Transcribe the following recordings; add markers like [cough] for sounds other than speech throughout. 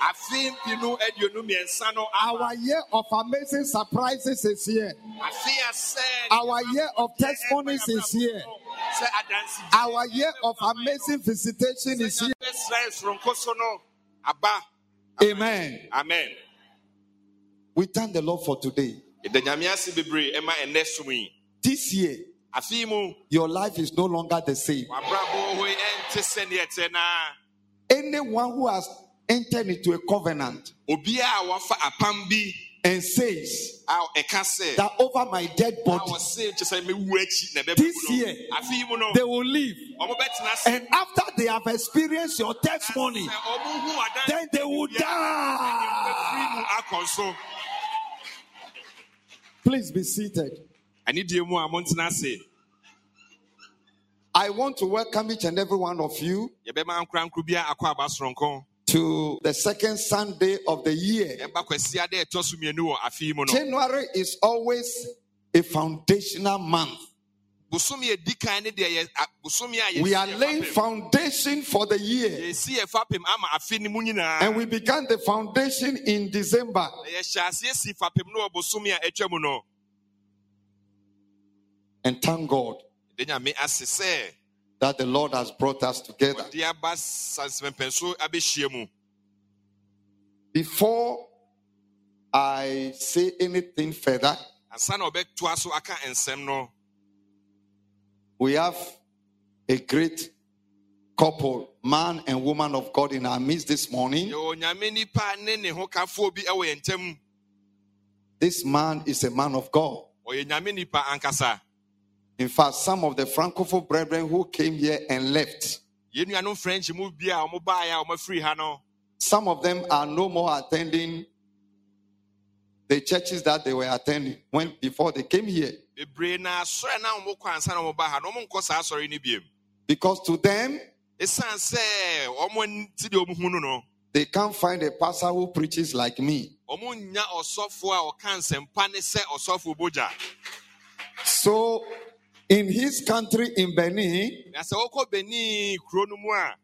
Afi mpinu aduonu mmiɛnsa no aba. Our year of amazing surprises is here. Our year of testimonies is here. Our year of amazing visitation is here. Israel soronko so no aba. Amen. Amen. We thank the Lord for today. Yɛda nyame ase bebree ɛma ɛnɛ som yi. This year, your life is no longer the same. w'abrabɔ hɔ yi ɛnte sɛnea ɛte naa. Anyone who has entered into a covenant Obiara a wafa apam bi and says a ɛka sɛ. that over my dead body, wɔse kyɛ sɛ mewu akyi na ɛbɛbɛ This year, they will live. Ɔmo bɛtena ase. And after they have experienced your testimony, Sɛ ɔmo hu adansi then they will biribiara, ɛfiri mu die. Please be seated. Anidie mu a montena ase. I want to welcome each and every one of you yɛbɛma nkorankoro bi akɔ aba soronko to the second Sunday of the year. ɛba kwasia dɛ ɛtɔ so mmienu wɔ afei mu no January is always a foundational month. bosom yɛ di kan ne deɛ yɛ a- bosom a We are laying foundation for the year. yɛsi yɛ fapem ama afe no mu nyinaa And we began the foundation in December. na yɛhyɛ aseɛ si fapem no wɔ bosom a atwa mu no And thank God de nyame ase sɛ that the Lord has brought us together. de aba sansepɛmpɛn so abɛhyia mu Before I say anything further, ansa na ɔbɛtoa so aka nsɛm no we have a great couple, man and woman of God, in our midst this morning. yɛwɔ nyame nipa ne ne ho kafoɔ bi wɔ yɛn ntam This man is a man of God. ɔyɛ nyame nipa ankasa In fact, some of the Francophone brethren who came here and left, yɛn nuanom french mu bi a ɔmo baeɛ a ɔmo afiri ha no some of them are no more attending the churches that they were attending when before they came here. bebree na asɔre na ɔmo kɔ ansa na ɔmo ba ha no ɔmo nkɔ saa asɔre no biem Because to them, ɛsiane sɛ ɔmo ani ti deɛ ɔmo hu no no they can't find a pastor who preaches like me. ɔmo nya ɔsɔfoɔ a ɔka nsɛmpa ne sɛ ɔsɔfo So, in his country in Benin, na sɛ wɔkɔ benin kuro no mu a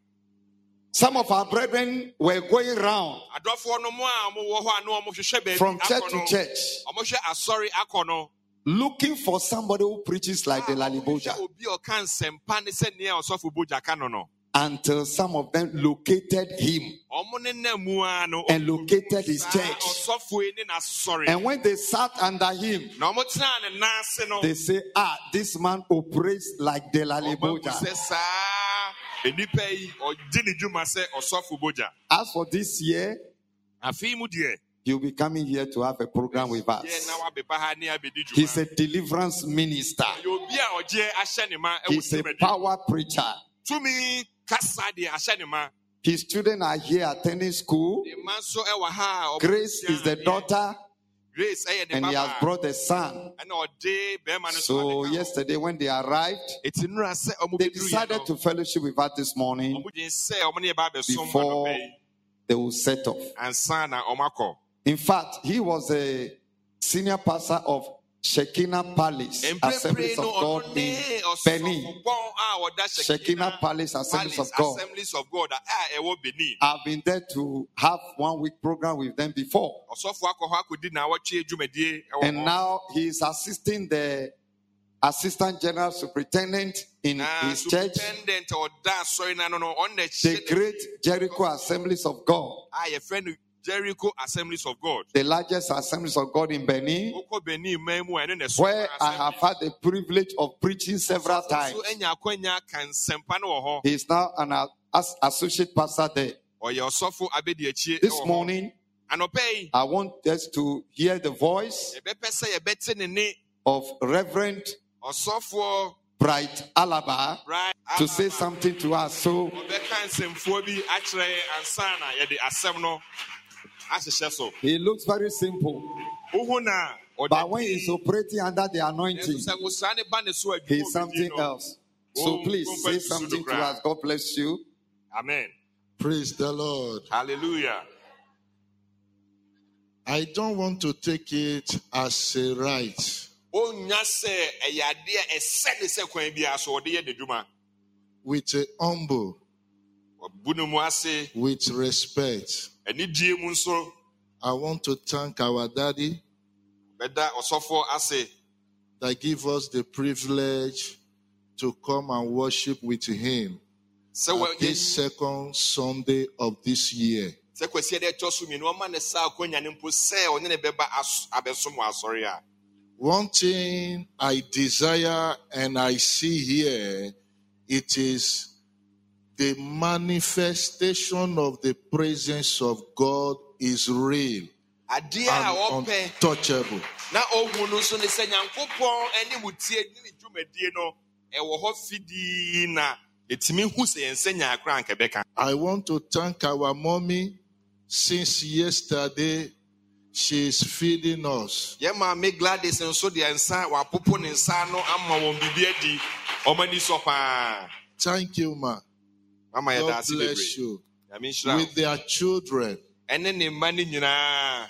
some of our brethren were going round adɔfoɔ no mu a ɔmo wɔ hɔ a na ɔmo hwehwɛ baabi from church to church ɔmo hwɛ asɔre akɔ no. looking for somebody who preaches like ah, the a Laliboja obi a ɔka nsɛmpa ne sɛ nea ɔsɔfo bogya ka no no until some of them located him ɔmo ne nam mu a no and located his church. ɔsɔfo yi ne n'asɔre And when they sat under him, na ɔmo tenaa ne nan ase no they say, Ah, this man operates like the ɔmahu Laliboja. sɛ saa enipa yi ɔdi ne dwuma sɛ ɔsɔfo bogya As for this year, afei mu deɛ he'll be coming here to have a program with us. na wabɛba ha ne abɛdi He's a deliverance minister, yɛ obi a ɔgye ahyɛ ne ma ɛwɔ he's a power preacher. tumi kasa deɛ ahyɛ ne ma His children are here attending school. ne ma nso ɛwɔ ha a ɔmo Grace is the daughter, grace eh, and he has brought a son. ɛna ɔde bɛrima no so So, abɛka ho. yesterday when they arrived, eti nnura sɛ ɔmo they decided to fellowship with us this morning ɔmo gye sɛ ɔmo ne yɛ ba abɛsom before eh. they will set off. na ah, In fact, he was a senior pastor of Shekinah Palace Assemblies of God in Benin. Shekinah Palace Assemblies of God. Assemblies of God a ɛwɔ Benin. I've been there to have one week program with them before. Ɔsɔfo akɔ hɔ akɔdi na awɔtwe dwumadie ɛwɔ And now he is assisting the assistant general superintendent in ah, his church, superintendent a ɔda asɔre n'ano no ɔno na the great Jericho Assemblies of God, a yɛfrɛ no Jericho Assemblies of God. the largest assemblies of God in Benin, Wokɔ Benin man mu a ɛno na ɛso where I have had the privilege of preaching several times. nso anya akwanya ka nsɛmpa no wɔ hɔ. He is now an as associate pastor there. Ɔyɛ ɔsɔfo abedi akyire This morning, I want us to hear the voice yɛbɛpɛ sɛ yɛbɛte ne ne of Reverend Bright Alaba to say something to us. So He looks very simple. wohu na But when he's operating under the anointing, sɛ wosaa ne ba ne so adwuma he's something else. Oh, so please oh, say oh, something to us. God bless you. amen Praise the Lord. hallelujah I don't want to take it as a right ɔnnya sɛ ɛyɛ adeɛ a ɛsɛ ne sɛ kwan biara so ɔde yɛ n'adwuma with a humble, ɔbu ne mu ase with respect. Anidie mu nso I want to thank our daddy bɛda ɔsɔfoɔ ase that give us the privilege to come and worship with him sɛ at wɔ- this second Sunday of this year. sɛ kwasi ɛdɛ ɛtɔ so mmienu ɔma ne saa akonya ne mpo sɛ ɔne ne bɛba abɛsom asɔre a One thing I desire and I see here, it is the manifestation of the presence of God is real and untouchable. na ɔhu no nso ne sɛ nyankopɔn ne mu tie ne ne dwumadie no ɛwɔ hɔ fidii na ɛtumi hu sɛ yɛn nsa nyaa kora anka bɛka I want to thank our mommy since yesterday. She is feeding us. yɛ maame gladys nso deɛ nsa wapopo ne nsa no ama wɔn biribi adi ɔma ani sɔ paa Thank you, ma. God bless you. nyame nhyira wo. With their children, ɛne ne mma no nyinaa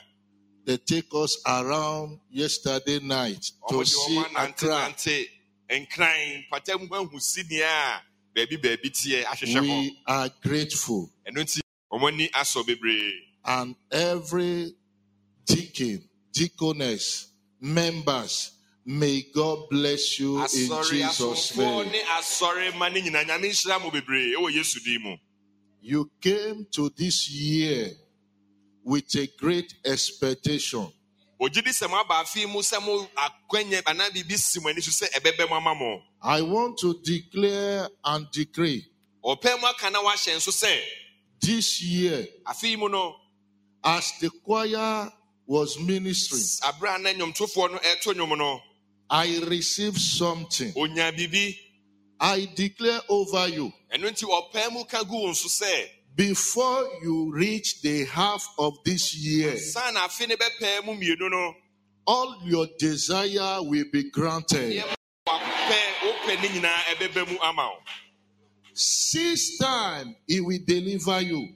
they take us around yesterday night to see Accra. nante nkran pata mu ahu sinia a baabi baabi teɛ ahwehwɛ hɔ We are grateful. ɛno nti ɔmo ani asɔ and every deacon, deaconess, members, may God bless you in Jesus' name. ne asɔre ma ne nyinaa nyame nhyira mo bebree ɛwɔ yesu din mu You came to this year with a great expectation. ogye di sɛ mo aba afe mu sɛ mo akwanya anaa biribi si mo ani so sɛ ɛbɛbɛ mo ama mo I want to declare and decree ɔpɛ mu aka na wahyɛ nso sɛ this year, as the choir was ministering, abere a na nnwomtofoɔ no ɛto nnwom no I received something. I declare over you ɛno nti ɔpɛ mu ka gu wo nso sɛ before you reach the half of this year, saa na afe ne bɛpɛ mu mmienu no all your desire will be granted. nneɛma a wapɛ wopɛ ne nyinaa ɛbɛbɛ mu ama wo Six times he will deliver you.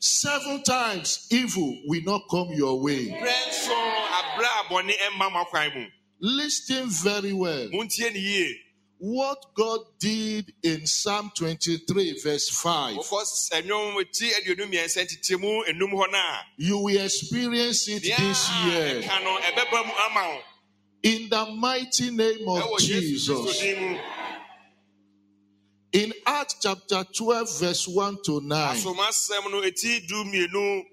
Seven times evil will not come your way. berɛ nso aberɛ a bɔne ɛmma mo akwan mu Listen very well. montie ne yie What God did in Psalm 23, verse 5, wokɔ ɛnwom ti aduonu mmiɛnsa tete mu enum hɔ no a you will experience it this year. Ɛka no ɛbɛba mu ama wo in the mighty name of Jesus. In Acts chapter 12, verse 1 to 9, asomasɛm no ɛti du mmienu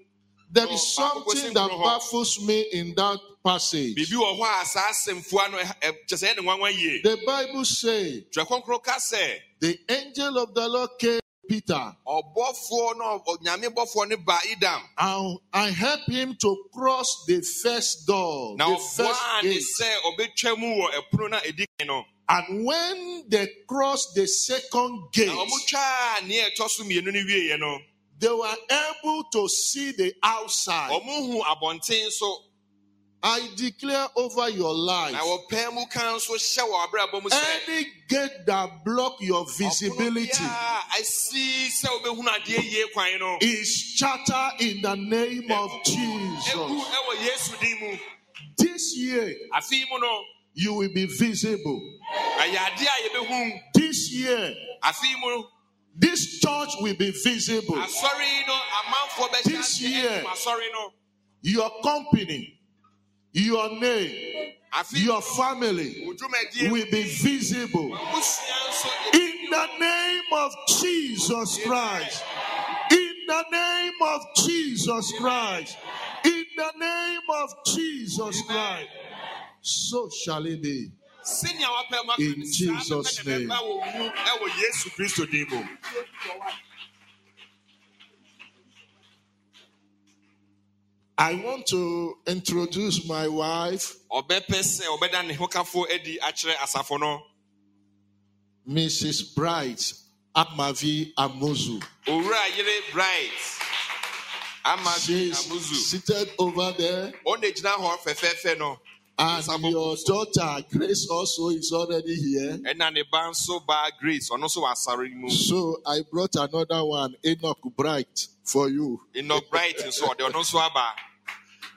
there is oh, something that baffles me in that passage. biribi wɔ hɔ a saa asɛmfua no eh, eh, ɛ- ɛ- kyɛ sɛ ɛne nwanwa yie. The Bible says, twerɛ kronkron ka sɛ The angel of the Lord came Peter ɔbɔfoɔ no ɔ- nyame bɔfoɔ no ba idam and, I help him to cross the first door, na the first gate. sɛ ɔbɛtwa mu wɔ ɛpono no a ɛdi kan no And when they crossed the second gate, na ɔmotwaa nea ɛtɔ so mmienu no wieeɛ no they were able to see the outside. Ɔmohu abɔnten so I declare over your life wɔpɛɛ mu ka nso hyɛ wɔ abrabɔ mu sɛ any gate that block your visibility biara a asi sɛ wobɛhunu adeɛ yie kwan no is shattered in the name of Jesus. ɛwɔ yesu din mu This year, afei mu no you will be visible. ɛyɛ adeɛ a yɛbɛhu This year, this church will be visible. asɔre no amanfoɔ bɛhyɛ This year. atum asɔre no Your company, your name, your family will be visible. In the name of Jesus Christ. In the name of Jesus Christ. In the name of Jesus Christ. So shall it be. sɛnea wapɛ mu aka In Jesus' name. bɛba wɔ mu ɛwɔ yesu kristo din mu I want to introduce my wife, ɔbɛpɛ sɛ ɔbɛda ne ho kafo adi akyerɛ asafo no Mrs. Bright Amavi yere bright She's Amuzu. seated over there. Ọ na-egyina hɔ fɛfɛɛfɛ no. And your daughter, Grace, also is already here. Ɛna ne ba nso ba Grace, ɔno nso wɔ asare no mu. So I brought another one, Enoch Bright, for you. Enoch Bright nso ɔde ɔno nso aba.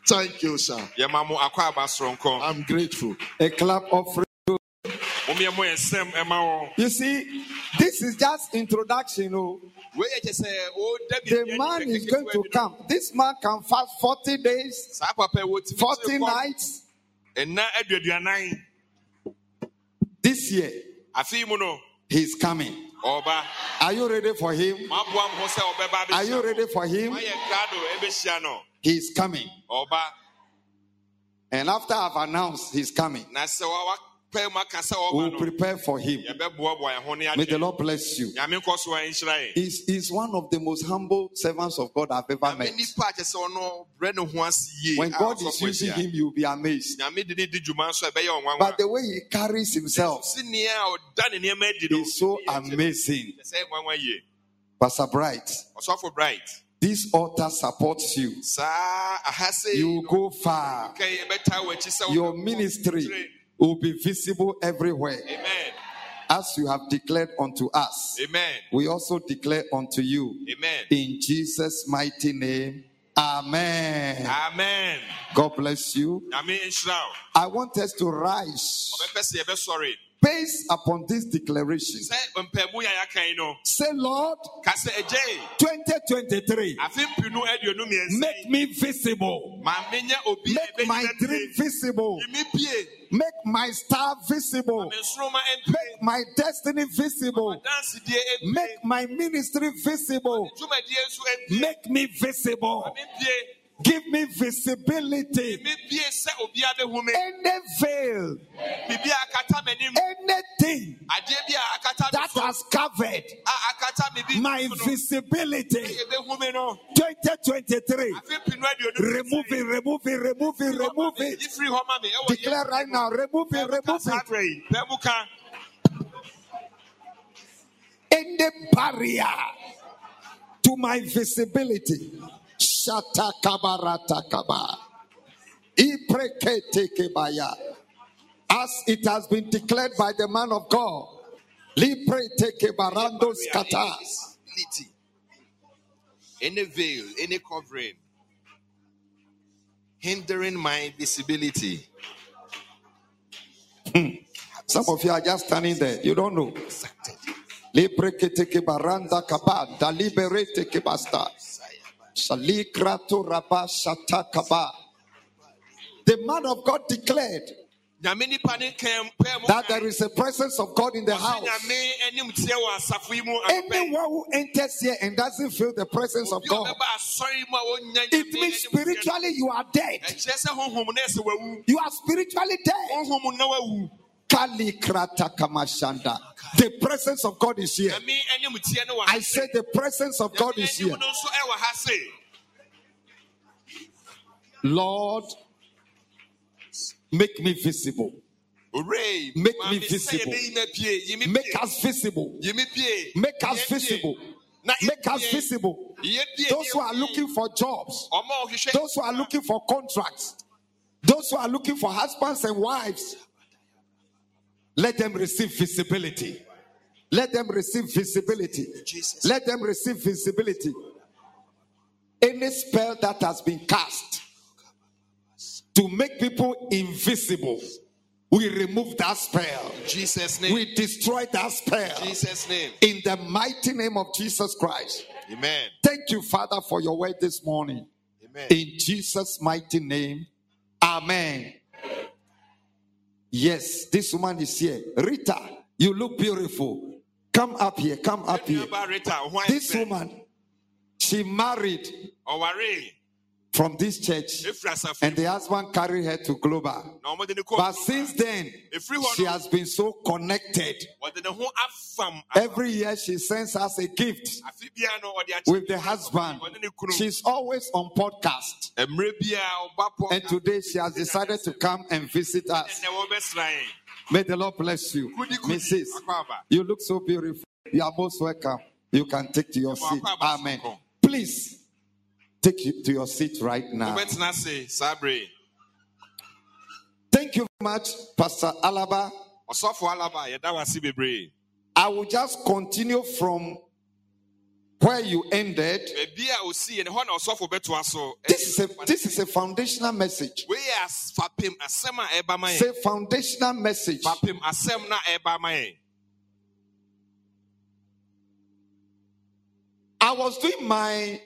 Thank you, sir. Yɛma mo akɔ aba. I'm grateful. A clap offering. Momiɛ mo yɛ nsɛm ɛma wɔn. You see, this is just introduction. Oh. Wei yɛ kyɛ sɛ. The man is going to come. This man can fast 40 days, Saa papa yi wotumi 40 nights Ɛna aduaduanan. this year. Afei mu no, He's coming. ɔba. Are you ready for him? Maboa mo sɛ ɔbɛba Are you ready for him? Mayɛ krado ɛbɛhyia no. He's coming. Ɔba. And after I've announced he's coming, Na sɛ wa aka sɛ we'll prepare for him. Yɛbɛboaboa yɛn ho ne May the. Lord bless you. Nyame nkɔ so a nhyira yɛn. He's, he's one of the most humble servants of God I've ever met. nipa a kyɛ sɛ ɔno brɛ ne ho ase yie. When God is using him, you'll be amazed. Nyame de ne di dwuma nso a ɛbɛyɛ wɔn nwanwa. But the way he carries himself Si nea a ɔda ne nneɛma adi no. is so amazing. Pastor Bright, Bright. this altar supports you. You will go far. Kɛ yɛbɛtaa wɔ akyi sɛ Your ministry. Will be visible everywhere. Amen. As you have declared unto us, Amen. we also declare unto you. Amen. In Jesus' mighty name, Amen. Amen. God bless you. Wo. I want us to rise Ɔbɛpɛ sɛ yɛbɛsɔre. Based upon this declaration. Sɛ mpamu yɛ yɛaka yi no, Say, Lord, ka sɛ agye 2023, afe mpinu aduonu mmiɛnsa make me visible. ma menyɛ obi a Make my dream visible. Yi me pie. Make my star visible. Me nsoroma mpie. Make my destiny visible. Make my ministry visible. Dwumadie nso mpie. Make me visible. Ma me mpie. Give me visibility. me pie sɛ obiara bɛhu me. Any veil, Biribi a akata m'anim. anything Adeɛ bi a akata me that has covered A akata me bi my visibility, Yɛbɛhu me no. 2023, Afe mpinu aduonu mmiɛnsa remove it, remove it, remove it, remove it. Yi firi hɔ ma me. Ɛwɔ Declare right now, remove it, remove it. abrɛ yi. Bɛmu ka. Any barrier to my visibility. Shata kabarata kaba. Iprekete kebaya. As it has been declared by the man of God. Libre teke barando skata. Visibility. Any veil, any covering hindering my visibility. Hmm. Some of you are just standing there. You don't know. Libre teke The man of God declared that there is a presence of God in the house. Anyone who enters here and doesn't feel the presence of God, it means spiritually you are dead. You are spiritually dead. Honhom na wawu. Kali krata kamashanda. The presence of God is here. Nyame anim teɛ no wɔ I say the presence of God is here. no nso ɛwɔ ha se. Lord, make me visible. Make me visible. yɛbɛyi me pie, yi me Make us visible. Yi me pie. Make us visible. Make us visible. Those who are looking for jobs, Ɔmo a ɔhwehwɛ- those who are looking for contracts, those who are looking for husbands and wives, let them receive visibility. Let them receive visibility. Jesus. Let them receive visibility. Any spell that has been cast to make people invisible, we remove that spell. Jesus' name. We destroy that spell Jesus' name. in the mighty name of Jesus Christ. Amen. Thank you, Father, for your word this morning. Amen. In Jesus' mighty name, Amen. Yes, this woman is here. Rita, you look beautiful. Come up here, come up here. This woman, she married. From this church, and the husband carried her to global. na ɔmo de ne kɔ But since then, she has been so connected. ɔde ne ho afam. Every year, she sends us a gift Afi bia no ɔde akyɛ- with the husband. ɔde ne kunu. She's always on podcast. Mmerɛ bia ɔba pɔ. And today she has decided to come and visit us. Ɛnɛ wɔbɛsra yɛn. May the Lord bless you. Mrs. You look so beautiful. You are most welcome. You can take to your seat. Amen. Please, Take you to your seat right now. wobɛtena ase saa bere Thank you very much, Pastor Alaba. ɔsɔfo alaba a yɛda wo ase bebree I will just continue from where you ended. baabi a osii no hɔ na ɔsɔfo bɛtoa so This is a this is a foundational message. wei yɛ as- fapem asɛm a ɛba ma yɛn Say foundational message. fapem asɛm na ɛba ma yɛn I was doing my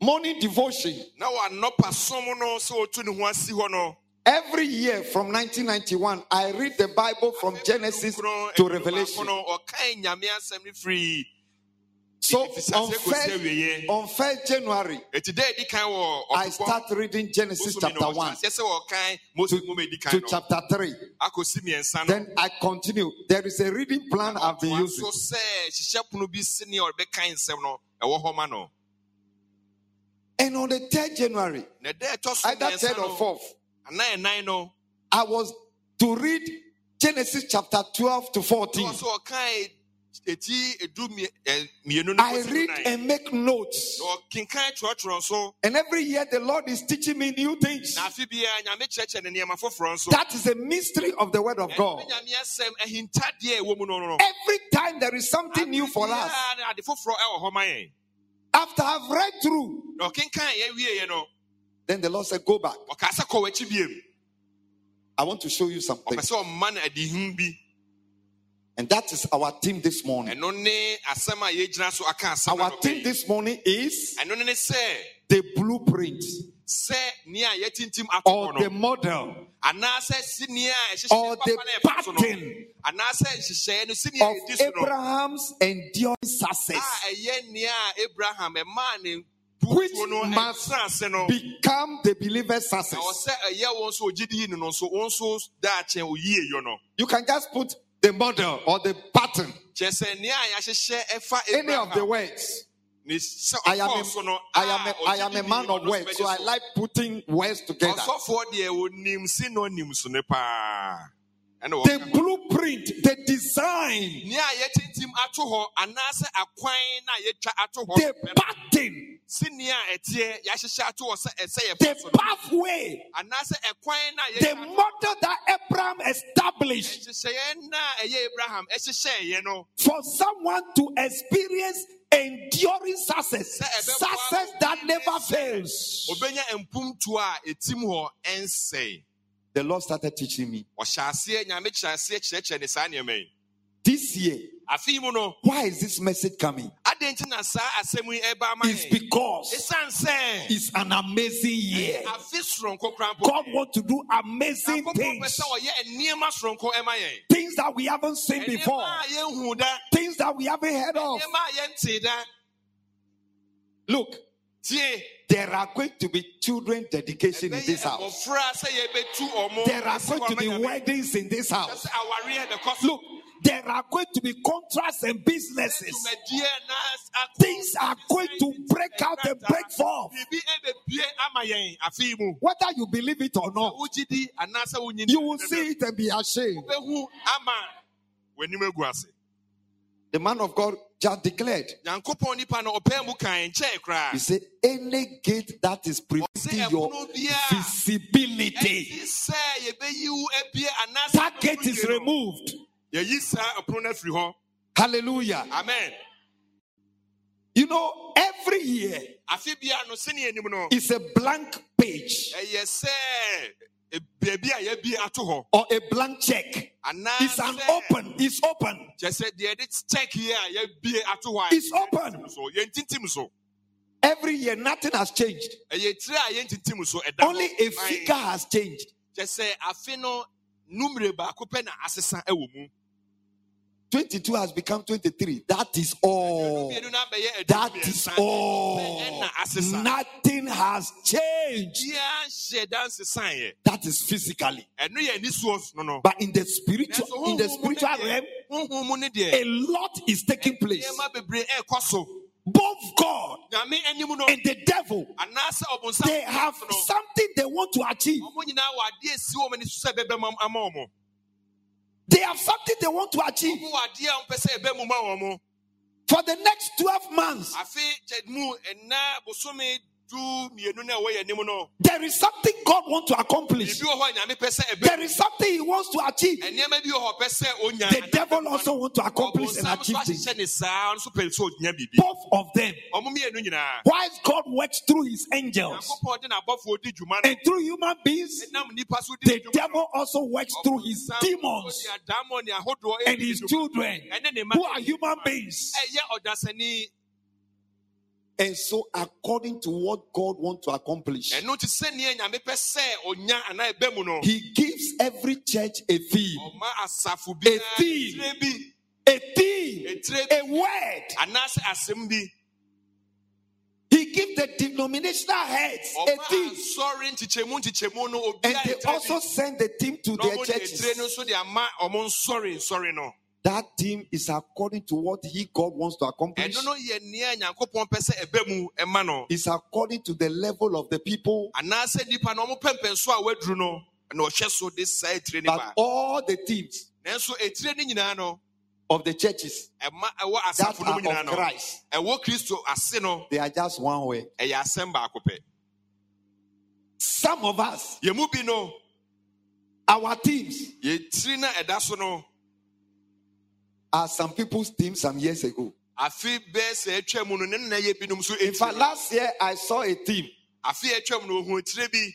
morning devotion na wanɔpa som no sɛ ɔtu ne ho asi hɔ no every year from 1991. I read the Bible from Genesis to Revelation. no ɔkae nyame asɛm no firi So on it's a first, on first January, ɛti dɛ ɛdi kan wɔ I start reading Genesis chapter one ɔhyɛ sɛ wɔkan mose to, to chapter three. akɔsi mmiɛnsa no Then I continue. There is a reading plan I've been using. And on the 3rd January, na ɛdɛ ɛtɔ so either 3rd or 4th, anaa ɛnan no I was to read Genesis chapter 12 to 14. ɔso ɔkae eti edu mie- ɛ, mmienu no I read and make notes. na ɔkenkan twerɛtwerɛ so And every year the Lord is teaching me new things. na afe biara nyame kyerɛkyerɛ ne nneɛma foforɔ nso That is a mystery of the word of God. ne nyame asɛm ahintadeɛ a ɛwɔ mu no no Every time there is something new for us. After I've read through, na ɔkenkan yɛ wieɛ no then the Lord said, Go back. ɔkaa sɛ kɔ w'akyi biem I want to show you something. ɔpɛ sɛ ɔma no adihum bi And that is our theme this morning. ɛno ne asɛm a yɛgyina so aka asɛm Our theme this morning is ɛno ne ne sɛ the blueprint sɛ nea yɛtintim ato or the model anaasɛ sini a or the papa na ɛfa so no pattern anaasɛ nhyehyɛeɛ no sini of a ɛdi so no Abraham's enduring success ɛyɛ nea a abraham ɛmaa ne Which must ɛnsra ase no become the believer's success. ɔsɛ ɛyɛ wɔn nso ogye di no no nso wɔn nso daakye oyie yɔ no You can just put the model or the pattern, kyerɛ sɛ nea a yɛahyehyɛ ɛfa any of the words. I am ɔkɔɔ a, I am ah, a, I am a man of words, so I like putting words together. ɔsɔfoɔ deɛ onim si na onim so ne paa. Ɛna The blueprint, the design, nea a yɛtintim ato hɔ anaasɛ akwan na yɛtwa ato hɔ the pattern, si nea ɛteɛ yɛahyehyɛ ato hɔ sɛ ɛsɛ the yɛfa so no. pathway, anaasɛ ɛkwan na the model that Abraham established nhyehyɛeɛ na ɛyɛ abraham ɛhyehyɛeɛ no. for someone to experience enduring success, success that never fails. obɛnya mpumtuo a ɛtim hɔ ɛnsɛe The Lord started teaching me ɔhyɛ aseɛ nyame kyerɛ aseɛ kyerɛkyerɛ ne saa nneɛma yi this year. Afei mu no Why is this message coming? adɛn nti na saa asɛm yi ɛba ama It's because it's an amazing year. Eh, afe soronko kora mpo God wants to do amazing things, sɛ ɔyɛ nneɛma soronko ɛma yɛn. Things that we haven't seen before, nneɛma a yɛnhu da. Things that we haven't heard of. nneɛma a yɛntee da. Look, there are going to be children dedication in this house. mmɔfra sɛ yɛbɛtu ɔmo. There are going to be weddings in this house. sɛ awareɛ bɛkɔ so. Look, there are going to be contracts and businesses. dwumadie na akɔ- Things are going to break out and break forth. biribi ɛbɛbie ama yɛn afei mu Whether you believe it or not, wogye di anaasɛ wonyi you will see it and be ashamed. wobɛhu ama w'anim agu ase The man of God just declared. nyankopɔn nipa no ɔpɛɛ mu kan nkyɛe koraa He said, Any gate that is preventing your visibility, ɛnti sɛ yɛbɛyi wo abie anaasɛ that gate is removed. Yɛyi saa ɔpono no afiri hɔ Hallelujah. amen You know, every year afe no sɛne anim no is a blank page ɛyɛ sɛ baabi a yɛabie ato hɔ or a blank check. It's an open, it's open. kyɛ sɛ deɛ yɛde check yi a yɛabie ato hɔ a It's open. so Every year, nothing has changed. ɛyɛ tire a yɛntintim so ɛda hɔ. Only a figure has changed. Kyɛ sɛ afe no numere baako pɛ na asesa ɛwɔ mu 22 has become 23. That is all. Mmienu no abɛyɛ. That is all. Nothing has changed. biara nhyɛ da nsesaeɛ That is physically. ɛno yɛ anisuo no no But in the spiritual, in the spiritual realm, deɛ- honhom mu ne deɛ a lot is taking place. Nneɛma bebree ɛrekɔ so Both God nyame anim no and the devil, they have something they want to achieve. ɔmo nyinaa wɔ adeɛ si wɔn ani so sɛ ɛbɛbɛ ma- ama wɔn They have something they want to achieve. ɔmo wɔ adeɛ a wɔpɛ sɛ ɛbɛ mu ma wɔn For the next 12 months, afe kyɛ mu ɛna bosome du mmienu na ɛwɔ yɛn anim no There is something God wants to accomplish. biribi wɔ hɔ a nyame pɛ sɛ There is something He wants to achieve. nneɛma bi wɔ hɔ pɛ sɛ onya The devil also wants to accomplish and achieve nso things. ahyehyɛ ne saa ɔno nso pɛ sɛ onya biribi Both of them. mmienu God works through His angels nyankopɔn de n'abɔfoɔ di dwuma no and through human beings, ɛnam nipa so di the devil also works through his demons ne adammɔ ne ahodoɔ and his children who are human beings. And so, according to what God wants to accomplish, ɛno te sɛ nea nyame pɛ sɛ onya anaa ɛbɛ mu no He gives every church a theme, A theme. a theme, a word. anaasɛ asɛm bi He gives the denominational heads a theme, asɔre nkyekyɛmu nkyekyɛmu no obi and they also send the team to their ɔmo de etire no churches. Nso de ama ɔmo nsɔre nsɔre no That team is according to what He God wants to accomplish. ɛno no yɛ nea nyankopɔn pɛ sɛ ɛbɛ mu ɛma no It's according to the level of the people. anaasɛ nipa no ɔmo pɛmpɛnso a waduru no na ɔhyɛ so de saa etire no But all the teams nanso etire no nyinaa no of the churches that are of Christ, ɛwɔ kristo ase no they are just one word. ɛyɛ asɛm baako pɛ Some of us, yɛn mu bi no our teams yɛtiri na ɛda so no are some people's teams some years ago. afe bɛɛ sɛ atwa mu no ne nna yɛ binom so In fact, last year I saw a team, afe a atwa mu no ohun etire bi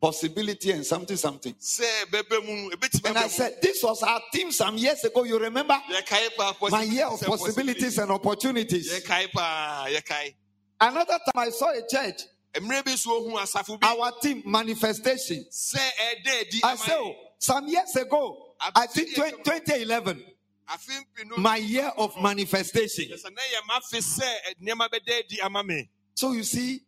possibility and something, something. sɛ ɛbɛbɛ mu ebetumi And I said, This was our team some years ago. You remember? My year of possibilities and opportunities. yɛkae paa yɛkae Another time I saw a church, mmerɛ bi so ohun asafo bi our team manifestation. sɛ ɛda adi I said, oh, some years ago, I think 20, 2011, afe mpinu my year of manifestation. yɛsɛ na yɛ ma fe sɛ eh, nneɛma bɛda adi ama me So you see,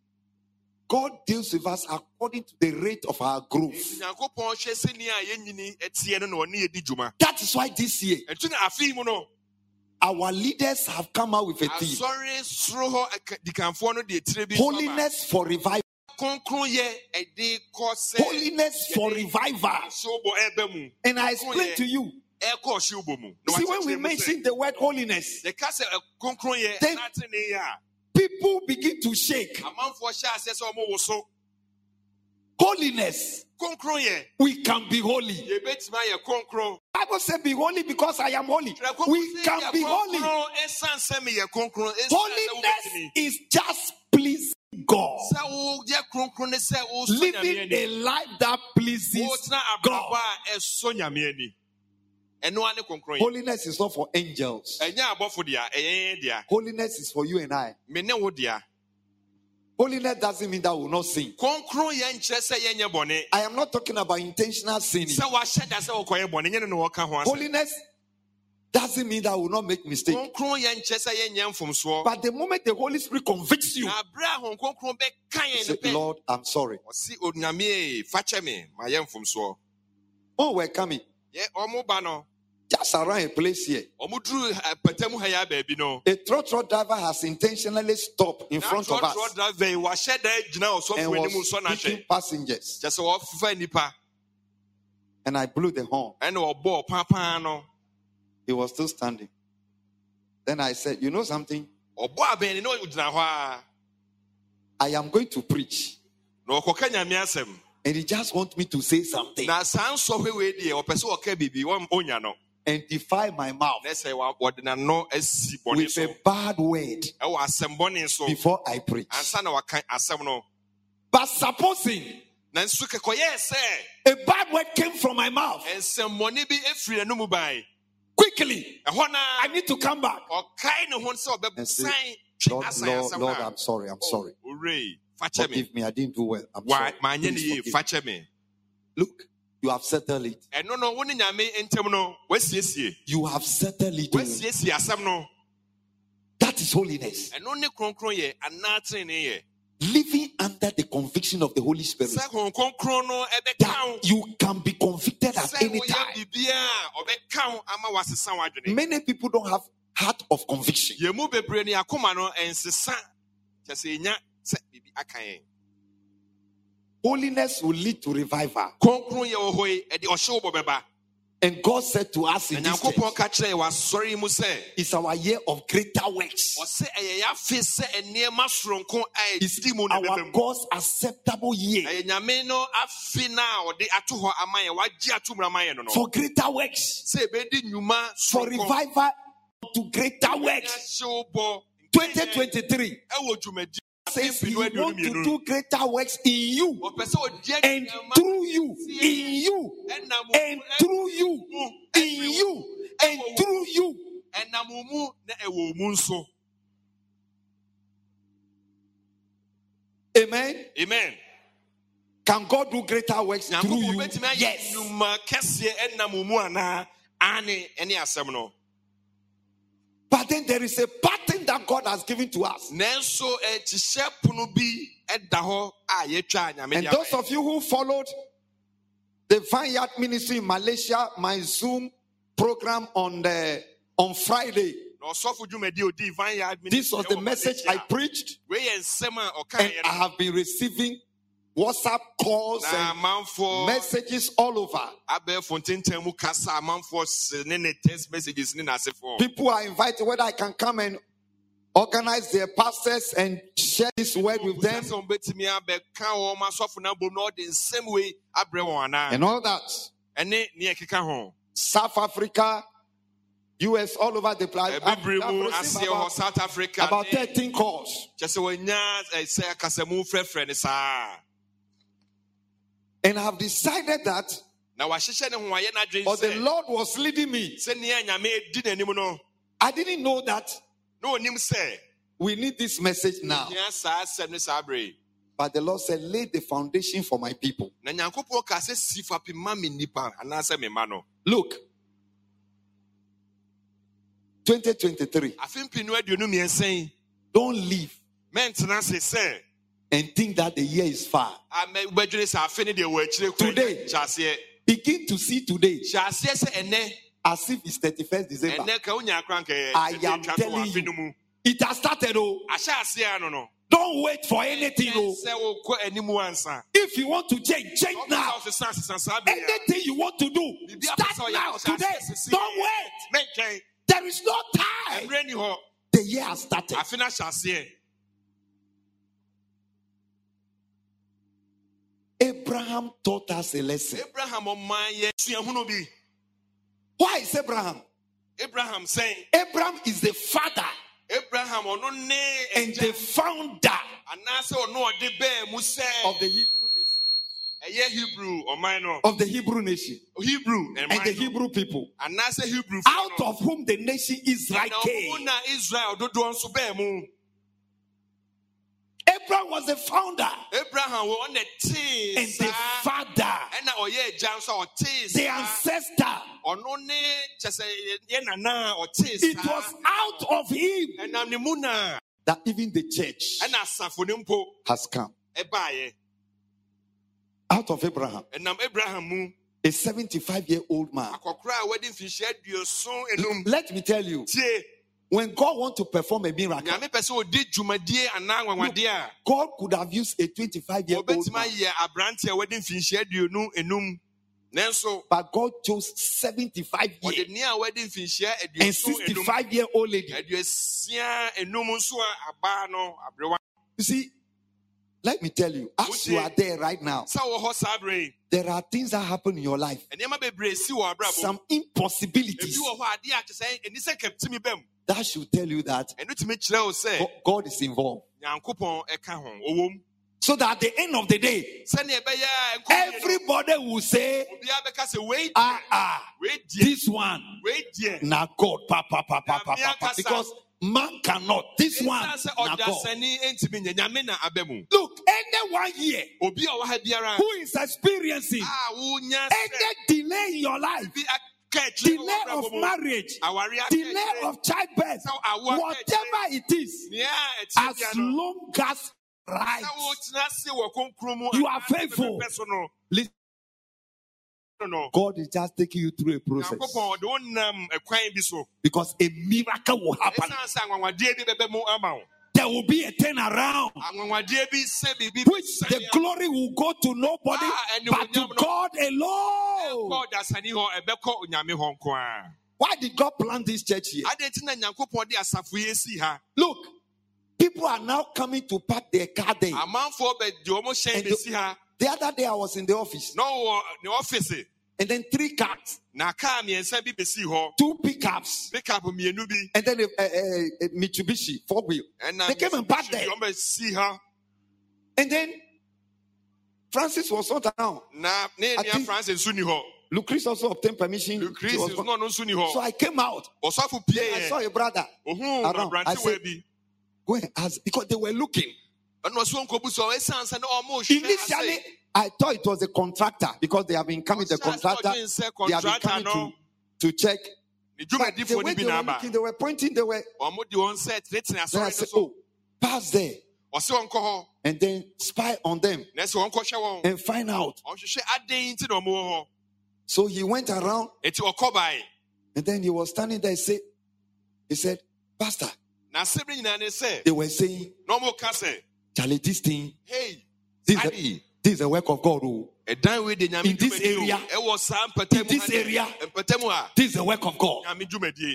God deals with us according to the rate of our growth. Eh, nyankopɔn hwɛ sɛnea a yɛnyini eh, ɛteɛ no na ɔne yɛdi dwuma That is why this year, ɛnti na afe yi mu no our leaders have come out with a theme asɔre soro hɔ ɛka- dikanfoɔ no de etire bi nso aba. Holiness for revival. kronkron yɛ ɛde kɔ sɛ Holiness for revival. ɔhyew bɔ ɛbɛ mu And I explain to you. Ɛkɔ ɔhyew bɔ mu You Na see, when we mention the word holiness, yɛka sɛ ɛ- kronkron Then- ɛnate ne yɛ a people begin to shake. amanfoɔ hyɛ aseɛ sɛ ɔmo woso Holiness. We can be holy. yɛbɛtumi ayɛ kronkron Bible said, "Be holy because I am holy." We can be holy. kronkron ɛsiane sɛ meyɛ kronkron ɛsiane sɛ Holiness is just pleasing God, sɛ woyɛ kronkron ne sɛ wosɔ nyame living a life that pleases God. Holiness is not for angels. ɛnyɛ abɔfo dea ɛyɛ yɛn dea Holiness is for you and I. me ne wo dea Holiness doesn't mean that we will not sin. kronkron yɛ nkyerɛ sɛ yɛnyɛ bɔne I am not talking about intentional sinning. sɛ wahyɛ da sɛ wokɔyɛ bɔne nyɛ ne ne wɔka ho asɛm Holiness doesn't mean that we will not make mistake. kronkron yɛ nkyerɛ sɛ yɛnyɛ mfomsoɔ But the moment the Holy Spirit convicts you, na berɛ a hon kronkron bɛka yɛn say, Lord, I'm sorry. ɔse onyame fakyɛ me mayɛ mfomsoɔ Oh, we're coming. Yɛ ɔmo ba Just around a place here. eh, pɛtɛmu ha yɛ baabi no A trotro driver has intentionally stopped in front of us driver yi wahyɛ da gyina and was picking passengers. kyɛ sɛ wɔfefa nnipa And I blew the horn. ɛna ɔbɔɔ paapaa no He was still standing. Then I said, You know something? ɔbɔ abɛn ne na ɔgyina hɔ a I am going to preach. na ɔkɔka nyame And he just wants me to say something na saa nsɔhwɛ wei deɛ ɔpɛ sɛ ɔka biribi wɔn- ɔnya no and defy my mouth na sɛ wa- wɔde n'ano asi bɔne with a bad word ɛwɔ asɛm bɔne so before I preach. ansa na waka asɛm no But supposing nanso kɛkɔyɛɛ sɛ a bad word came from my mouth nsɛmmɔne bi afiri n'anom bae quickly, I need to come back. ɔkae ne ho sɛ And say, Lord, Lord, Lord, I'm sorry. I'm sorry. Oh, me Forgive me. I didn't do well. I'm sorry. manyɛ ne Please yie forgive me Look, you have settled it. ɛno no wo ne nyame ntam no wasiesie You have settled it. wasiesie asɛm no That is holiness. ɛno ne kronkron yɛ anaa tenenee yɛ Living under the conviction of the Holy Spirit. sɛ hon kronkron no ɛbɛka That you can be convicted at any time. biribiaa a ɔbɛka wo ama wasesa w'adwene Many people don't have heart of conviction. Holiness will lead to revival. kronkron yɛ wɔ hɔ yi ɛde ɔhyew bɔ bɛba. And God said to us in this church, ka kyerɛ yɛ wasɔre yi mu sɛ it's our year of greater works. ɔsɛ ɛyɛ yɛafe sɛ nneɛma soronko a It's ɛdi mu na our God's acceptable year. Ɛyɛ nyame no afe no a ɔde ato hɔ ama yɛn wagye ato mmara ma yɛn no no. For greater works, sɛ ɛbɛdi nnwuma for revival to greater works. 2023 ɛwɔ dwumadi says He wants to do greater works in you ɔpɛ sɛ ɔdeɛ and through you, in you, and through you, in you, and through you. ɛnam wo mu na ɛwɔ wo mu nso Amen. amen Can God do greater works through you? Yes. nnwuma kɛseɛ ɛnam wo mu ane ɛne asɛm But then there is a pattern that God has given to us. nanso eh, ɛkyehyɛ pono bi ɛda hɔ a yɛtwa a nyame And those of you who followed the Vineyard Ministry in Malaysia, my Zoom program on the on Friday, yɛn. na ɔsɔfo dwumadi a odi vineyard this was the message I preached, wei yɛ nsɛm a ɔka and I have been receiving WhatsApp calls and messages all over. abɛɛfo ntentan mu kasa amanfoɔ se ne ne text messages ne n'asefoɔ People are invited whether I can come and organize their pastors and share this word with them sɛ wɔbɛtumi abɛka wɔn asɔfo no abom na ɔde nsɛm wei abrɛ wɔn anaa and all that. ɛne ne ɛkeka ho South Africa, US, all over the place. I've- I've received about, south africa about 13 calls. kyɛ sɛ wɔanya sɛ akasamu frɛfrɛ ne saa And I have decided that, na wahyehyɛ ne ho ayɛ n'adwene or the Lord was leading me. sɛ nea nyame di n'anim no I didn't know that sɛ we need this message now. hia saa asɛm ne saa But the Lord said, lay the foundation for my people. na nyankopɔn ka sɛ si fapem ma me nnipa anaasɛ me mma no Look, 2023, afe mpinu aduonu mmiɛnsa yi don't leave mɛntena ase sɛ and think that the year is far. amɛ wobɛdwene sɛ afe no deɛ wɔ akyire Today. Begin to see today hyɛ aseɛ sɛ ɛnɛ as if it's 31st December. ɛnɛ ka wonya akora nka I am telling afe no mu you, it has started. Oh, ahyɛ aseɛ ano no don't wait for anything. Oh, sɛ wokɔ anim ansa if you want to change, change now. wosesa sesa saa bere a, Anything you want to do, biribi apɛ sɛ start now, today. Don't wait. There is no time. mmerɛ ni hɔ The year has started. afe no ahyɛ aseɛ Abraham taught us a lesson. abraham ɔman yɛ suahunu bi Why is Abraham? abraham saying. Abraham is the father abraham ɔno ne and agya the founder ɔde bɛɛ mu sɛ of the Hebrew nation. hebrew ɔman no Of the Hebrew nation hebrew and the ɛman no Hebrew people, anaasɛ hebrew out of whom the nation Israel came. israel dodoɔ nso bɛɛ mu Abraham was the founder. Abraham wɔ ɔna tee and the father, ɛna ɔyɛ agya nso a ɔtee the ancestor. Oh, ɔno ne kyɛ sɛ yɛ nana a ɔtee It was out of him ɛnam ne mu na that even the church ɛna asafo ne mpo. has come. Out of Abraham, abraham a 75 year old man. akɔkora a wɔde mfinhyia aduoson enum. Let me tell you, when God wants to perform a miracle, nyame pɛ sɛ ɔdi dwumadie anaa anwanwadeɛ a God could have used a 25 year old wɔbɛtumi man, ayɛ aberante a wɔde mfinhyia aduonu enum. Nanso but God chose 75 wɔde years nea a wɔde mfinhyia and aduoson enum 65 year old lady. aduosia enum nso a abaa no aberewa You see, let me tell you, as you are there right now, sɛ wɔ hɔ saa bere yi there are things that happen in your life, nneɛma bebree si wɔ abrabɔ some impossibilities. Wɔ hɔ adeɛ a kyɛ sɛ ɛni sɛ kɛmtimi bɛm that should tell you that ɛno tumi kyerɛ wo sɛ God is involved. nyankopɔn ɛka ho ɔwɔ mu. So that at the end of the day, sɛnea ɛbɛyɛ a nkɔmie no, everybody will say, obiara bɛka sɛ wei ah, ah, this one, now God, pa, pa, pa, pa, pa, pa, pa, because man cannot. This one, ɛsiane now God. ɔdasani ntumi nyɛ nyame na mu Look, anyone here obi a ɔwɔ ha biara who is experiencing ah, a wonya sɛ any delay in your life, bi aka akyire wɔ delay of marriage, delay of childbirth, whatever it is, as long as right, sɛ wotena ase wɔ konkro mu You are faithful. Listen. No no. God is just taking you through a process. Nyankopɔn ɔde wo nam ɛkwan bi so. Because a miracle will happen. ɛsiane sɛ anwanwadeɛ bi bɛbɛ mu ama wo. There will be a turnaround, anwanwadeɛ bi sɛ biribi which the glory will go to nobody Ah, but to God alone. ɛkɔ dasani hɔ ɛbɛkɔ onyame hɔ nko a Why did God plant this church here? adɛn nti na nyankopɔn de asafo yi asi ha? Look, people are now coming to park their car there. amanfoɔ bɛde ɔmo And bɛsi The other day I was in the office, No, the ɔfise and then three cars, na kaa mmiɛnsa bi hɔ two pickups, pickup mmienu bi and then a, a, a- a Mitsubishi four wheel. ɛna They came and parked there. ɔmo bɛsi ha And then Francis was not around. na ne nua francis nso ni hɔ Lucretia also obtained permission. Lucresis was- no ɔno nso ni So I came out. ɔsɔfo pie I saw a brother. ohun aberantewa said- bi Go and ask because they were looking. ɛna ɔso nkɔbu sɛ ɛsiane sɛ ɔmo Initially, I thought it was a contractor because they have been coming. The contractor, they have been coming to, to check. But the way they were looking, they were pointing. They were. ɔmo de wɔn nsa tenetene Then I said, "Oh, pass there ɔsɛ wɔnkɔ hɔ and then spy on them na ɛsɛ wɔnkɔhwɛ wɔn and find out." ɔhwehwɛ adɛn nti na ɔmo wɔ hɔ So he went around eti ɔkɔ bae and then he was standing there. He said, "Pastor," na asɛm no nyinaa ne sɛ they were saying, "Charlie, this thing, hei this, is ade a, this is a work of God. Oh, ɛdan wei de nyame In this area, ɛwɔ saa mpɛtɛ in this area, mpɛtɛ mu a this is a work of God.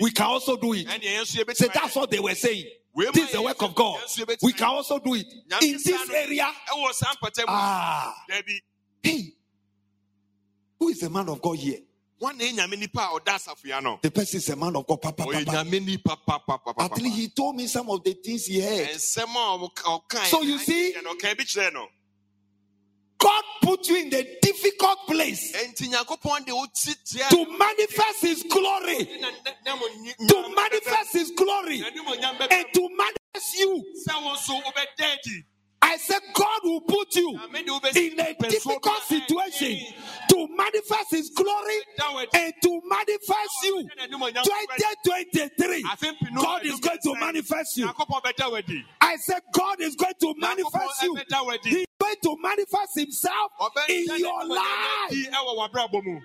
We can also do it." ɛne yɛn nso yɛbɛtumi Say ayɛ. that's what they were saying. This is the work of God. nso yɛbɛtumi We can also do it in this area. ɛwɔ saa mpɛtɛ mu Ah, hey, who is the man of God here? wɔn na nyame nipa a ɔda asafo no The person is a man of God. Papa, papa. At least he told me some of the things he heard. ɛnsɛm a ɔmo ka- ɔkae So you see- ɛyɛ no, ɔkae bi kyerɛ no God put you in the difficult place ɛnti nyankopɔn de wo ti tia to manifest his glory, to manifest his glory, bɛbɛ- n'animonyam bɛbɛ and to manifest you. sɛ wo nso wobɛda adi. I said, God will put you Nyame de wobɛsi in a difficult situation to manifest his glory da wo adi. and to manifest you. 2023, God is going to manifest you. Nyankopɔn bɛda wo adi. I said, God is going to manifest you. Ɛbɛda wo adi. He's going to manifest himself in your life. adi ɛwɔ w'abrabɔ mu.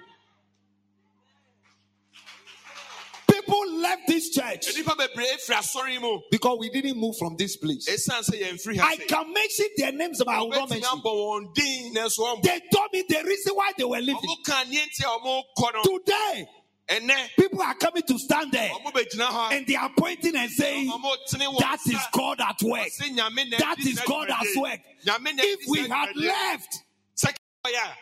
People left this church Nnipa bebree firi asɔre yi mu. because we didn't move from this place. Esiane sɛ yɛmfiri ha I can mention their names, but I will not mention. abɔ wɔn din nanso wɔmmɔ. They told me the reason why they were leaving. Ɔmo ka nneɛ nti a ɔmo kɔ no. Today, people are coming to stand there ɔmo bɛgyina hɔ and they are pointing and saying, ɔmo tene wɔn That is. God at work. Ɔse Nyame na That is God at work. If we had left, Sɛ ɔyɛ a,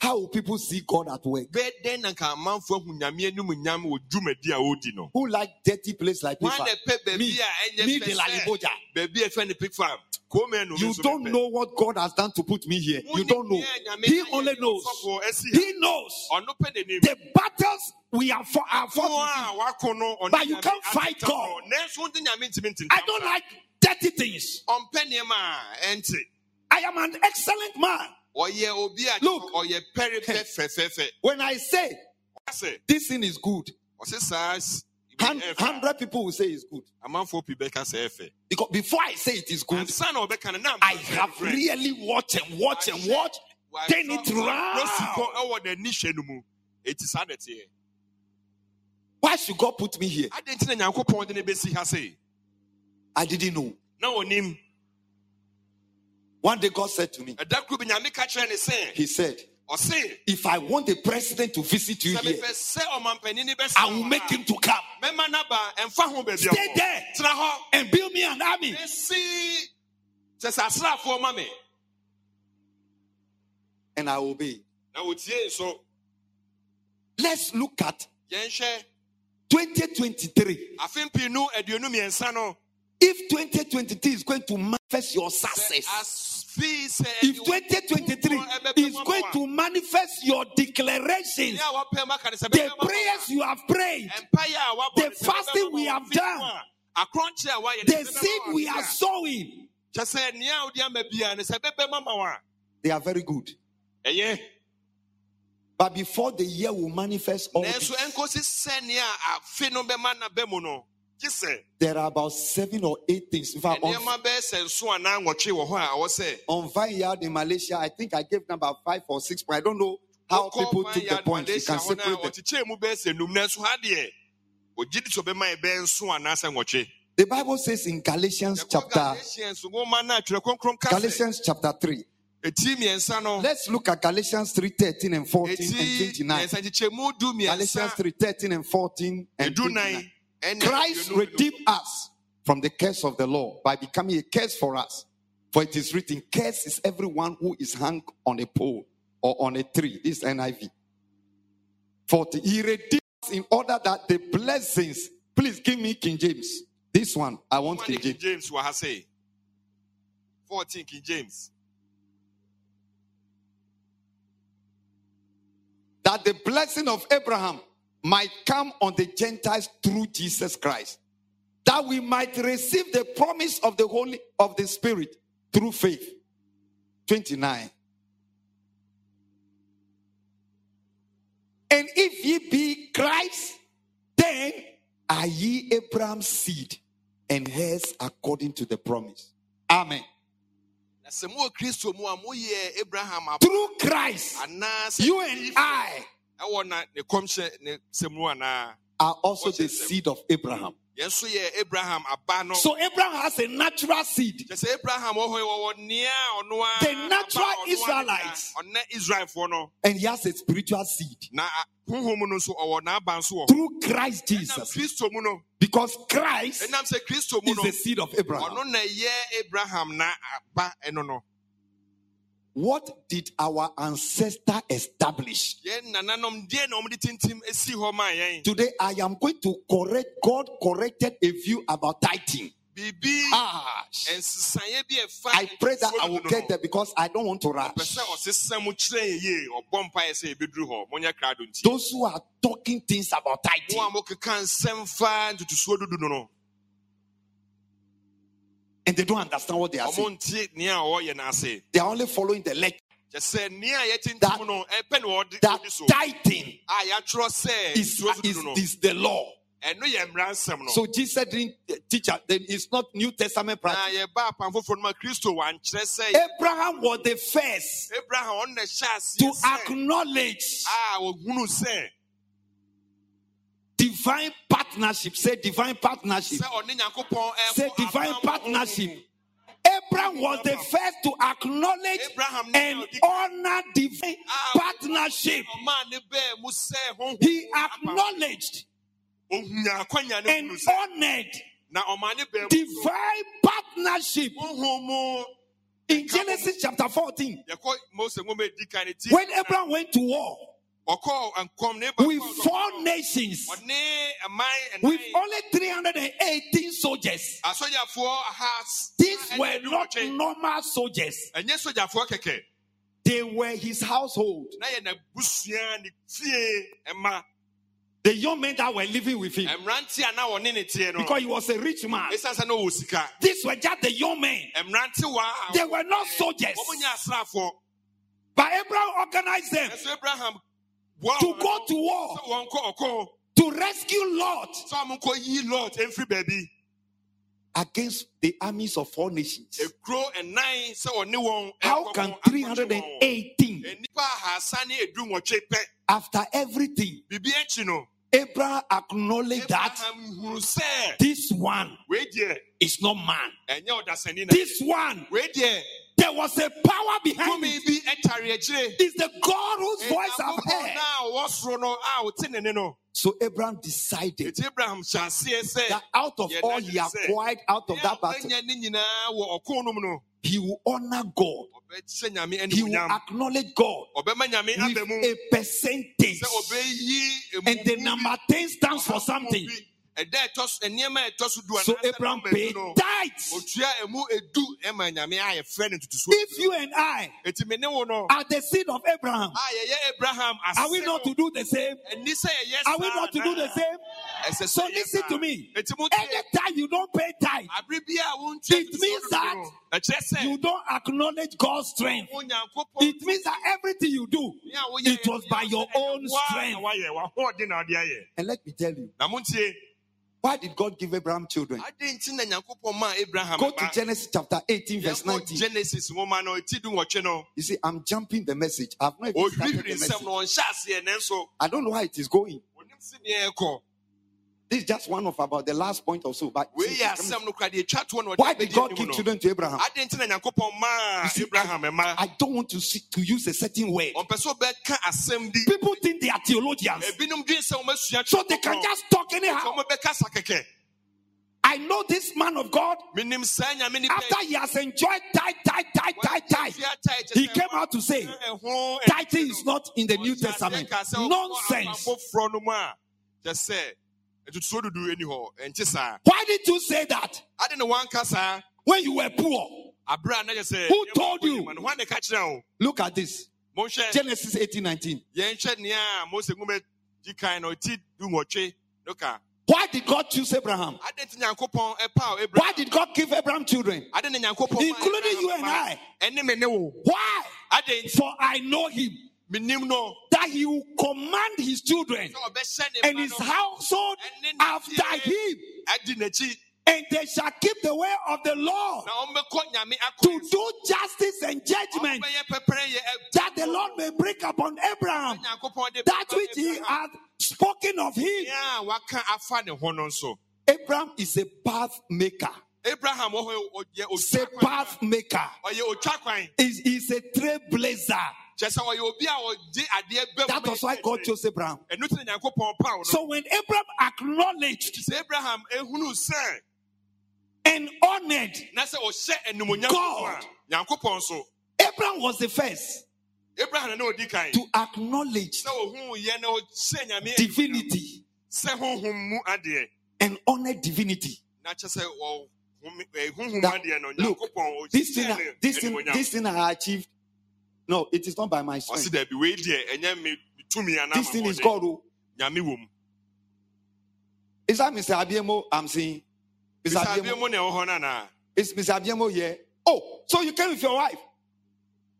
how will people see God at work? bɛɛ dɛn na nka amanfoɔ ahu Nyame anim nyam wɔ dwumadi a ɔredi no. Who like dirty place like this? Me, me fɛ de la Liboja. baabi a ɛfɛ no pig farm. Kome You don't know what God has done to put me here. You don't know. He only knows. ɔsɔfoɔ asi ha. He knows the battles we. Are Wɔn fought. a wako no, ɔne But you can't fight God. no. Nanso wode Nyame ntimi ntintam I don't like dirty things. Ɔmpɛ nneɛma a. I am an excellent man. Ɔyɛ obi a Look. ɔyɛ pɛrepɛ fɛfɛɛfɛ. When I say this thing is good, ɔsɛ saa s- hun- hundred people will say it's good. amanfoɔ pii bɛka sɛ ɛfɛ. Because before I say it is good, Ansa na ɔbɛka no na I have really watched and watched and watched. Turn it round. Losipɔ ɛwɔ n'ani hyɛ no mu. Eti saa na ɛteɛ. Why should God put me here? Adɛn nti na Nyankopɔn de ne bɛsi ha sei? I didn't know. One day God said to me, Ɛda koro bi Nyame ka kyerɛ ne sɛ, He said, If I want the president to visit you here, mepɛ sɛ ɔmampanin ne bɛsa I will make him to come. Mɛma n'aba ɛmfa ho baabi a Stay there and build me an army. Esi kyɛ sɛ asraafoɔ ma me. And I obey. Let's look at 2023. afe mpinu aduonu mmiɛnsa no. If 2023 is going to manifest your success, if 2023 is going to manifest your declarations, the prayers you have prayed, the fasting we have done, the seed we are sowing, they are very good. But before the year will manifest all this, ɛnkosi sɛnea afe no bɛma naba mu no gye sɛ there are about seven or eight things. In fact, on, nneɛma bɛyɛ sɛ nso anaa nwɔtwe wɔ hɔ a ɛwɔ sɛ on Vineyard in Malaysia, I think I gave number five or six, but I don't know how people took the point. You can separate them. wɔkyekyɛɛ mu bɛyɛ sɛ num nanso ha deɛ wɔgye di sɛ ɔbɛma yɛ bɛyɛ nso anaasɛ nwɔtwe The Bible says in Galatians chapter Galatians nwoma no a Twerɛ Kronkron ka sɛ, Galatians chapter 3. eti mmiɛnsa no Let's look at Galatians 3 13 and 14 and eti 29. mmiɛnsa nkyekyɛmu du Galatians mmiɛnsa 3 13 and 14 and 29. Christ redeemed us from the curse of the law by becoming a curse for us. For it is written, Curse is everyone who is hung on a pole or on a tree. This is NIV. 40. He redeemed us in order that the blessings, please give me King James. This one, I want King ne King James. James wɔ ha 14 King James. That the blessing of Abraham might come on the Gentiles through Jesus Christ. That we might receive the promise of the Holy of the Spirit through faith. 29. And if ye be Christ, then are ye Abraham's seed and heirs according to the promise. Amen. Na sɛ mowɔ Kristo mu a moyɛ Abraham aba Through Christ, you and I ɛwɔ na ne kɔmhyɛ ne sɛm mu anaa are also the seed of Abraham. yɛn nso Abraham aba. So Abraham has a natural seed. kyɛ Abraham wɔ hɔ yi wɔwɔ nea ɔno a The natural aba a ɔno a Israelites. no And he has a spiritual seed na a- no nso ɔwɔ n'aba nso through Christ Jesus. Kristo mu no Because Christ ɛnam sɛ Kristo mu is no the seed of Abraham. ɔno na ɛyɛ Abraham na aba ɛno no. What did our ancestor establish? yɛn nananom deɛ na wɔde tintim esi hɔ ma yɛn. Today I am going to correct, God corrected a view about tithing. Ah, nsesaeɛ bi a ɛfa I pray that I will get there because I don't want to rush. sɛ ɔsesa mu kyerɛ yɛ yie ɔbɔ mpaeɛ sɛ yɛbɛduru hɔ monyɛ krado nti Those who are talking things about tithing a mokeka nsɛm fa ntotosoɔ dudu no no and they don't understand what they are saying, ɔmo nte nea a ɔyɛ no ase they are only following the lecture kyɛ sɛ nea a That- yɛtintim no ɛpɛ ne wɔde that tithing a yɛatwerɛ sɛ is, is, is the law. ɛno yɛ mmara nsɛm no. So Jesus didn't eh, teach us, then it's not New Testament practice. yɛba apam foforɔ no ma kristo wankyerɛ sɛ Abraham was the first abraham ɔno na ɛhyɛ to acknowledge a wɔhunu sɛ divine partnership. Say divine partnership. sɛ ɔne nyankopɔn ɛko Say divine partnership. Abraham was the first to acknowledge Abraham and honor divine partnership. ɔmaa ne bɛɛ mu sɛ honhom He acknowledged ohunya akwanya ne and honored na ɔmaa ne bɛɛ mu divine partnership in Genesis chapter 14. yɛkɔ mose nwoma edi kan ne ti When Abraham went to war ɔkɔɔ nkɔm ne ba with four nations, with only 318 soldiers, these were not normal soldiers, ɛnyɛ sogyafoɔ kɛkɛ they were his household. na yɛ n'abusua ne fie ɛma The young men that were living with him. Mmeranteɛ a na wɔne ne teɛ no. Because he was a rich man. ɛsiane sɛ na ɔwɔ These were just the young men. They were not soldiers. nyɛ asraafoɔ But Abraham organized them. Ɛso abraham boa to go to war. Sɛ wɔn kɔ ɔkɔ to rescue Lot. Sɛ wɔn kɔ yi lord mfiri baabi against the armies of four nations. ekuro ɛnan sɛ ɔne wɔn How can wɔn 318 nipa ahasa ne edu nwɔtwe pɛ after everything bibi akyi no Abraham acknowledged that abraham huru sɛ this one is not man. ɛnyɛ ɔdasani na This one, there was a power behind it. bi ɛtare akyire It's the God whose voice I've heard. So Abraham decided eti abraham hyɛ aseɛ sɛ that out of all he acquired out of that battle, ɔbɛnya ne nyinaa wɔ ɔko no mu no he will honor God. He will acknowledge God with a percentage. And the number 10 stands for something. So nneɛma a ɛtɔ so du So anaasɛ Abraham paid tithes. otua emu edu ɛma nyame ayɛ fɛ ne ntutuso If you and I eti me ne wo are the seed of Abraham, a yɛyɛ abraham ase are we not to do the same? ɛni sɛ yɛyɛ Are we not to do the same? So listen to me. eti mo tie Anytime you don't pay tithe, abiri bi a wo ntua It means that you don't acknowledge God's strength. It means that everything you do, Ní a woyɛ it was by your own strength. wayɛ wahoɔden na ɔde ayɛ And let me tell you, na mo ntie why did God give Abraham children? ade nti na nyankopɔn maa abraham Go to. Genesis chapter 18, verse Yɛkɔ 19. genesis nwoma no eti du You see, I'm jumping the message. I've not even started the message. no ɔnhyɛ aseɛ nanso I don't know how it is going. This is just one of about the last point or so. But see, yɛ asɛm no kora deɛ ɛtwa toɔ why did God give children to Abraham? adɛn nti na nyankopɔn maa You see, abraham I don't want to see, to use a certain word. ɔmpɛ sɛ ɔbɛka asɛm bi People think they are theologians, ebinom dwen sɛ wɔmasua so they can just talk anyhow. wɔmɛbɛka sa kɛkɛ I know this man of God. menim saa nyame nipa After he has enjoyed tithe, tithe, tithe, tithe, tithe, he came out to say, tithing is not in the New Testament. Nonsense. Why did you say that ade ne wanka saa when you were poor? aberɛ a na kyɛ Who told you? no hɔ ne ka Look at this Genesis 18 19. yɛnhwɛ nea a mose nwoma di kan no ɔti du nwɔtwe no ka Why did God choose Abraham? ade nti nyankopɔn ɛpaw Why did God give Abraham children? ade ne nyankopɔn maa Including you and. I. ɛne me ne Why? For I know him that he will command his children sɛ ɔbɛhyɛ ne and his household after him, and they shall keep the way of the Lord na ɔmbɛkɔ nyame to do justice and judgment ɔmbɛyɛ pɛpɛrɛ yɛ that the Lord may bring upon Abraham. That which he hath spoken of him. nea a waka afa ne ho no nso. Abraham is a path maker. abraham wɔ hɔ ɔyɛ He's a path maker. ɔyɛ otwa kwan. He's, he's a trailblazer. Kyɛ sɛ ɔyɛ obi a ɔgye adeɛ bɛ That was why God chose Abraham. ɛno ti na nyankopɔn paw So when Abraham acknowledged abraham eh, sɛ and honored, na sɛ ɔhyɛ oh, animonyam God. a ah. nyankopɔn so Abraham was the first abraham na odi kan to acknowledge sɛ ohun yɛ na ɔhyɛ nyame eh, divinity sɛ honhom mu adeɛ and honor divinity. na kyɛ sɛ ɔ- home- eh, That- look, oh, This thing, this eh, thing, this thing I achieved. No, it is not by my strength. dɛbi wei deɛ ɛnyɛ me me tumi anaa This thing is. God. oh. nyame wɔ mu Is that Mr. Abiemo I'm saying? Mr. Abiemo, abiemu na ɛwɔ hɔ nana is Mr. Abiemo here? Oh, so you came with your wife?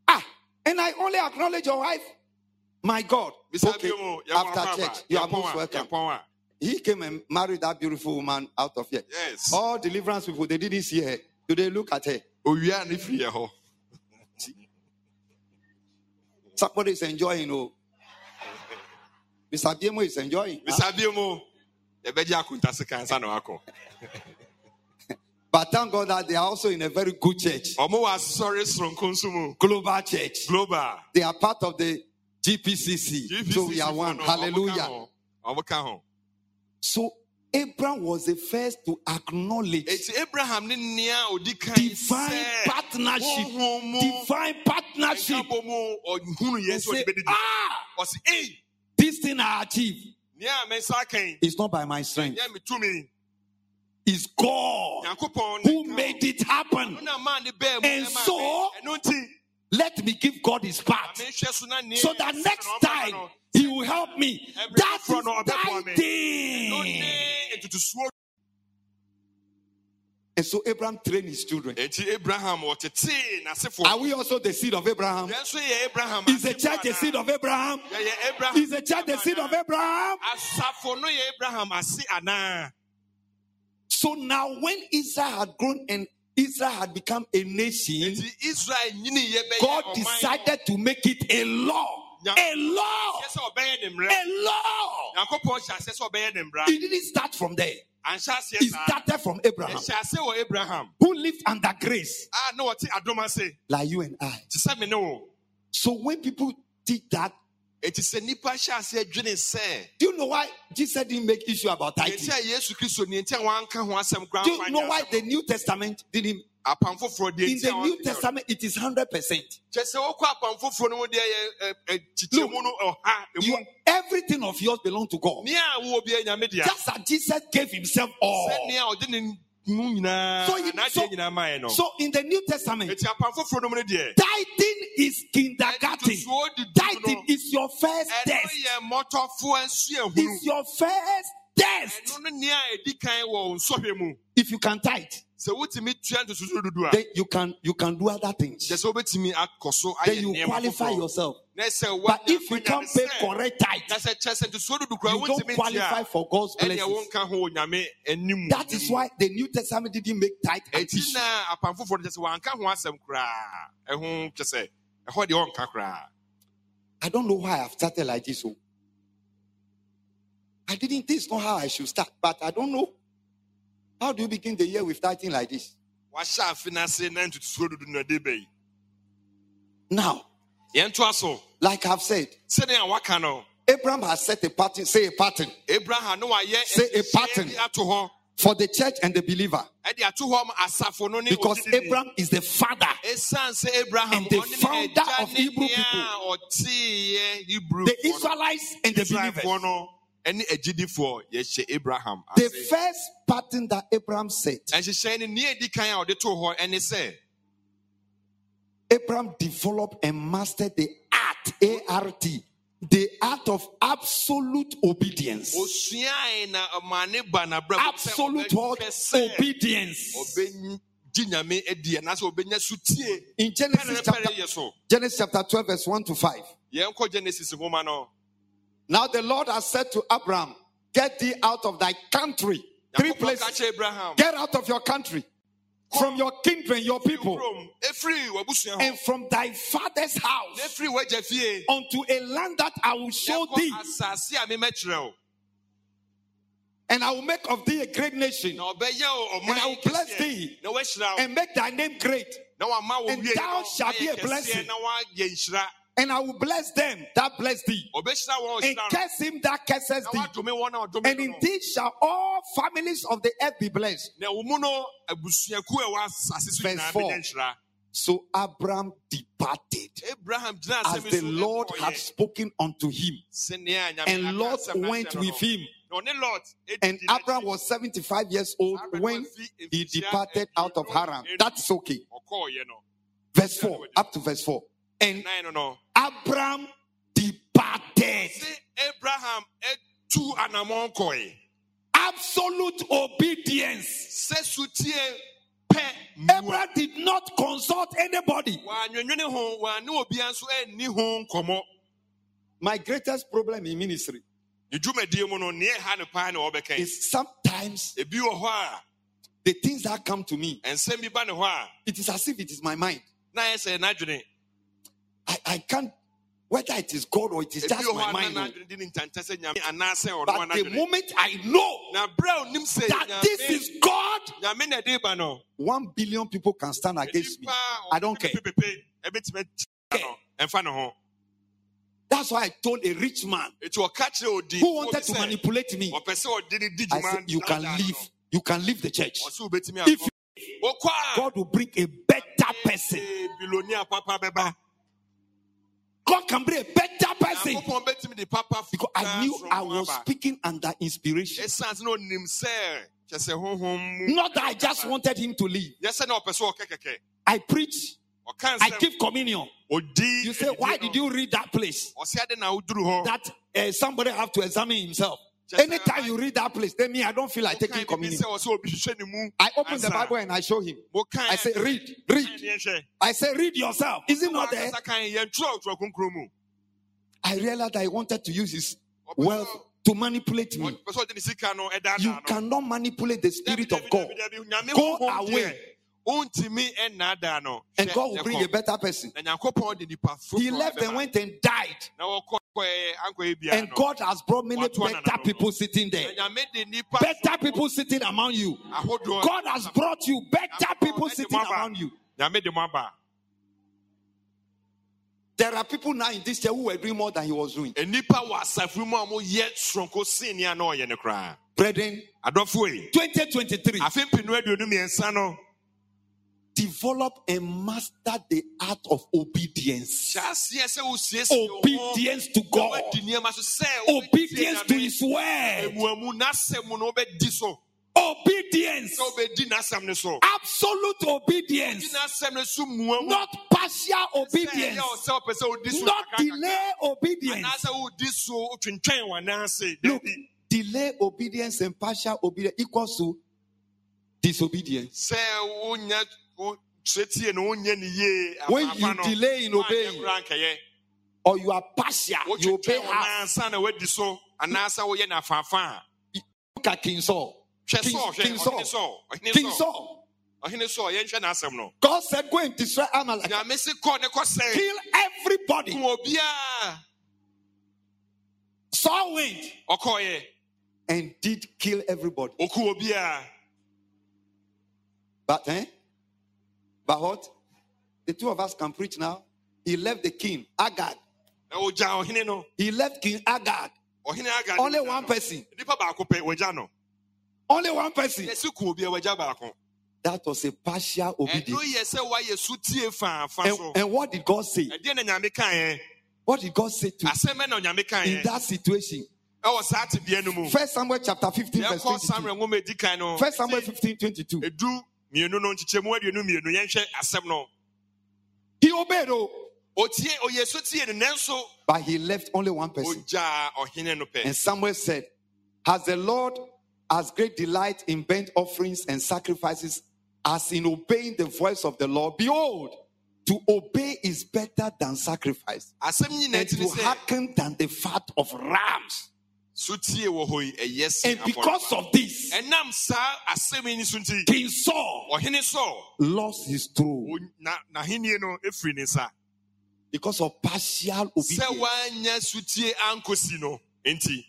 Ah, and I only acknowledge your wife. My God. Okay, after church, you are most welcome. He came and married that beautiful woman out of here. yes All deliverance people, they didn't see her. Do they look at her? owia ne firi yɛ hɔ Somebody is enjoying. Oh, [laughs] Mr. Abiemo is enjoying. bisa abiemu yɛbɛgye akontase kan sa na wakɔ [laughs] But thank God that they are also in a very good church, ɔmo wɔ asɔre soronko nso global church. global They are part of the GPCC. so we are one. no, ɔmo ka Hallelujah. ho. ɔmo ka So Abraham was the first to acknowledge abraham ne nea a odi kan divine partnership. Divine partnership. nkabɔ mu ɔhunu yɛ And sɛ say, ah, this thing I achieved nea a me nsa kan is not by my strength. nyɛ me tumi It's God who made it happen. ɔno na maa ne bɛɛ mu And so- me. ɛno nti Let me give God his part. so na nea So that next time he will help me. That is front or back one, thy thing. And so Abraham trained his children. eti abraham ɔtetee n'asefoɔ Are we also the seed of Abraham? yɛn nso yɛ abraham Is the church anaa? seed of Abraham? Is the church the seed of Abraham? asafo no yɛ abraham ase anaa So now, when Israel had grown and Israel had become a nation, israel nyini yɛ bɛyɛ God decided to make it a law. A law. yɛ sɛ ɔbɛyɛ ne mmerɛ A law. nyankopɔn hyɛ ase sɛ ɔbɛyɛ ne mmara It didn't start from there. It started from Abraham, ɛhyɛ ase wɔ abraham who lived under grace, a na wɔte adom ase like you and I. te sɛ me ne So when people teach that, eti sɛ nipa hyɛ ase adwene sɛ do you know why Jesus didn't make issue about tithing? a yesu kristo ni nti a wanka ho asɛm kora Do you know why the New Testament didn't? apam foforɔ deɛ In the New Testament, it is hundred percent. kyɛ sɛ wokɔ apam foforɔ no mu deɛ yɛ ɛ, ɛ, kyikyɛmu no ɔha You everything of yours belong to God. nea a wowɔ biara nyame dea Just as Jesus gave Himself all. sɛnea ɔde ne mu nyinaa So n'adeɛ so- nyinaa maɛ no So in the New Testament, eti apam foforɔ no mu deɛ tithing is kindergarten. ɛtutuo Tithing no is your first test. yɛ mmɔtɔfoɔ nsua hunu It's your first test. ɛno no a ɛdi kan wɔ nsɔhwɛ mu If you can tithe, sɛ wotumi tua ntotoso dudu a then you can you can do other things. kyɛ sɛ wobɛtumi akɔ so Then you qualify yourself. But if you can't pay correct tithe, sɛ kyɛ sɛ ntotoso dudu koraa you don't qualify for God's blessings. wonka ho wɔ nyame That is why the New Testament didn't make tithe an issue. na apam foforɔ no kyɛ sɛ wanka ho asɛm koraa ɛho kyɛ sɛ ɛhɔ deɛ ɔnka koraa I don't know why I've started like this. oh. I didn't, this is not how I should start, but I don't know. How do you begin the year with starting like this? wahyɛ afe no ase na ntotosuo dodo no de bɛyi Now, like I've said, sɛdeɛ waka no Abraham has set a pattern, say a pattern abraham Say a pattern. bi ato hɔ for the church and the believer ɛde ato hɔ ma asafo because. Abraham is the father. ɛsiane sɛ abraham And the founder of Hebrew nea a ɔteeɛ hebrew The Israelites and the believers. No ɛne agyidifoɔ yɛhyɛ abraham The first pattern that Abraham set, nhyehyɛe no nea ɛdi kan a ɔde too hɔ ɛne sɛ Abraham developed and mastered the art, A-R-T, the art of absolute obedience. osuae na ɔma ne ba n'abrabɔ sɛ Absolute what? ɔbɛhwɛ sɛ Obedience. ɔbɛgye nyame adi anaasɛ ɔbɛnya sutie In Genesis ne chapter, pɛre yɛ so Genesis chapter 12, verse 1 to 5. yɛnkɔ genesis nwoma no Now the Lord has said to Abraham, Get thee out of thy country. Three places. Get out of your country, from your kindred, your people, and from thy father's house ɛfiri w'agya fie unto a land that I will show thee, asase a memɛkyerɛ wo and I will make of thee a great nation, na ɔbɛyɛ wo And I will bless thee. na wɔahyira wo and make thy name great, na wama wo and thou shalt be a blessing. Kɛseɛ na woayɛ nhyira and I will bless them that bless thee, and curse him that curses thee. wadome wɔn a ɔdome And no in thee shall all families of the earth be blessed. na no abusuakuo a ɛwɔ asase so Verse nyinaa four. So Abraham departed abraham as the Lord had spoken unto him. And Lot went with him. Na ɔne Lot ɛdi And. Abraham was 75 years old when he departed out of Haran. That's okay. Verse 4, up to verse 4. And nan no no Abraham departed. abraham ɛtu anammɔn kɔe Absolute obedience. sɛ sutie pɛ Abraham did not consult anybody. wɔanwonwene ho wɔane obia nso anni ho nkɔmmɔ My greatest problem in ministry ne dwumadie mu no neɛ ɛha ne paa na wɔbɛka is sometimes ebi wɔ hɔ a the things that come to me, ɛnsɛm bi ba ne hɔ a it is as if it is my mind. na ayɛ sɛ n'adwene I, I can't, whether it is God or it is just my mind. oh. n'adwene di ne ntanta sɛ nyame anaasɛ ɔno But the moment I know na berɛ a that this is God, nyame na ɛde ba no one billion people can stand against me. I don't care. That's why I told a rich man eti ɔka kyerɛ odi who wanted to manipulate me. ɔpɛ sɛ ɔde ne di I said, You can leave. You can leave the church. no. ɔsɛ wobɛtumi If God will bring a better person. ee, bilonia papa bɛba God can bring a better person. nyankopɔn bɛtumi de papa Because I knew I was speaking under inspiration. ɛsiane sɛ na ɔnim sɛ kyɛ sɛ honhom mu Not that I just wanted him to leave. yɛ sɛ na ɔpɛ sɛ ɔka I preach, I give communion. You say, Why did you read that place? ɔsɛ ade na woduru hɔ That uh, somebody have to examine himself. Anytime you read that place, then me, I don't feel like taking communion. sɛ ɔsɛ obi hwehwɛ ne mu I open the Bible and I show him. I say, Read, read. Wokae ne yɛhwɛ. I say, Read yourself. Is it not there? Wakasa kan yɛntwerɛ ɔtwerɛ kronkron mu I realized I wanted to use his wealth to manipulate me. ɔpɛ sɛ ɔde ne sika no ɛdaadaa You cannot manipulate the Spirit of God. dabi, dabi. Nyame Go away. deɛ, wontumi ɛnnaadaa And God will bring a better person. na nyankopɔn de nipa He left and went and died. Na wɔkɔ kɔɛ ankɔyɛ biara And. God has brought many better people sitting there. Na nyame de nipa Better people sitting among you. God has brought you better people sitting around you. nyame de mo aba There are people now in this church who were doing more than he was doing. nnipa wɔ asafo mu a moyɛ soronko sen nea na ɔyɛ no koraa Brethren, yi 2023, afe mpinu aduonu mmiɛnsa no develop and master the art of obedience. hyɛ aseɛ sɛ wosiesie wo ho Obedience to God. woadi nneɛma so sɛ Obedience to his word. emuamu n'asɛm mu no wobɛdi so Obedience. sɛ wobɛdi n'asɛm no so Absolute obedience. n'asɛm no so mua mu Not partial obedience. wo sɛ wopɛ sɛ wodi so Not delay obedience. anaasɛ wodi so wotwentwɛn w'anaase Look, delay obedience and partial obedience equals to disobedience. Sɛ wonya wo- sɛ tie no wonyɛ ne yie When you delay in obeying, or you are partial, you obey half. w'anaasa na wadi so anaasɛ woyɛ no afaafa a Look at King Saul. King, King Saul. King Saul, Saul. ɔhene Saul, yɛnhwɛ n'asɛm no God said, Go and destroy Amalek. nyame se kɔ ne kɔsɛe Kill everybody. Saul went. and did kill everybody. But eh? But what? The two of us can preach now. He left the king, Agag. na ogya ɔhene no He left King Agag. Only one person. nipa baako pɛ wagya no Only one person. yɛsi ku obiara wagya baako That was a partial obedience. yɛ sɛ wayɛ so tie faafa And, and what did God say? ɛdeɛ na nyame kaeɛ What did God say to asɛm bɛ na onyame in that situation? ɛwɔ saa tebea no mu First Samuel chapter 15, verse yɛkɔ 22. samuel nwoma edi kan no First Samuel 15, 22. Edu mmienu no nkyekyɛmu aduonu mmienu yɛnhwɛ asɛm no He obeyed, oh, otie oyɛ tie no nanso but he left only one person. ogyaa ɔhene no pɛ And Samuel said, Has the Lord as great delight in burnt offerings and sacrifices as in obeying the voice of the Lord? Behold, to obey is better than sacrifice, and to hearken than the fat of rams. And because of this, ɛnam saa asɛm yi ni so nti King Saul lost his throne n'ahenni no efiri ne nsa because of partial obedience. wanya sutie ankosi no nti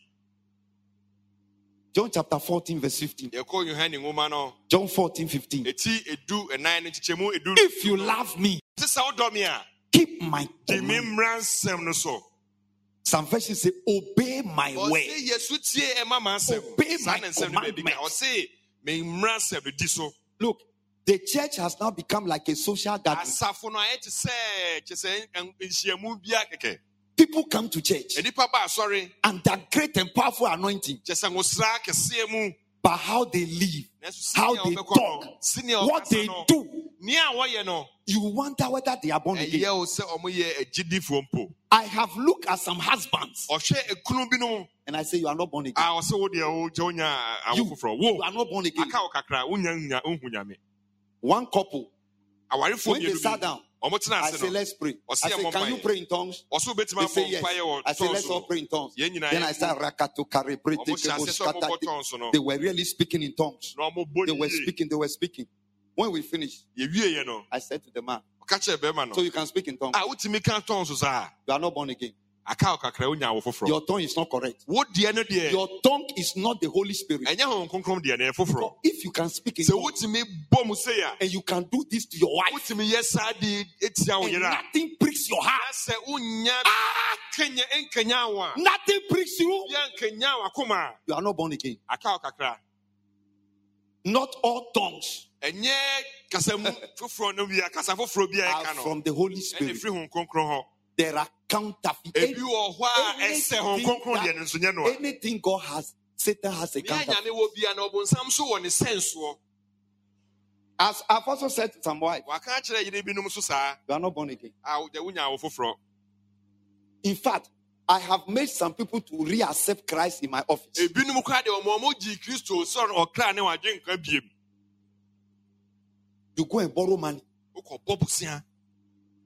John chapter 14, verse 15. yɛkɔ yohane nwoma no John 14, 15. eti edu ɛnan no nkyekyɛmu edu If you love me, sisan wodɔ me a keep my di me command. Some versions say, obey my way. word. yɛ sutie ɛma ma Obey my na nsɛm no baabi commandments. ɔse me mmara nsɛm no di so Look, the church has now become like a social gathering. asafo no ayɛ te sɛ kyɛ sɛ ɛn- nhyiamu bia kɛkɛ People come to church asɔre under great and powerful anointing, kyɛ sɛ ngosra kɛseɛ mu but how they live, how they talk, what they do, nea a wɔyɛ no you wonder whether they are born again. wo sɛ ɔmoyɛ agyidifoɔ mpo. I have looked at some husbands. Ɔhwɛ ekunu binom. And I say, You are not born again. Ah, ɔsɛ wo deɛ wogya wonya awo You, you are not born again. aka wo kakra wonya nya wohu nyame. One couple, when they sat down, bi. ɔmo tena I say, Let's pray. I say, Can you pray in tongues? They say yes. I say, Let's all pray in tongues. Then I start rakato kare prete ɔmo hyɛ kebo ase sɛ ɔmobɔ skata. tɔn so no They were really speaking in tongues. na ɔmo bɔ They were speaking, they were speaking. When we finished, I said to the man, ɔka kyerɛ bɛrima no So you can speak in tongues. a wotumi ka tɔn so saa You are not born again. Aka wo kakra wonya awo foforɔ Your tongue is not correct. wo deɛ no deɛ Your tongue is not the Holy Spirit. ɛnyɛ hon kronkron deɛ no ɛyɛ foforɔ If you can speak in tongues wotumi bɔ mu sei a and you can do this to your wife, wotumi yɛ saa de etia wo and nothing pricks your heart, sɛ wonya ah! kanya nkanya wo a nothing pricks you, yɛ nkanya wo akoma a you are not born again. aka wo kakra Not all tongues ɛnyɛ kasa mu [laughs] foforɔ no bia kasa foforɔ bi a are from the Holy Spirit. firi hon kronkron hɔ There are counterfeit. ebi wɔ hɔ a ɛsɛ Anything deɛ that- nso nyɛ no a Anything God has, Satan has a counterfeit. nyame wɔ bia na ɔbonsam so wɔ ne sɛnsoɔ As I've also said to some wife, waka akyerɛ yere binom so saa you are not born again. Ah, a deɛ wonya awo foforɔ In fact, I have made some people to reaccept Christ in my office. ebinom koraa deɛ ɔmo ɔmo gye kristo sɔre ɔkra ne wadwe nkwa biem You go and borrow money.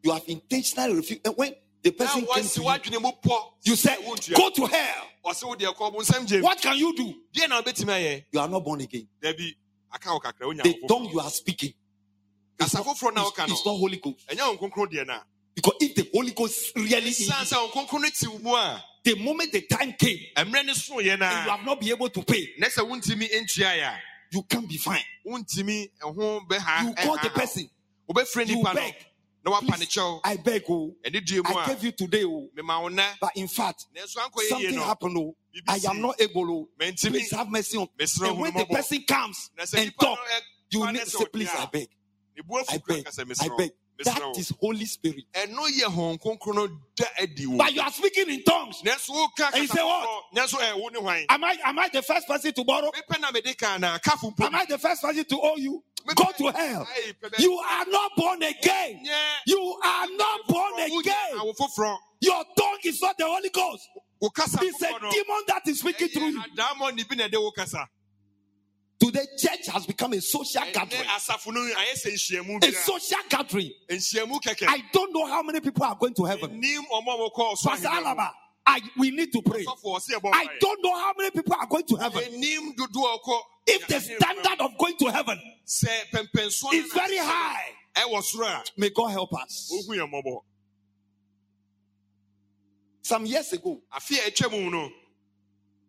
You have intentionally refused. When the person came to you, wadwene mu pɔ you said, Go to hell. ɔse wo deɛ kɔ bonsam gyem What can you do? deɛ na wobɛtumi ayɛ You are not born again. dabi aka wo The tongue you are speaking foforɔ na woka is, not Holy Ghost. ɛnyɛ hon kronkron deɛ no a Because if the Holy Ghost really is, ɛsiane sɛ hon kronkron no te wo mu a the moment the time came mmerɛ ne soeɛ no and you have not been able to pay, na sɛ wontumi ntuaeɛ a you can't be fine. bɛha You call the person. You beg. Na wapa ne Please, I beg you. ɛne due mu I gave you today, mema wo nɛ but in fact, nanso ankɔyɛ yie something happened. I am not able. Please have mercy on. me. And when the person comes and talk, you need to say, please, I beg, I beg, I beg. That is Holy Spirit. ɛno yɛ hon kronkron no da adi wo But you are speaking in tongues. And you say what? foforɔ, nanso ɛ wo ne Am I am I the first person to borrow? mepɛ na mede ka na kafo mpo Am I the first person to owe you? Go to hell. Bɛ- You are not born again. You are not born again. Your tongue is not the Holy Ghost. It's a demon that is speaking through you. Today, church has become a social gathering. asafo no ayɛ sɛ nhyiamu A social gathering. I don't know how many people are going to heaven. nim ɔmo a wɔkɔɔ so Pastor. Alaba, I, we need to pray. Ɔsɔfo ɔse ɛbɔ I don't know how many people are going to heaven. Ɛnim dodoɔ ɔkɔ If the standard of going to heaven is very high, ɛwɔ soro a may God help us. ohu yɛ mmɔbɔ Some years ago, afe a ɛtwa mu no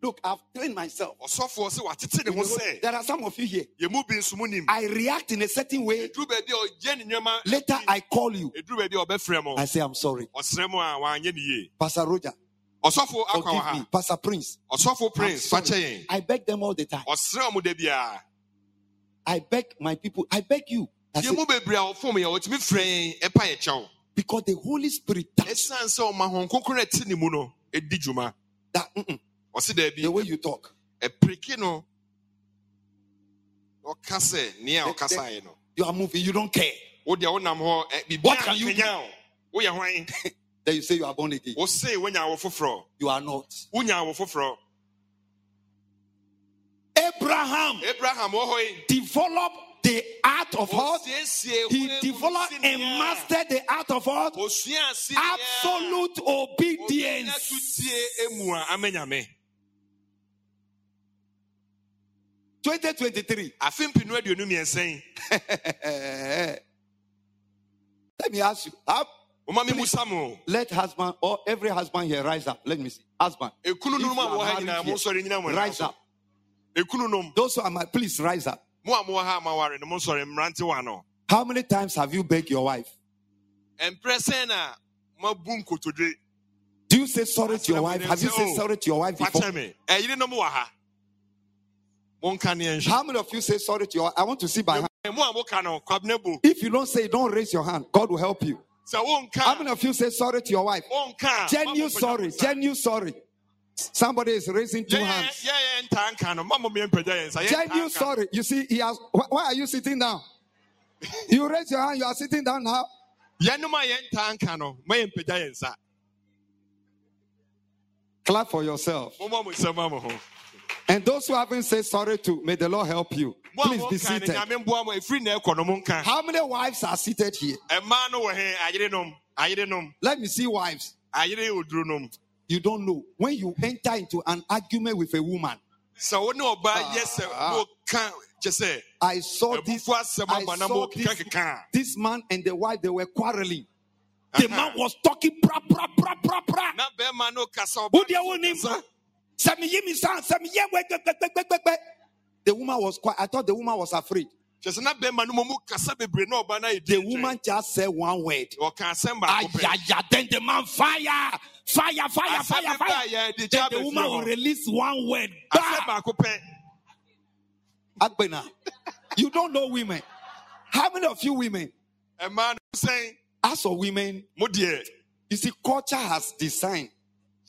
Look, I've trained myself. ɔsɔfoɔ sɛ watete ne ho sɛ There are some of you here. yɛn mu bi nso I react in a certain way. ɛduru baabi a ɔgye ne nneɛma Later, I call you. ɛduru baabi a ɔbɛfrɛ mo I say, I'm sorry. ɔsrɛ mu a wanyɛ ne yie Pastor Roger, ɔsɔfoɔ akwa wɔ forgive me. Pastor Prince, prince. I beg them all the time. ɔsrɛ mo da biara I beg my people. I beg you. I say, yɛn mu bebree a ɔfom yɛ wɔtumi frɛ yɛn ɛpa yɛ kyɛw because the Holy Spirit touch ɛsiane sɛ ɔma hɔn kokoro a ɛte ne no that daabi the way you talk. ɛpiriki no ɔka sɛ nea ɔkasa yɛ no You are moving. You don't care. wo deɛ wonam hɔ ɛ eh, biribi What can you ankanya o woyɛ hwan [laughs] Then you say you are born again. wose wonya awo foforɔ You are not. wonya awo foforɔ Abraham abraham wɔ hɔ yi developed the art of what? He developed and mastered the art of what? ase Absolute obedience. 2023. afe mpinu aduonu mmiɛnsa yi [laughs] Let me ask you. how- wɔma me musa mo Let husband or every husband here rise up. Let me see. Husband. ekunu nom a you are wɔwɔ ha married nyinaa mo here, nyina mo Rise up. ekunu Those who are my, please rise up. mo a mowɔ ha ma ware no mo nsɔre mmerante wa no How many times have you begged your wife? mprɛ sɛn na mabu nkotodwe Do you say sorry to your wife? Have you said sorry to your wife before? fakyɛ me ɛyere nom wɔ ha monka ne yɛnhwɛ How many of you say sorry to your wife? I want to see by hand. mo a moka no kwabena bu If you don't say, don't raise your hand. God will help you. How many of you say sorry to your wife? Genuine sorry. mpagya mo nsa. Genuine sorry. Somebody is raising two hands. yɛ- yɛ ntaa nka no mama mi mpagya yɛn nsa yɛ ntaa Genuine sorry. You see, he has. Why are you sitting down? You raise your hand. You are sitting down now. yɛnom a yɛn ntaa nka no ma yɛn mpagya yɛn nsa Clap for yourself. And those who haven't said sorry to, may the Lord help you. Please be seated. nyame mboa mo ɛfiri na ɛkɔ no monka How many wives are seated here? ɛmaa no wɔ he ayere nom ayere nom Let me see wives. ayere oduro nom You don't know. When you enter into an argument with a woman, sɛ wo ne ɔbaa ah. yɛ sɛ woka kyɛ sɛ I saw this. I saw this, this man and the wife, they were quarreling. The man was talking pra pra pra pra pra. na bɛrima no kasa Who ɔbaa deɛ The woman was quiet. I thought the woman was afraid. kyɛ sɛ na bɛrima no mmom kasa bebree na ɔbaa no ayɛ The woman just said one word. ɔka asɛm baako pɛ Ayaya, then the man fire, fire, fire, fire, fire. Then the woman will release one word. Agbena. You don't know women. How many of you women, ɛmaa no sɛn as for women, you see, culture has designed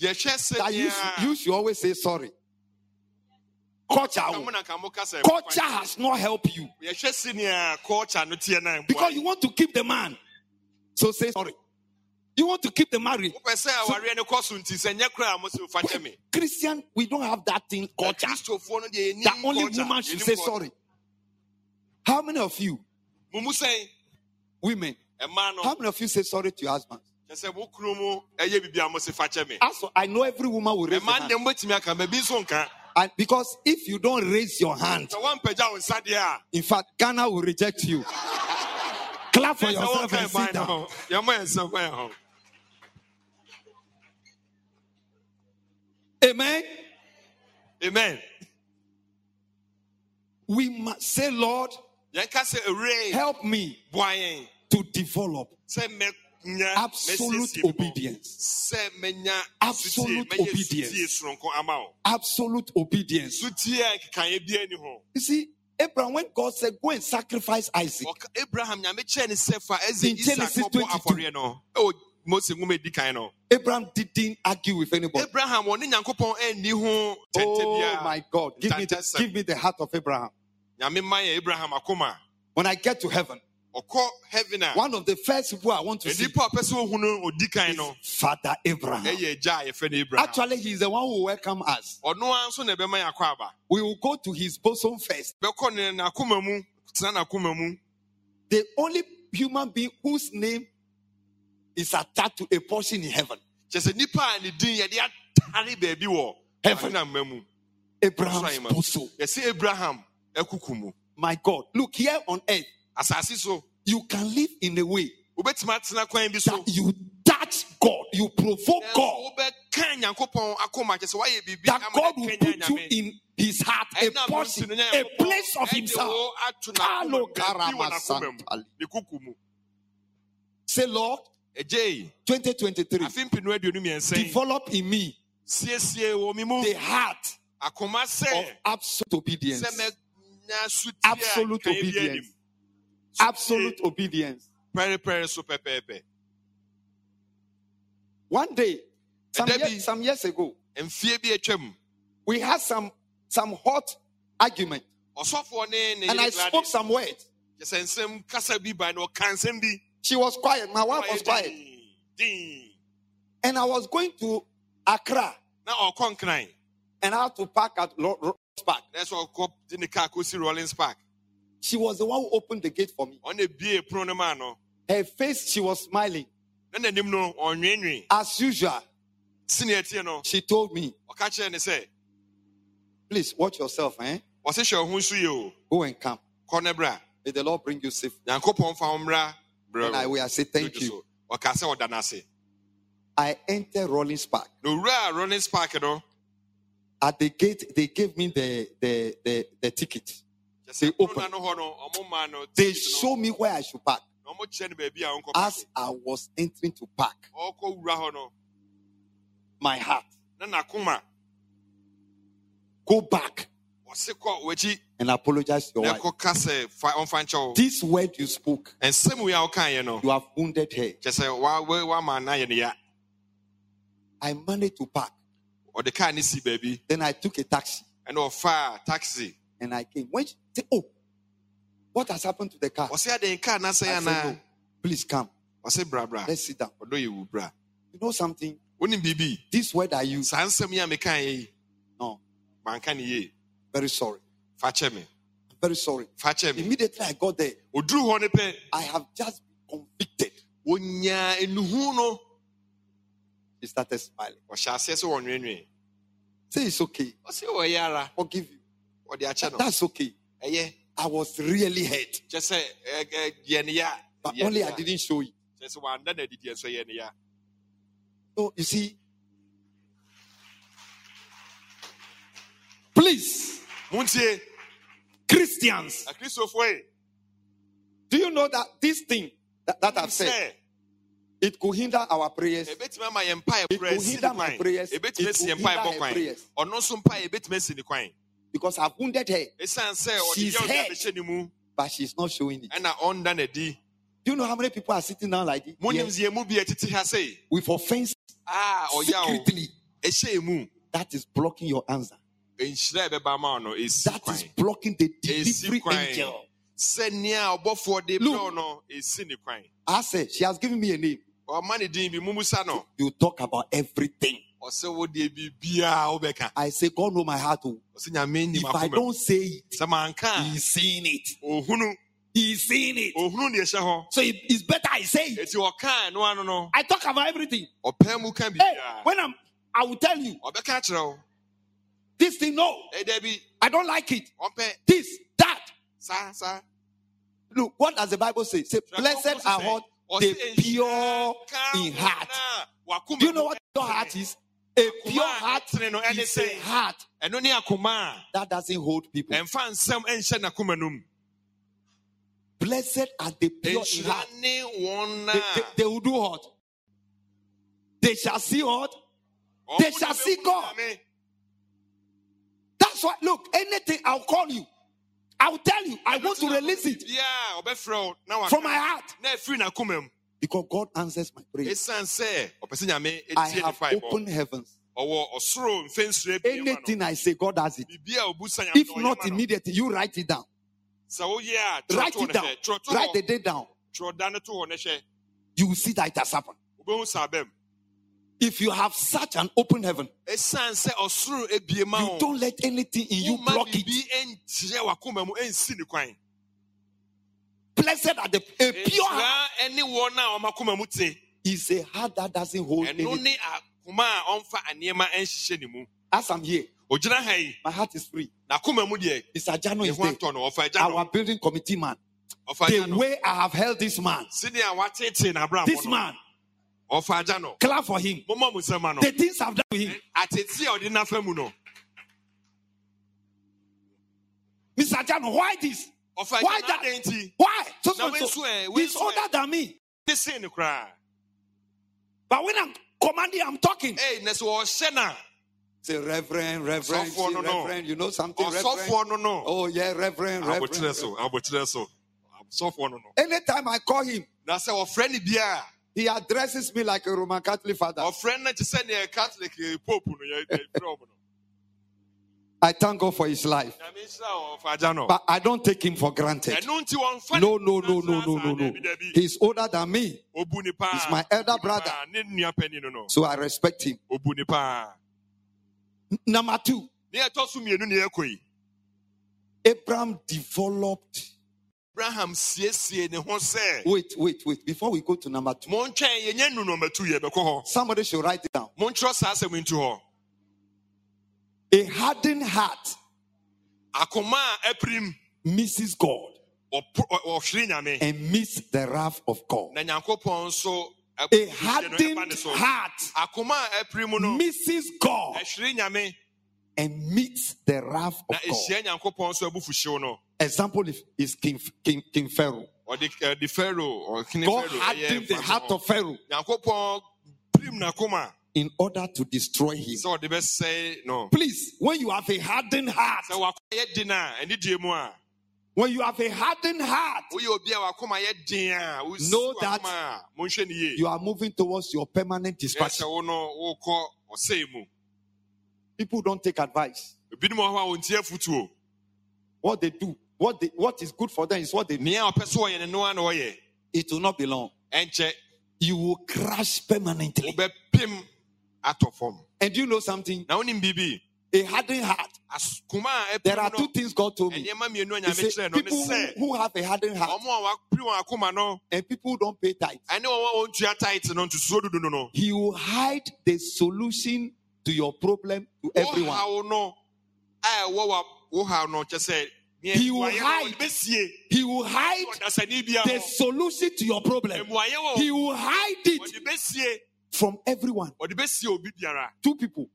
that you, you should always say sorry. Culture, mo na ka mo kasa culture has not helped you yɛhwɛ senior culture no because you want to keep the man. So say sorry. You want to keep the marriage. wopɛ sɛ awareɛ no kɔ so nti sɛ nyɛ koraa mo sɛ fa kyɛ me Christian, we don't have that thing culture. kristofoɔ no deɛ That only woman should say sorry. How many of you, women, how many of you say sorry to your husband? Kyɛ sɛ mo kunu mu ɛyɛ biribi a mo se fa kyɛ me Also, I know every woman will raise her hand. deɛ mobɛtumi aka ma bi nso nka And because if you don't raise your hand, sɛ woampagya wo nsa deɛ a in fact, Ghana will reject you. Clap for yourself and sit down. ho yɛmmɔ yɛ nsɛm yɛ ho Amen. amen We must say, Lord, yɛnka sɛ awurɛ help me to develop absolute mɛsiesie me ho. obedience. Absolute obedience. sutie soronko ama wo Absolute obedience. sutie a nkekaeɛ bi ani ho You see, Abraham, when God said, Go and sacrifice Isaac, abraham nyame kyɛɛ ne sɛ fa ɛsɛ In Genesis kɔbɔ 22. afɔreɛ no ɛwɔ mose nwoma edi kan no Abraham didn't argue with anybody. abraham ɔne nyankopɔn anni ho tɛntɛ Oh my God. Give me, the, give me the heart of Abraham. nyame ma yɛ abraham akoma When I get to heaven, ɔkɔ heaven a one of the first people I want to see a ɔpɛ sɛ ohu no odi kan is Father Abraham. ɛyɛ agya a yɛfrɛ no abraham Actually, he's the one who will welcome us. ɔno ara nso na ɛbɛma yɛ akɔ aba We will go to his bosom first. bɛkɔ ne n'akoma mu tena n'akoma mu The only human being whose name is attached to a portion in heaven. kyɛ sɛ nnipa a ne din yɛde atare baabi wɔ Heaven. na mma mu Abraham's bosom. yɛsɛ abraham akuku My God. Look, here on earth, asase so you can live in a way wobɛtumi atena kwan bi so. that you touch God, you provoke God. wobɛka wokan nyankopɔn akoma kyɛ sɛ woayɛ biribi that God will put you in his heart a portion, a place of himself. wo ato Kalo n'akoma baabi wɔ karama n'akoma mu. santali. ne kuku mu. Say, Lord, ɛgyei 2023, afe mpinu aduonu mmiɛnsa yi. Develop in me siesie wɔ me the heart of absolute obedience. sɛ mɛnya sutie a Absolute obedience. Absolute eh, obedience. so pɛpɛɛpɛ One day, some, year- some years ago, we had some some hot argument, ɔsɔfoɔ ne ne and I spoke some words. kyɛ sɛ nsɛm kasa bi ba na ɔka nsɛm bi. She was quiet. My wife was quiet, and I was going to Accra, and I had to park at Ro- Ro- Park. na sɛ ɔkɔ de ne kaa kɔsi rawlings park She was the one who opened the gate for me. ɔna ebie pono no maa Her face, she was smiling na n'anim no ɔnweenwee as usual. sini etie no She told me, ɔka kyerɛ ne sɛ "Please watch yourself, eh? ɔse hyɛ ɔho nso yie o Go and come. kɔ ne bra May the Lord bring you safe." nyankopɔn fa wo mmra And I will say, "Thank you." so. ɔka sɛ ɔda n'ase I entered Rawlings Park. na owura a rawlings park no At the gate, they gave me the the the, the ticket. They open. pono no hɔ no ɔmo maa no They show me where I should park. na ɔmo kyerɛ no baabi a ɔnkɔ As I was entering to park, ɔkɔ wura hɔ no my heart go back ɔse kɔ w'akyi and apologize to your wife. ɛkɔ ka sɛ fa ɔmfa nkyɛw This word you spoke, nsɛm wei a wokaeɛ no you have wounded her. I managed to park. ɔde kaa ne si baabi Then I took a taxi And ɛna ɔfaa taxi and I came. When she said, "Oh, what has happened to the car?" ɔse adɛn kaa na I said, "No, please come. ɔse brabra Let's sit down." ɔdɔ yɛ wu bra You know something? This word I use. saa nsɛm yi a mekaeɛ No, manka ne yie very sorry. me Very sorry. Immediately I got there, ɔduru hɔ no pɛ I have just been convicted. wɔnyaa enuhu no She started smiling. ɔhyɛ aseɛ sɛ wɔnweenwee Say it's okay. Forgive you. ɔde akyɛ no That's okay. Eh, ɛyɛ I was really hurt, ne ya but only I didn't show it. kyɛ sɛ wanda na adidiɛ nso yɛ ne So you see, please, Christians, do you know that this thing that, that I've said it could hinder our prayers? ebetumi ama yɛn mpa It yɛ will si ne hinder my prayers. It esi will yɛn mpa yɛ hinder kwan prayers. Ɔno nso mpa yɛ ebetumi esi ne kwan Because I've wounded her, esan sɛ ɔde She's hurt. abɛhyɛ ne mu but she's not showing it. Do you know how many people are sitting down like this? Yes. sɛ yɛn mu bi ɛtete ha sɛ With offense a ah, ɔyɛ o secretly. ɛhyɛ yɛn mu That is blocking your answer. nhyira a ɛbɛba ama no esi That is blocking the delivery angel. sɛ nea ɔbɔfoɔ de Look. brɛ no esi ne kwan I said, she has given me a name. ɔma ne din bi mumusa no You talk about everything. Ɔsɛ wo deɛ biribiaa wobɛka I say, God know my heart. oh. ɔsɛ nyame nim If I don't say it, sɛ manka a he's seeing it. He's seeing it. ohunu deɛ ɛhyɛ hɔ So it- it's better I say it. eti ɔkaa no ano no I talk about everything. ɔpɛ mu ka Hey, when I'm, I will tell you ɔbɛka kyerɛ wo this thing. No, I don't like it. This, that. Look, what does the Bible say? Say, blessed are what the pure in heart. Do you know what pure heart is? A pure heart is a heart ɛno ne akoma that doesn't hold people. a ɛmfa nsɛm ɛnhyɛ n'akoma Blessed are the pure in heart. They, they, they will do what? They shall see what? they shall see God. That's why, look, anything I'll call you. I'll tell you. I want to release it Yeah, ɔbɛfrɛ wo na waka. from my heart. Na ɛfiri n'akoma mu Because God answers my prayer. ɛsiane sɛ ɔpɛ sɛ nyame I have opened heavens. ɔwɔ ɔsoro mfɛnsire bi ma no Anything I say, God does it. biribi a obusa nyame If not immediately, you write it down. sɛ woyɛ a Write it down. hɔ twerɛ to Write the day down. twerɛ da no to hɔ ne hyɛ You will see that it has happened. wobɛhu saa bɛm If you have such an open heaven, ɛsiane sɛ ɔsoro ebie ma you don't let anything in you block it. biribi ɛnkyerɛ w'akoma mu ɛnsi ne kwan Blessed are the a pure heart nhyira ne wɔn a ɔma akoma mu te is a heart that doesn't hold anything. ne akoma a ɔmfa nneɛma ɛnhyehyɛ ne mu As I'm here, ogyina ha yi my heart is free. Mr. Jano is there. atɔ no ɔfa agya Our building committee man. The way I have held this man, sɛdeɛ watetee n'abrabɔ this man, ɔfa agya no Clap for him. moma mo nsɛm ma no The things I've done to him. atete a ɔde nafa mu no Mr. Jano, why this? Why that? Why? So, so, so. nso ɛ wei He's older than me. ne sen no koraa But when I'm commanding, I'm talking. ee na sɛ Say, Reverend, Reverend, Sɔfoɔ say, no, no. Reverend. You know something, Reverend? ɔsɔfoɔ no no Oh, yeah, Reverend, I'm Reverend. abokyerɛ so abokyerɛ so sɔfoɔ no no Anytime I call him, sɛ ɔfrɛ ne bia he addresses me like a Roman Catholic father. a ɔfrɛ no te sɛ neɛ catholic eh, pope no [laughs] yɛ yɛfrɛ ɔmo no I thank God for his life. nyame nhyira ɔfa agya no But I don't take him for granted. ɛno nti wɔmfa No, no, no, no, no, no, no. He's older than me. obu ne paa He's my elder brother. paa. ne nua pani no no So I respect him. obu ne paa N- Number two, ne ɛtɔ so mmienu ne yɛkɔ yi Abraham developed. abraham siesie ne ho Wait, wait, wait. Before we go to number two, montwɛn yɛnyɛ nu nɔmba tu yɛbɛkɔ hɔ somebody should write it down. montwerɛ saa asɛm yi nto hɔ A hardened heart akoma a ɛpirim misses God ɔpo- ɔ- ɔhwere nyame and miss the wrath of God. na nyankopɔn nso A ɛpo- no ɛba hardened ne so. heart akoma a ɛpirim no misses God ɛhwere nyame and meets the wrath na of God. ɛhyia nyankopɔn nso abufuhyew no Example is, is King, King, King Pharaoh. ɔde ɛde faro ɔkene God Pharaoh hardened the heart of Pharaoh nyankopɔn pirim n'akoma in order to destroy him. sɛ best say no Please, when you have a hardened heart, sɛ wakoma yɛ den a ɛne die mu a when you have a hardened heart, woyɛ obi a wakoma yɛ den a wosi Know that wakoma a monhwɛ ne yie you are moving towards your permanent destruction. wo no wokɔ People don't take advice. ebinom wɔ hɔ a wɔntie afotuo What they do, what they what is good for them is what they do. nea ɔpɛ sɛ ɔyɛ ne noa It will not be long. You will crash permanently. Wobɛpem atɔ fam And do you know something? biribi A hardened heart. There are two things God told me. said, kyerɛ no ne people who, who have a hardened heart ɔmo a wapiri wɔn akoma no and people who don't pay tithe, ɛne wɔn a wɔntua tight no ntosuo no no He will hide the solution to your problem to everyone. wohaw no a ɛwɔ wa wohaw no kyɛ sɛ nea He will hide. He will hide the solution to your problem. He will hide it from everyone. wɔde bɛsie obi biara Two people.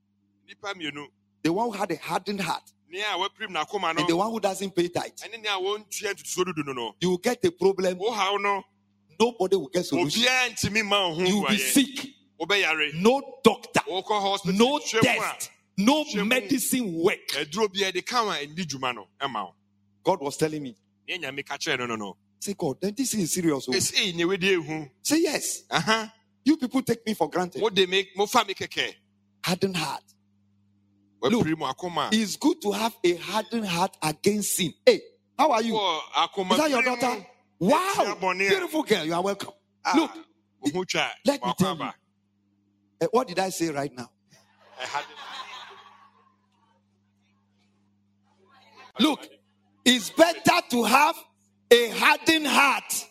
The one who had a hardened heart nea a wapirim n'akoma and the one who doesn't pay tithe. ɛne nea wɔntua ntosuo dodo no no You will get a problem. Nobody will get solution. obiara ntumi ma wo ho You will be sick. No doctor. No test. No medicine work. a aduro biara de ka wa ɛndi dwuma no ɛma wo God was telling me. Say, God, then this is serious. oh." ɛsɛ nea wadi ehu Say yes. aha You people take me for granted. wode me mofa me kɛkɛ Hardened heart. mu It's good to have a hardened heart against sin. Hey, how are you? Is that your daughter? Wow. Beautiful girl. You are welcome. a Look, let me tell you. Eh, what did I say right now? Look, it's better to have a hardened heart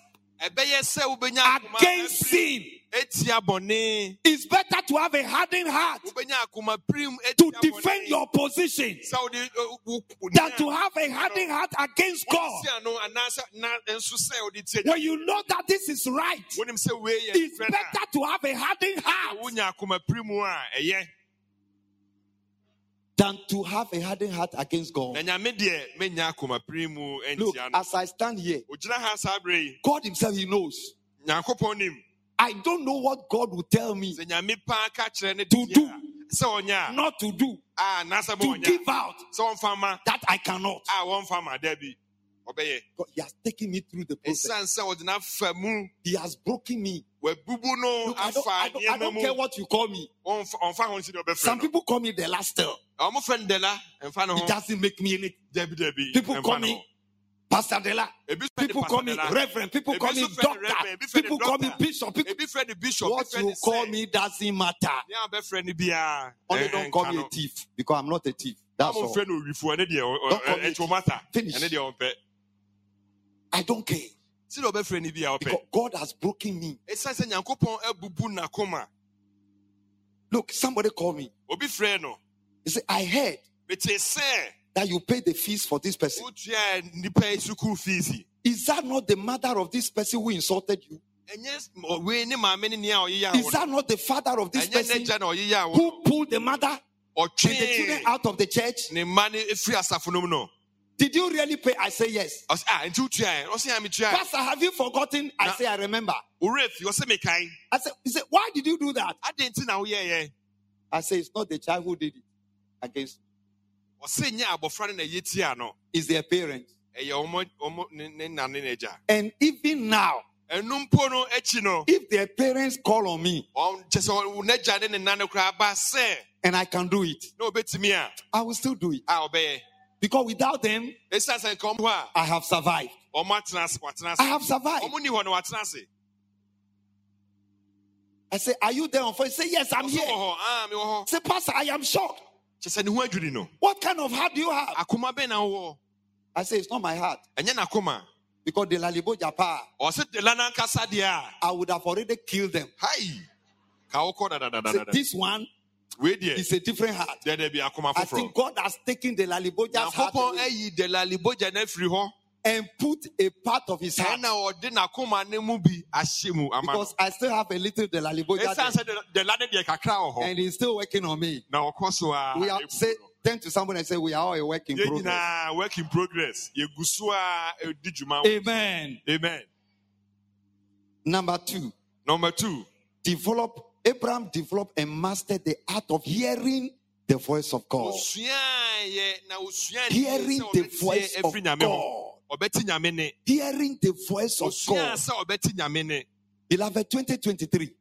ɛbɛyɛ sɛ wobɛnya akoma against sin. It's better to have a hardened heart wobɛnya akoma pirim to defend your position sɛ wode wo- wo- than to have a hardened heart against God. Tia no anaasɛ na nso sɛ wode tie When you know that this is right, wonim sɛ wei yɛ it's better to have a hardened heart wonya akoma piri mu a ɛyɛ than to have a hardened heart against God. nyame deɛ menya akoma piri mu Look, as I stand here, ogyina ha saa berɛ yi God Himself, He knows. I don't know what God will tell me sɛ nyame paa ka kyerɛ ne To do. not to do, to give out a, sɛ ɔmfa that I cannot. a wɔmfa ma da bi God, He has taken me through the process. ɛsiane sɛ ɔde n'afa mu He has broken me. Look, I don't, I don't, I don't care what you call me. ɔmfa ɔmfa ho nsi deɛ ɔbɛfrɛ Some people call me the last still. ɔmo frɛ no dɛla ɛmfa ne It doesn't make me any. People call me. Pastor Dela. People call me Reverend. People call me nso fɛ ne Doctor. Reverend, ebi fɛ ne People call me. Bishop. People, bishop what you call me doesn't matter. nea ɔbɛfrɛ no biara Only don't call me a thief because I'm not a thief. That's all. fɛ no owifoɔ ɛne deɛ ɔ- Don't call me ɛnti ɔmata Finish. ɛne deɛ ɔmpɛ I don't care si deɛ ɔbɛfrɛ no biara ɔpɛ because God has broken me. ɛsiane sɛ nyankopɔn abubu n'akoma Look, somebody called me. He said, I heard that you pay the fees for this person. wotua nnipa yi sukuu fees Is that not the mother of this person who insulted you? ɛnyɛ wei ne maame ne nea ɔyeyɛ Is that not the father of this person n'agya na ɔyeyɛ wo who pulled the mother and the children out of the church? ne mma ne efiri asafo no mu no Did you really pay? I say yes. ah nti wotua ɛ ɔsɛ ya metua ɛ Pastor, have you forgotten? I say I remember. owurɛ fi ɔsɛ mekae I said, he said, why did you do that? adɛn nti na woyɛɛyɛ I say it's not the child who did it against. Nyɛ abɔfra no na ɛyɛ tia their parents. ɛyɛ ɔmo ɔmo ne ne na ne n'agya And even now, ɛnu mpo no if their parents call on me ɔn kyɛ sɛ ɔ- n'agya ne ne na no koraa ba sɛ and I can do it, na obetumi a I will still do it. Because without them, esan sɛ nka ɔmo hɔ a I have survived. ɔmo atena ase I have survived. ɔmo ni hɔ no watena ase I say, Are you there on phone? Say, Yes, I'm here. wɔ hɔ aa ah, mi wɔ hɔ Say, Pastor, I am shocked. Kyɛ sɛ ne ho adwiri no What kind of heart do you have? akoma bɛn na wɔ I say, It's not my heart. Because the Lalibo Japa, ɔsɛ de lana nkasa deɛ a I would have already killed them. hai. Ka wokɔ Say, dadadadada this one is a different heart. deɛ dɛ bi akoma I think God has taken the Laliboja's heart away ayi de lalibogya no afiri hɔ and put a part of his heart. ɛna ɔde n'akoma ne mu bi ahyɛ mu ama no Because I still have a little the Laliboja ɛsiane there, sɛ de- de la ne deɛ kakra wɔ hɔ and he's still working on me. na ɔkɔ so a We are say turn to someone and say we are all a work in progress. work in progress yɛgu so a ɛdi Amen. amen Number two, number two develop Abraham developed and mastered the art of hearing the voice of God. osuaayɛ na osua ne Hearing the voice of ɛfiri nyame hɔ God. Hearing the voice of God. sɛ ɔbɛti nyame ne Beloved, 2023.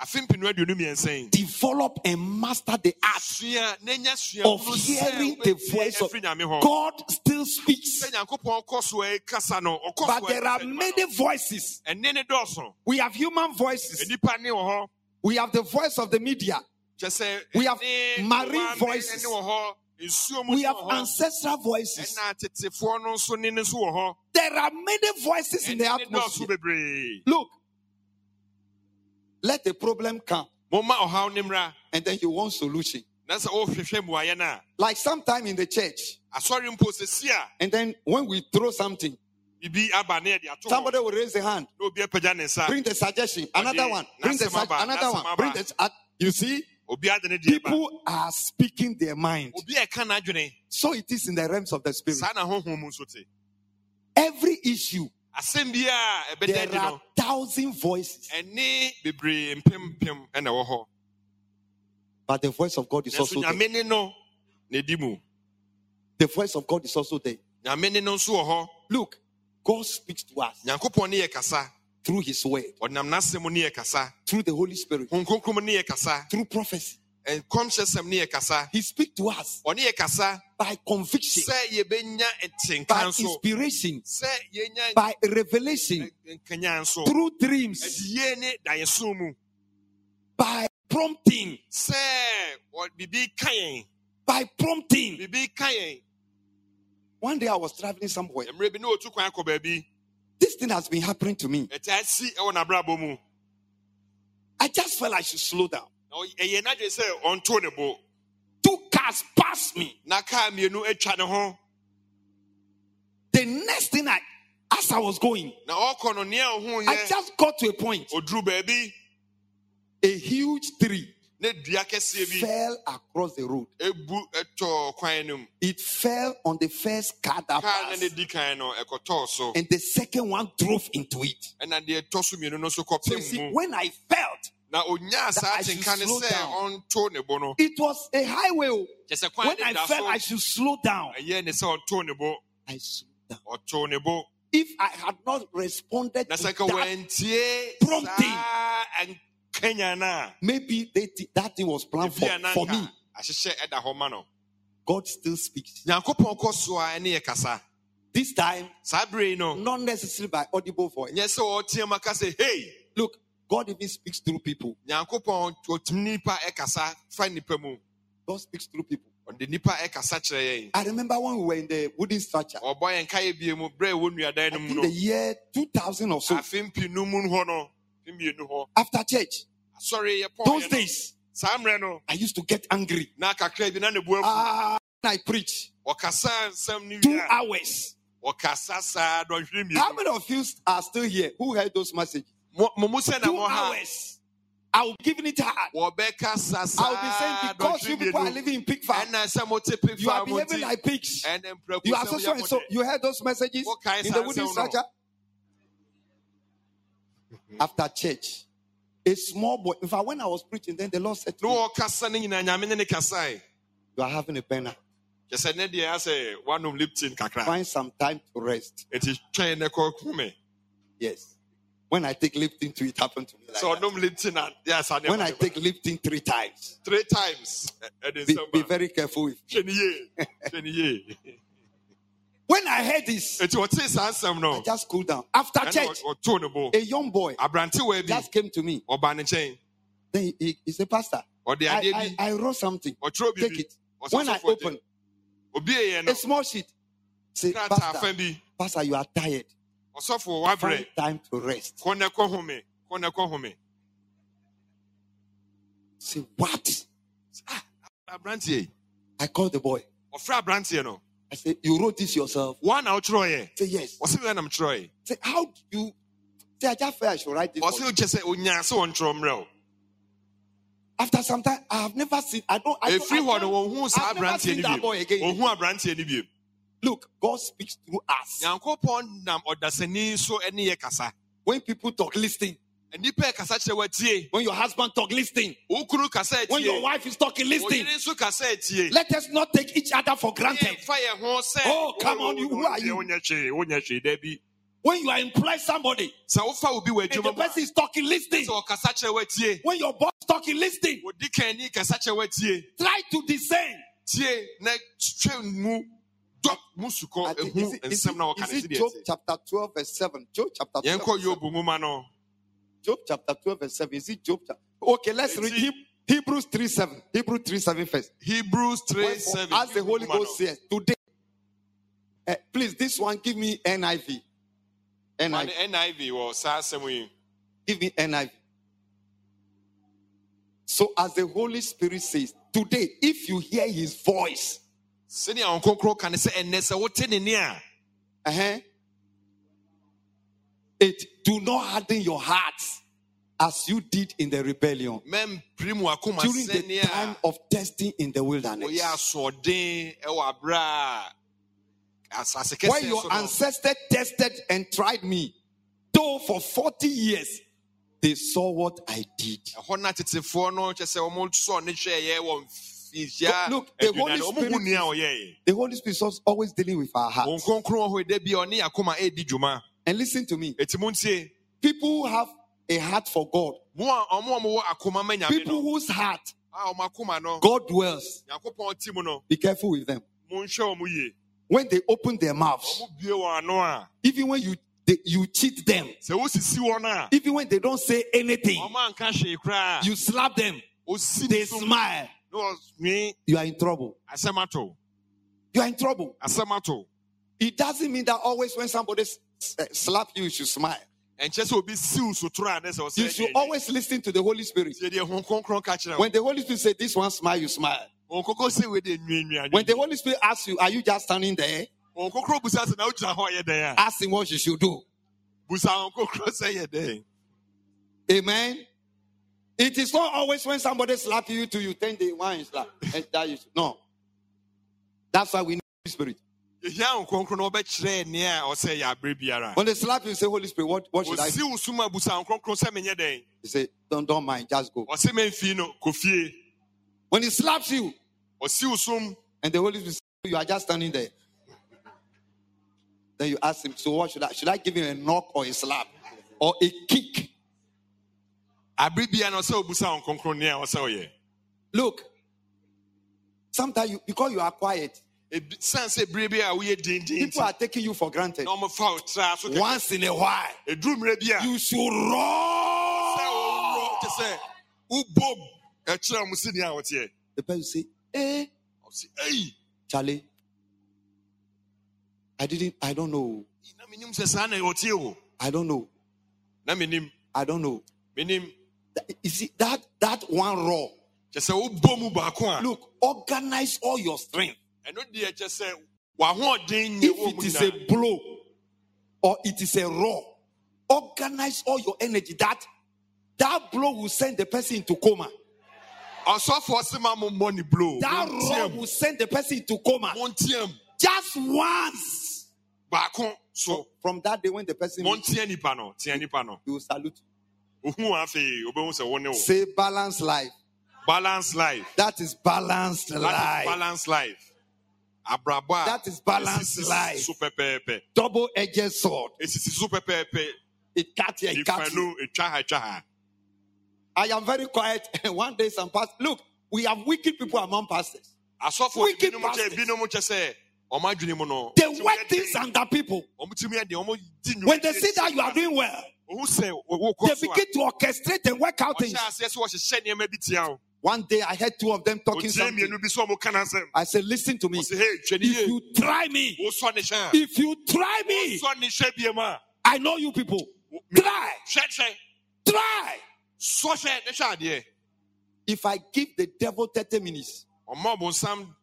afe mpinu aduonu mmiɛnsa yi Develop and master the art sua n'anya sua of hearing the voice of ɛfiri nyame hɔ God still speaks. sɛ nyankopɔn kɔ so ɛkasa no ɔkɔ so But there are ɛkasa no ma many voices. no. ɛne ne dɔɔso We have human voices. nnipa ne wɔ hɔ We have the voice of the media. We have marine voices. Ne wɔ hɔ nsuo mu We have ancestral voices. ɛna tetefoɔ no nso ne ne nso wɔ hɔ. There are many voices in the ɛne ne dɔɔso atmosphere. Look, let the problem come. Momma ɔhaw ne and then you want solution. na sɛ wohwehwɛ mmuayɛ no a Like sometime in the church, asɔre mpo sɛsi a and then when we throw something, biribi aba ne yɛde somebody will raise a hand, na obi apagya ne nsa. Bring the suggestion, another one, bring the ba, another one, bring the. uh, you see, obi ade ne deɛ ba people are speaking their mind. obi a ɛka n'adwene. So it is in the realms of the spirit. saa na honhom mu nso te. Every issue, there are thousand voices, ɛne bebree mpempem ɛna ɛwɔ hɔ. But the voice of God is also there. nyame ne no na ɛdi mu. The voice of God is also there. nyame ne no nso wɔ hɔ. Look, God speaks to us nyankopɔn ne yɛ kasa through His word, ɔnam n'asɛm ne yɛ kasa through the Holy Spirit, hon kronkrom ne yɛ kasa through prophecy. nkɔmhyɛsɛm ne yɛ kasa He speaks to us ɔne yɛ kasa by conviction, sɛ yɛbɛnya ɛtenka by inspiration, by revelation, through dreams, adiyie ne daeɛso mu. by prompting, sɛ wɔ- biribi ka yɛn. by prompting. biribi ka yɛn. One day I was traveling somewhere. Mmerɛ bi ne ɔtu kwan akɔ baabi This thing has been happening to me. ɛtaa si ɛwɔ n'abrabɔ mu I just felt I should slow down. na ɔy- ɛyɛ n'adwene sɛ ɔnto ne bo Two cars passed me. na kaa mmienu atwa ne ho The next thing I, as I was going, na ɔkɔ no nea ɔho I just got to a point. A huge tree ne dua kɛseɛ bi fell across the road. ebu ɛtɔ kwan no mu It fell on the first car that kaa na ne passed, di kan no ɛkɔtɔɔ so and the second one drove into it. ɛna deɛ ɛtɔ so mmienu no nso So you see, when I felt na onyaa saa I should ne slow sɛ down. ɔnto ne bo no it was a highway. oh. sɛ When I felt I should slow down, ɛyɛ ne sɛ ɔto ne bo I slowed down. ɔto ne bo If I had not responded to sɛ that, prompting. Saa nkanya no a maybe thi- that thing was planned for, for me. nka ahyehyɛ ɛda hɔ ma no God still speaks. nyankopɔn kɔ so a ɛne yɛ kasa This time, saa bere yi no not necessarily by audible voice. nyɛ sɛ ɔteɛ mu aka sɛ hei Look, God even speaks through people. nyankopɔn ɔtumi nipa ɛkasa fa nipa mu God speaks through people. ɔde nipa ɛkasa kyerɛ I remember when we were in the wooden structure. ɔbɔ yɛn kaeɛ bie mu berɛ a ɛwɔ nnuadan I think the year 2000 or so. Afe mpinu mu hɔ no afe mmienu hɔ After church, yɛ those days, saa mmerɛ no I used to get angry. na kakra bi na ne bu afu Ah, I preach ɔkasa nsɛm no two hours. ɔkasa saa dɔnhwere How many of you are still here who heard those messages? Mo mo mu sɛ na two hours. I will give giving it hard. Wɔbɛkasa saa. I will be saying because you people are living in pig farm, Ɛna sɛ mo te pe you are behaving like pigs. You are so mo so and mo so. You heard those messages in the wooden structure? After church, a small boy. In fact, when I was preaching, then the Lord said to Ne me, wɔkasa ne nyinaa nyame ne ne kasae. You are having a banner. Kyɛ sɛ ne deɛ asɛ wanom lipton kakra. Find some time to rest. Eti twɛn ne kɔ kume. Yes. When I take Lipton to it happened to me. Like Sɛ that. ɔnom lipton a yɛ asa When I take Lipton three times, three times ɛde be, nsɛm be very careful with Hwɛ [laughs] ne yie. Hwɛ ne yie. When I heard this, Eti wɔte saa nsɛm no. Just cool down. after church, ɔ- ɔtoo ne bo. A young boy just came to me. ɔba ne nkyɛn. Then he, he, he said, Pastor, I, I. I wrote something. Take it. When I open Obie yɛ no. a small sheet, say, Pastor. Pastor, you are tired. Find time to rest. Kɔ ne kɔ home. Kɔ ne kɔ home. Say, what? I called the boy. Ɔfrɛ aberanteɛ no. I said, You wrote this yourself? Na ɔtwerɛ yɛ. Say, Yes. Nam twerɛ yɛ. Say, How do you? Say, I just felt I should write this. You." kyɛ sɛ onyaa sɛ wɔntwerɛ mmerɛ. After some time, I have never seen. I don't. I don't, Efiri hɔ no I wɔn hu saa I've never seen that boy again. Aberanteɛ no bi. Look, God speaks through us. Nyankopɔn nam ɔdasani so ne yɛ kasa. When people talk, listen. Nnipa yɛ kasa kyerɛ wɔtie. When your husband talk, listen. Wo When your wife is talking, Wo listen. yere nso kasa etie. Let us not take each other for granted. Yɛmfa yɛn ho sɛ. Oh, come on, you- who are you? Wonyɛ hwee, wonyɛ hwee, dabi. When you are employing somebody Sɛ wofa obi wɔ and the a, person is talking, listen. sɛ ɔkasa kyerɛ wɔtie. When your boss is talking, listen. Wodi kan ni kasa kyerɛ wɔtie. Try to discern. Tie na twɛ mu dɔ mu sukɔ I think- ehu is it- is nsɛm na it- wɔka ne si deɛ Job chapter 12, verse 7? Job chapter 12. Yɛnkɔ verse 7. Yobu nwoma no. Job chapter 12, verse 7. Is it Job? Okay, let's read Heb- Hebrews 3 7. Hebrews 3 7 first. Hebrews 3 Wherefore, 7. As the Holy Ghost says, today. Eh, please, this one, give me NIV. NIV. NIV saa asɛm. Give me NIV. So, as the Holy Spirit says, today, if you hear his voice, Sɛnea it Do not harden your hearts as you did in the rebellion during the time of testing in the wilderness. When your ancestors tested and tried me, though for 40 years they saw what I did. Look, the Holy, Spirit, the Holy Spirit is always dealing with our hearts kronkron hɔ da bi a ɔne akoma ɛredi dwuma And listen to me. Eti mu ntie. People who have a heart for God, mo a ɔmo a wɔwɔ akoma ma nyame people whose heart a ɔmo akoma no. God dwells, nyankopɔn ti mu no. Be careful with them. mo nhwɛ wɔn yie. When they open their mouths, ɔmo bue wɔn ano a. even when you they, you cheat them, sɛ wosisi wɔn a. even when they don't say anything, ɔmo anka hwee koraa. you slap them, they smile, you are in trouble. You are in trouble. It doesn't mean that always when somebody s- s- Eh, slap you, you should smile. ɛnkyɛ sɛ obi siw sotoro a ne sɛ ɔsɛ You should always listen to the Holy Spirit. tie deɛ hon kronkron ka kyerɛ When the Holy Spirit says this one smile, you smile. wɔn kɔkɔ sɛ wei de nwiinwia When the Holy Spirit asks you, are you just standing there? wɔn kɔkɔ busa sɛ na wogyina hɔ yɛ dɛn a Ask him what you should do. busa wɔn kɔkɔ sɛ yɛ dɛn Amen. It is not always when somebody slaps you to you think the one is slap. And that is no. That's why we need Holy Spirit. Yɛhia wɔn kronkron na wɔbɛkyerɛ nea a ɔsɛ yɛ abere biara When they slap you, say, Holy Spirit, what, what should I do? osi wo sum a busa wɔn kronkron sɛ menyɛ dɛn You say, don't, don't mind, just go. ɔsɛ mɛmfi no kɔ fie When he slaps you, ɔsi wo sum and the Holy Spirit says, you are just standing there. Then you ask him, so what should I? Should I give him a knock or a slap? Or a kick? abere biara na ɔsɛ obusa wɔn kronkron nea ɔsɛ ɔyɛ Look, sometimes you, because you are quiet, ebi san sɛ ebire bi a woyɛ people are taking you for granted. na wɔn fa ɔtira so kɛkɛ Once in a while, eduru mmerɛ bi you should roar. ɔwɔ te sɛ wobom ɛkyerɛ wɔn si nea wɔteɛ The person say, eh, ɔsi ɛyi Charlie, I didn't, I don't know. I menim sɛ saa na ɔteɛ o I don't know. I don't know. You see, that that one roar. kyɛ sɛ wobɔ mu baako a Look, organize all your strength. Ɛno deɛ kyɛ sɛ w'ahoɔden nyɛ If it is a blow or it is a roar, organize all your energy that that blow will send the person into coma. ɔsɔfoɔ sɛ ma mo mmɔ ne blow That rod will send the person into coma. Just once. so From that day when the person meets you, montea nipa no tea nipa no he will salute you. ohun afei obɛhu sɛ wo ne wo Say balance life. balance life That is balanced that is life. balance life abrabɔ a That is balanced life. Double edged sword. esisi so pɛpɛɛpɛ It cut here, it cut nifa here. no etwa ha etwa ha I am very quiet. [laughs] One day, some pastors. Look, we have wicked people among pastors. Wicked pastors. binom kyɛ sɛ ɔmo adwene mu no They work things under people. ɔmo ti mu yɛ den ɔmo When they see that you are doing well, ohun sɛ wo- wo they kɔ so a begin to orchestrate and work out things. Ɔhyɛ aseɛ sɛ wɔhyehyɛ nneɛma bi tia o One day, I heard two of them talking something. mmienu bi sɛ ɔmo ka n'asɛm I said, Listen to me. ɔsɛ hey twɛ ne If you try me, wosɔ ne hyɛn if you try me, wosɔ ne hyɛ bie mu a I know you people. Try, try. sɔ hwɛ ne hwɛ adeɛ If I give the devil 30 minutes,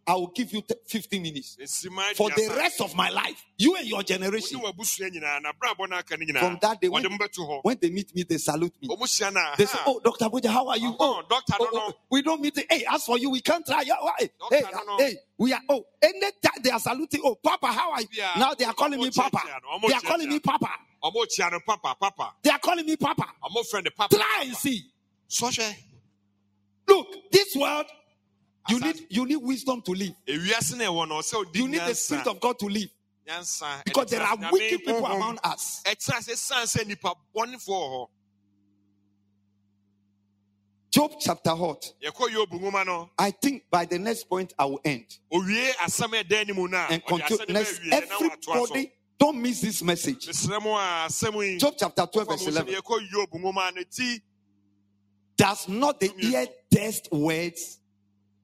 I will give you 15 minutes for the rest of my life. You and your generation. wabusua nyinaa na brabɔ no aka no From that day, when, wɔde mo bɛto hɔ when they meet me, they salute me. ɔmo hyia no a They say, Oh, Dr. Boja, how are you? Oh, Doctor, oh, no, oh, no. we don't meet. Hey, as for you, we can't try. Yeah, why? Doctor, Hey, no. hey, we are. Oh, anytime they are saluting. Oh, Papa, how are you? Now they are calling me Papa. church, yeah, almost They are calling me. Papa. ɔmo kyia no papa papa They are calling me Papa. ɔmo frɛ no papa Try and see. Look, this world, you need you need wisdom to live. ewiase na ɛwɔ no ɔsɛ odi You need the spirit of God to live because there are wicked people honhom. among us. ɛtena sɛ san sɛ nipa bɔnefoɔ wɔ hɔ Job chapter hot. yɛkɔ yob nwoma no I think by the next point I will end owie asɛm a ɛda anim no a and continue. Next, bɛwie na watoa so everybody, don't miss this message. mesrɛ mu a ah, asɛm yi Job chapter 12, verse 11. yɛkɔ yob nwoma no ti Does not the ear taste words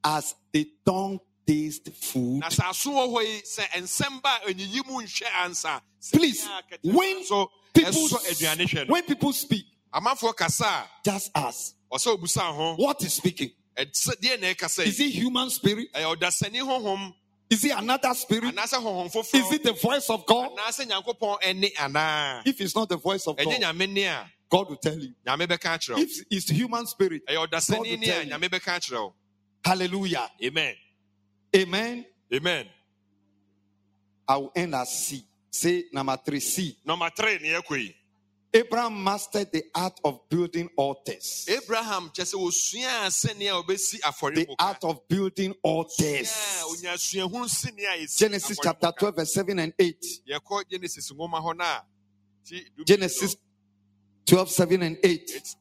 as the tongue taste food? na sɛ aso wɔ hɔ yi sɛ nsɛm ba a anyiyi mu nhwɛ Please, when so People, ɛsɔ aduane hwɛ no when people speak, just ask ɔsɛ obusa ho what is speaking. ɛsɛ deɛ na ɛkasa Is it human spirit? ɛyɛ ɔdasani honhom Is it another spirit? Is it the voice of God? anaasɛ nyankopɔn ɛne anaa If it's not the voice of God, God will tell you. nyame bɛka akyerɛ wo If it's human spirit, God will tell you. Nyame bɛka akyerɛ wo hallelujah. amen Amen. amen I will end as C. Say number three, C. tre ne yɛkɔ Abraham mastered the art of building altars. abraham kyɛ sɛ wɔsuaa sɛnea wɔbɛsi The art of building altars. onya suahunu sɛnea a yɛsi Genesis chapter afɔremuka. 12, verse 7 and 8. yɛkɔ genesis nwoma hɔ no a ti dumienu Genesis 12, 7 and 8.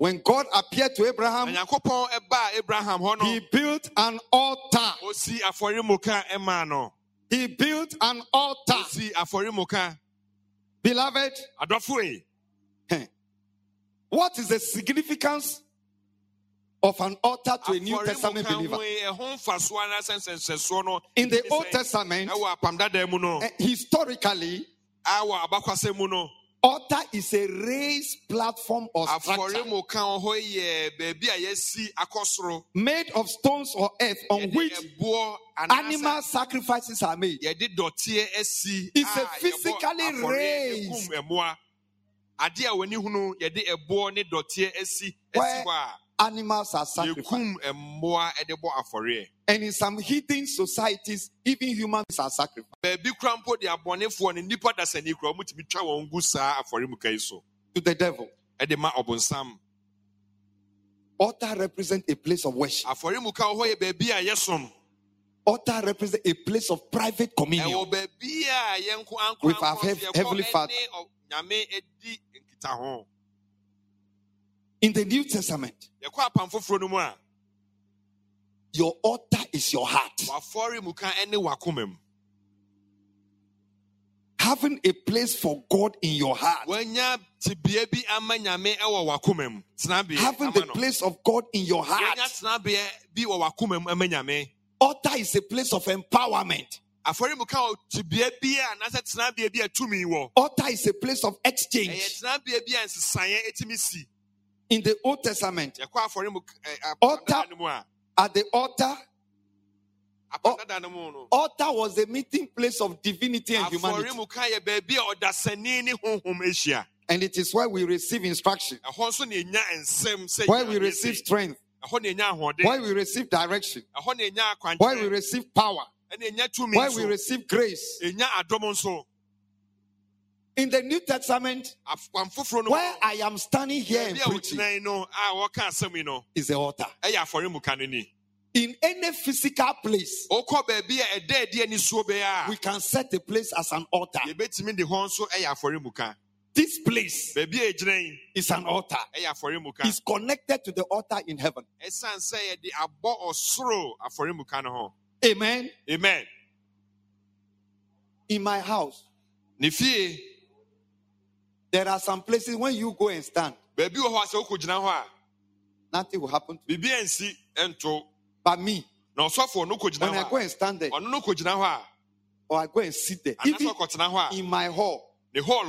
When God appeared to Abraham, nyankopɔn ɛbaa abraham hɔ he built an altar. osi afɔremuka ɛmaa no He built an altar. Beloved, what is the significance of an altar to a New Testament believer? ho yi, ɛho mfasoɔ anaasɛ nsɛnsɛsoɔ no In the Old Testament, ɛwɔ apam dada mu no eh, historically, awɔ abakwasɛ mu no altar is a raised platform or structure afɔremuka wɔ hɔ yɛ baabi a yɛasi akɔ soro. made of stones or earth on which animal sacrifices are made. yɛde dɔteɛ asi It's a physically raised- ekum ɛmmoa adeɛ a w'ani hunu yɛde ɛboɔ ne dɔteɛ asi Where asi hɔ a Animals are sacrificed. yɛkum mmoa de bɔ afɔreɛ And in some hidden societies, even humans are sacrificed baabi kora mpo de abɔnefoɔ no nnipa dasani kora ɔmutumi twa wɔn gu saa afɔremuka yi to the devil. ɛde ma ɔbonsam Altar represents a place of worship. afɔremuka wɔ hɔ yɛ baabi a Altar represents a place of private communion. With our ankɔ heav- so Heavenly Father. ɛne ɔ- nyame adi nkita ho In the New Testament, yɛkɔ apam foforɔ no mu a your altar is your heart. w'afɔremuka ne w'akoma mu Having a place for God in your heart. wanya tebea bi ama nyame wɔ w'akoma mu tenabea Having the place of God in your heart. tenabea bi wɔ w'akoma mu ama nyame Altar is a place of empowerment. afɔremuka wɔ tebea bi a anaasɛ tenabea bi a tumi wɔ Altar is a place of exchange. In the Old Testament, ɛ, eh, Altar- no mu a. at the altar, apandada no mu no. Altar was a meeting place of divinity and humanity. afɔremuka yɛ baabi a ɔdasani ne honhom ahyia. And it is where we receive instruction, ɛhɔ nso na ɛnya nsɛm sɛ where we receive strength, ɛhɔ na ɛnya ahoɔden. Where we receive direction, ɛhɔ na ɛnya where we receive power, where we receive grace. Ɛnya adɔm nso In the New Testament, akwan foforɔ no where I am standing here and preaching wogyina yi no a wɔka asɛm yi no is the altar. ɛyɛ afɔremuka no ni In any physical place, wokɔ baabi a ɛda adi anisuo bɛyɛ we can set a place as an altar. yɛbɛtumi de hɔ nso ɛyɛ afɔremuka This place is an altar. It's connected to the altar in heaven. ɛsiane sɛ yɛde abɔ ɔsoro afɔremuka no ho Amen. amen In my house, there are some places when you go and stand, baabi wɔ hɔ a sɛ wokɔgyina hɔ a nothing will happen to you. biribi ansi ɛnto. But me, when I go and stand there, a ɔno no kɔgyina hɔ a. or I go and sit there, even ɔkɔtena hɔ a. in my hall, ne hall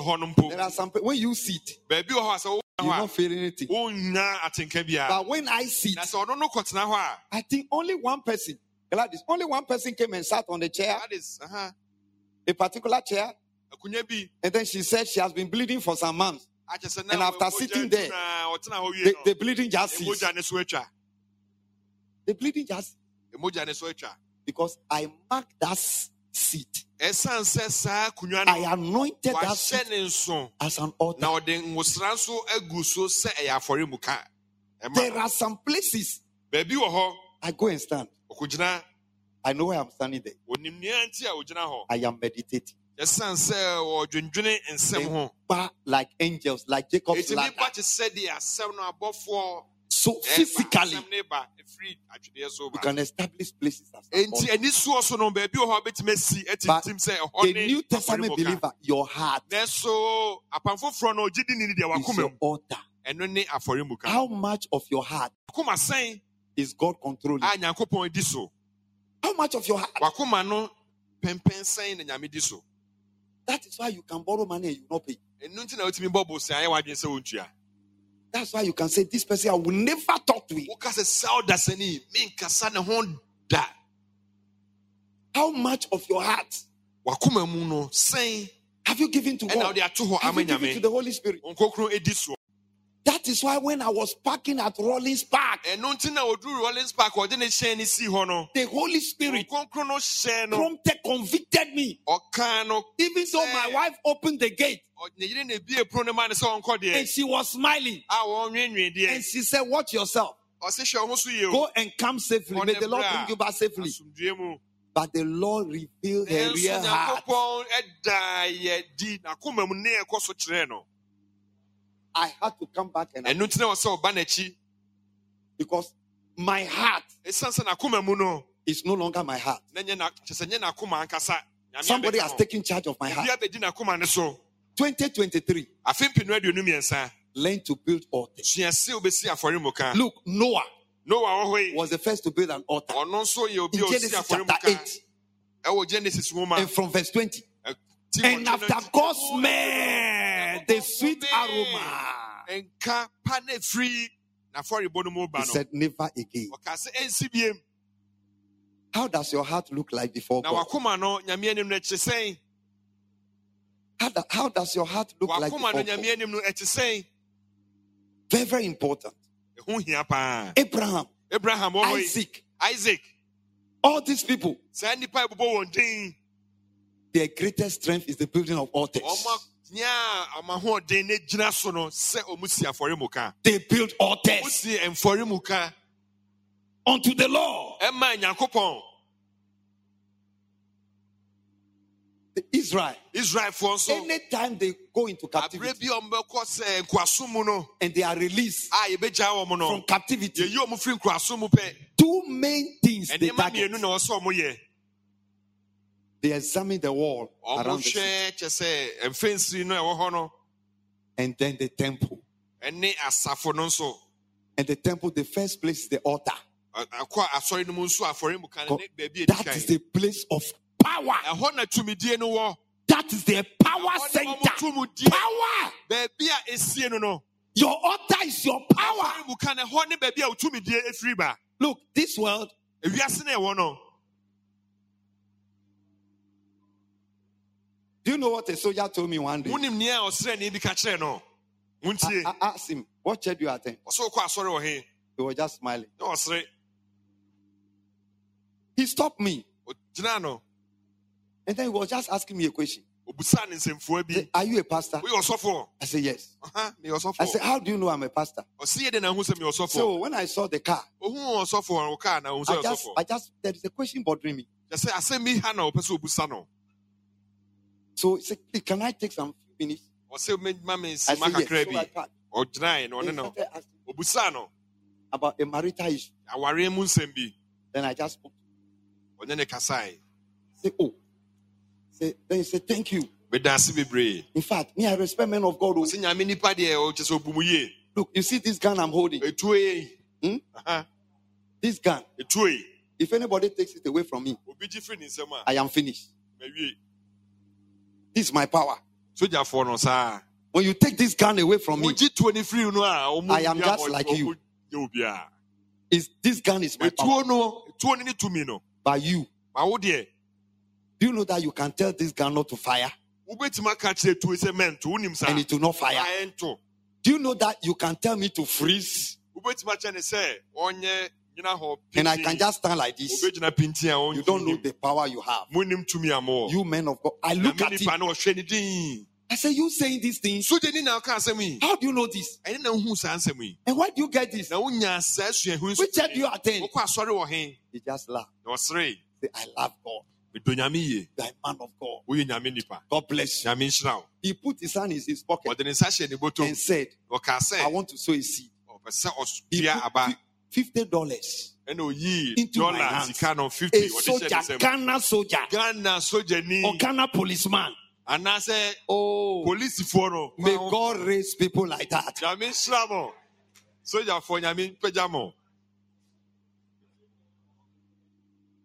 there are some when you sit, baabi wɔ hɔ a sɛ you not feel anything. a wonnya atenka biara But when I sit, na sɛ ɔno no kɔtena hɔ a. I think only one person, Gladys, only one person came and sat on the chair, is aha, uh-huh. a particular chair, and then she said she has been bleeding for some months. akyɛ sɛ na And after sitting there, na ɔtena hɔ wie The, the bleeding just ceased. mogya ne so atwa The bleeding just ne so atwa because I marked that seat. ɛsiane sɛ saa akonnwa I anointed that seat as an altar. na ɔde nwosra nso agu so sɛ ɛyɛ afɔremuka Ɛma There are some places baabi wɔ hɔ I go and stand. I know where I'm standing there. onim nea nti a ɔgyina hɔ I am meditating. Ɛsiane sɛ ɔdwendwene nsɛm ho But like angels, like Jacob's ladder. ba te sɛ deɛ asɛm no abɔfoɔ So physically, asɛm ne ba so you ba can establish places as an enti altar. ani soɔ so no baabi wɔ hɔ a wobɛtumi asi But A New Testament believer, your heart nanso apam foforɔ no ɔgye di ne ni deɛ is your altar. How much of your heart is God controlling? a nyankopɔn di so How much of your heart? That is why you can borrow money and you not pay. ɛno nti na wotumi bɔ bosia ayɛ w'adwene sɛ wontua That's why you can say this person I will never talk to him. woka sɛ saa ɔdasani menkasa ne ho da How much of your heart wakoma mu no have you given to God? wode ato hɔ Have you given to the Holy Spirit? Nkokoro edi so That is why when I was parking at Rawlings Park, ɛno nti na oduru rawlings park ɔde ne hyɛn no sii hɔ no the Holy Spirit nkokoro no hyɛn no prompted, convicted me. Even though my wife opened the gate ɔ- ne yere na ebie pono no ma ne sɛ ɔnkɔ and she was smiling. A wɔnwenwen deɛ and she said, Watch yourself. ɔse hwɛ wo ho so Go and come safely. May the Lord bring you back safely. But the Lord revealed her real heart. I had to come back and ɛno nti na wɔ sɛ ɔba n'akyi because my heart ɛsiane sɛ n'akoma mu no is no longer my heart. na nyɛ na- kyɛ sɛ nyɛ n'akoma ankasa Nyame Somebody abɛka has ho. taken charge of my heart. obi abɛdi n'akoma ne so 2023, afe mpinu aduonu mmiɛnsa learn to build altars. sua sɛ wobɛsi afɔremuka Look, Noah noa wɔ hɔ yi was the first to build an altar. ɔno nso yɛ obi In a Genesis chapter afɔremuka 8 ɛwɔ genesis nwoma and from verse 20. And after nti- God smelled the sweet aroma, nka pa na efiri n'afɔrebɔ no mu ba he said, Never again. ɔka sɛ ɛnsi How does your heart look like before God? wakoma no nyame anim no ɛkye sɛn? How, do- how does your heart look like before God? anim no ɛkye Very, very important. ɛho hia paa. Abraham, abraham Isaac, isaac. All these people, saa nnipa a ɛbobɔ wɔn din their greatest strength is the building of altars. ɔma nya a ɔma hoɔden ne gyina so no sɛ ɔmo si afɔremuka. They build altars unto the Lord. nyankopɔn. The Israel, israelfoɔ nso. Anytime they go into captivity bi a ɔmo bɛkɔ sɛ nkoaso mu no and they are released a yɛbɛgyaa wɔn from captivity, yɛyi ɔmo firi nkoaso mu pɛ. two main things they target. mmienu na ɔsɛ ɔmo yɛ They examine the wall around the city hwɛ kyɛ sɛ mfɛnsiri no a ɛwɔ hɔ no and then the temple. ɛne asafo no And the temple, the first place is the altar. ɛ- ɛkɔ asɔre no mu nso afɔremuka no God, ne a That is the place of power. ɛhɔ na tumidie no wɔ That is the power Ɛhɔ na ɔmo center. Power. a esie no no Your altar is your power. afɔremuka no ɛhɔ ne baabi a tumidie efiri Look, this world, Do you know what a soldier told me one day? wonim nea ɔsrɛni bi ka kyerɛ no I, I asked him, What church do you attend? ɔsɛ wokɔ asɔre wɔ he was just smiling. He stopped me. And then he was just asking me a question. obusaa ne nsɛmfua He said, bi Are you a pastor? I said, Yes. Meyɛ I said, How do you know I'm a pastor? ɔse yɛ de na hu sɛ meyɛ ɔsɔfoɔ So when I saw the car, ohu ɔsɔfoɔ wo kaa na ohu sɛ I just, I just, there is a question bothering me. So he said, Can I take some few minutes? ɔsɛ ma me I said, Yes. kakra bi ɔgyinae na He ɔne no no about a marital issue. awareɛ mu nsɛm bi Then I just spoke. ɔne ne kasae Say, Oh. Say, then he said, Thank you. meda ase bebree In fact, me, I respect men of God. oh. ɔsɛ nyame nipa deɛ ɔkyɛ sɛ ɔbu mu yie Look, you see this gun I'm holding? ɛtuo yi Hmm? Aha, This gun. If anybody takes it away from me, obi gye firi ne nsɛm a I am finished. mawie This is my power. When you take this gun away from me, mogye tuo ne firi no a ɔmo I am just like you. is this gun is my power. ɛtuo no ɛtuo no ne tumi no By you. ma wo deɛ Do you know that you can tell this gun not to fire wobɛtumi aka kyerɛ tuo sɛ mɛnto wonim saa and it will not fire? Do you know that you can tell me to freeze wobɛtumi akyɛ ne sɛ ɔnyɛ gyina hɔ and I can just stand like this? obɛgyina pintin a You don't know the power you have. monim tumi a mowɔ You men of God. I look at it. no ɔhwɛ ne din I say, You saying these things? sogyani na ɔka asɛm yi How do you know this? wohu saa asɛm yi And why do you get this? na wonya saa asuahu Which church do you attend? wokɔ asɔre wɔ he just laughed. Say, I love God. medɔ nyame yie You are a man of God. woyɛ nyame nipa God bless you. nyame nhyira wo He put his hand in his pocket ɔde ne nsa hyɛ ne bɔtɔ and said, I want to sow a seed. He put fifty dollars. Into my hands. sika 50 A ɔde hyɛ ne soldier, Ghana soldier, ghana sogyani or Ghana policeman. anaasɛ Oh, polisifoɔ no may God raise people like that. nhyira mo sogyafoɔ nyame pagya mo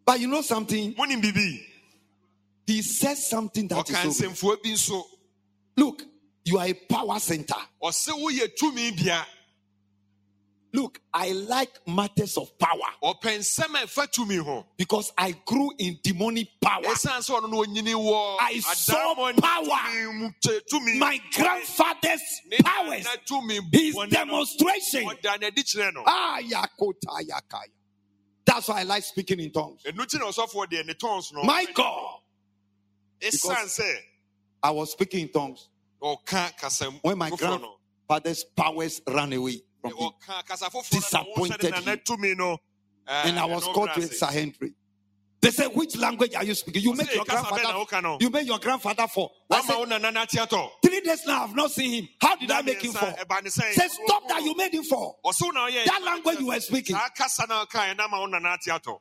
But you know something? monim biribi He says something that ɔka is so. nso Look, you are a power center. ɔsɛ woyɛ tumi bia Look, I like matters of power ɔpɛ nsɛm a ɛfa tumi ho because I grew in demonic power. ɛsiane sɛ ɔno no ɔnyini wɔ I saw power. tumi mu tɛ- tumi My grandfather's powers, his demonstration. ɔda n'adi kyerɛ no Ah. That's why I like speaking in tongues. ɛno ti na ɔsɔfoɔ deɛ ne tons no My God, sɛ I was speaking in tongues when my grandfather's powers ran away from me. ɔka kasa foforɔ no na Disappointed wɔhyɛ ne nana him. And I was called to a sahendry. They said, Which language are you speaking? You make your grandfather. You made your grandfather for. I said, nana nate atɔ Three days now, I've not seen him. How did I make him for? Say, Stop that you made him for. ɔse wo na ɔyɛ That language you were speaking. saa kasa na ɔkaɛ na ma wo nana ate atɔ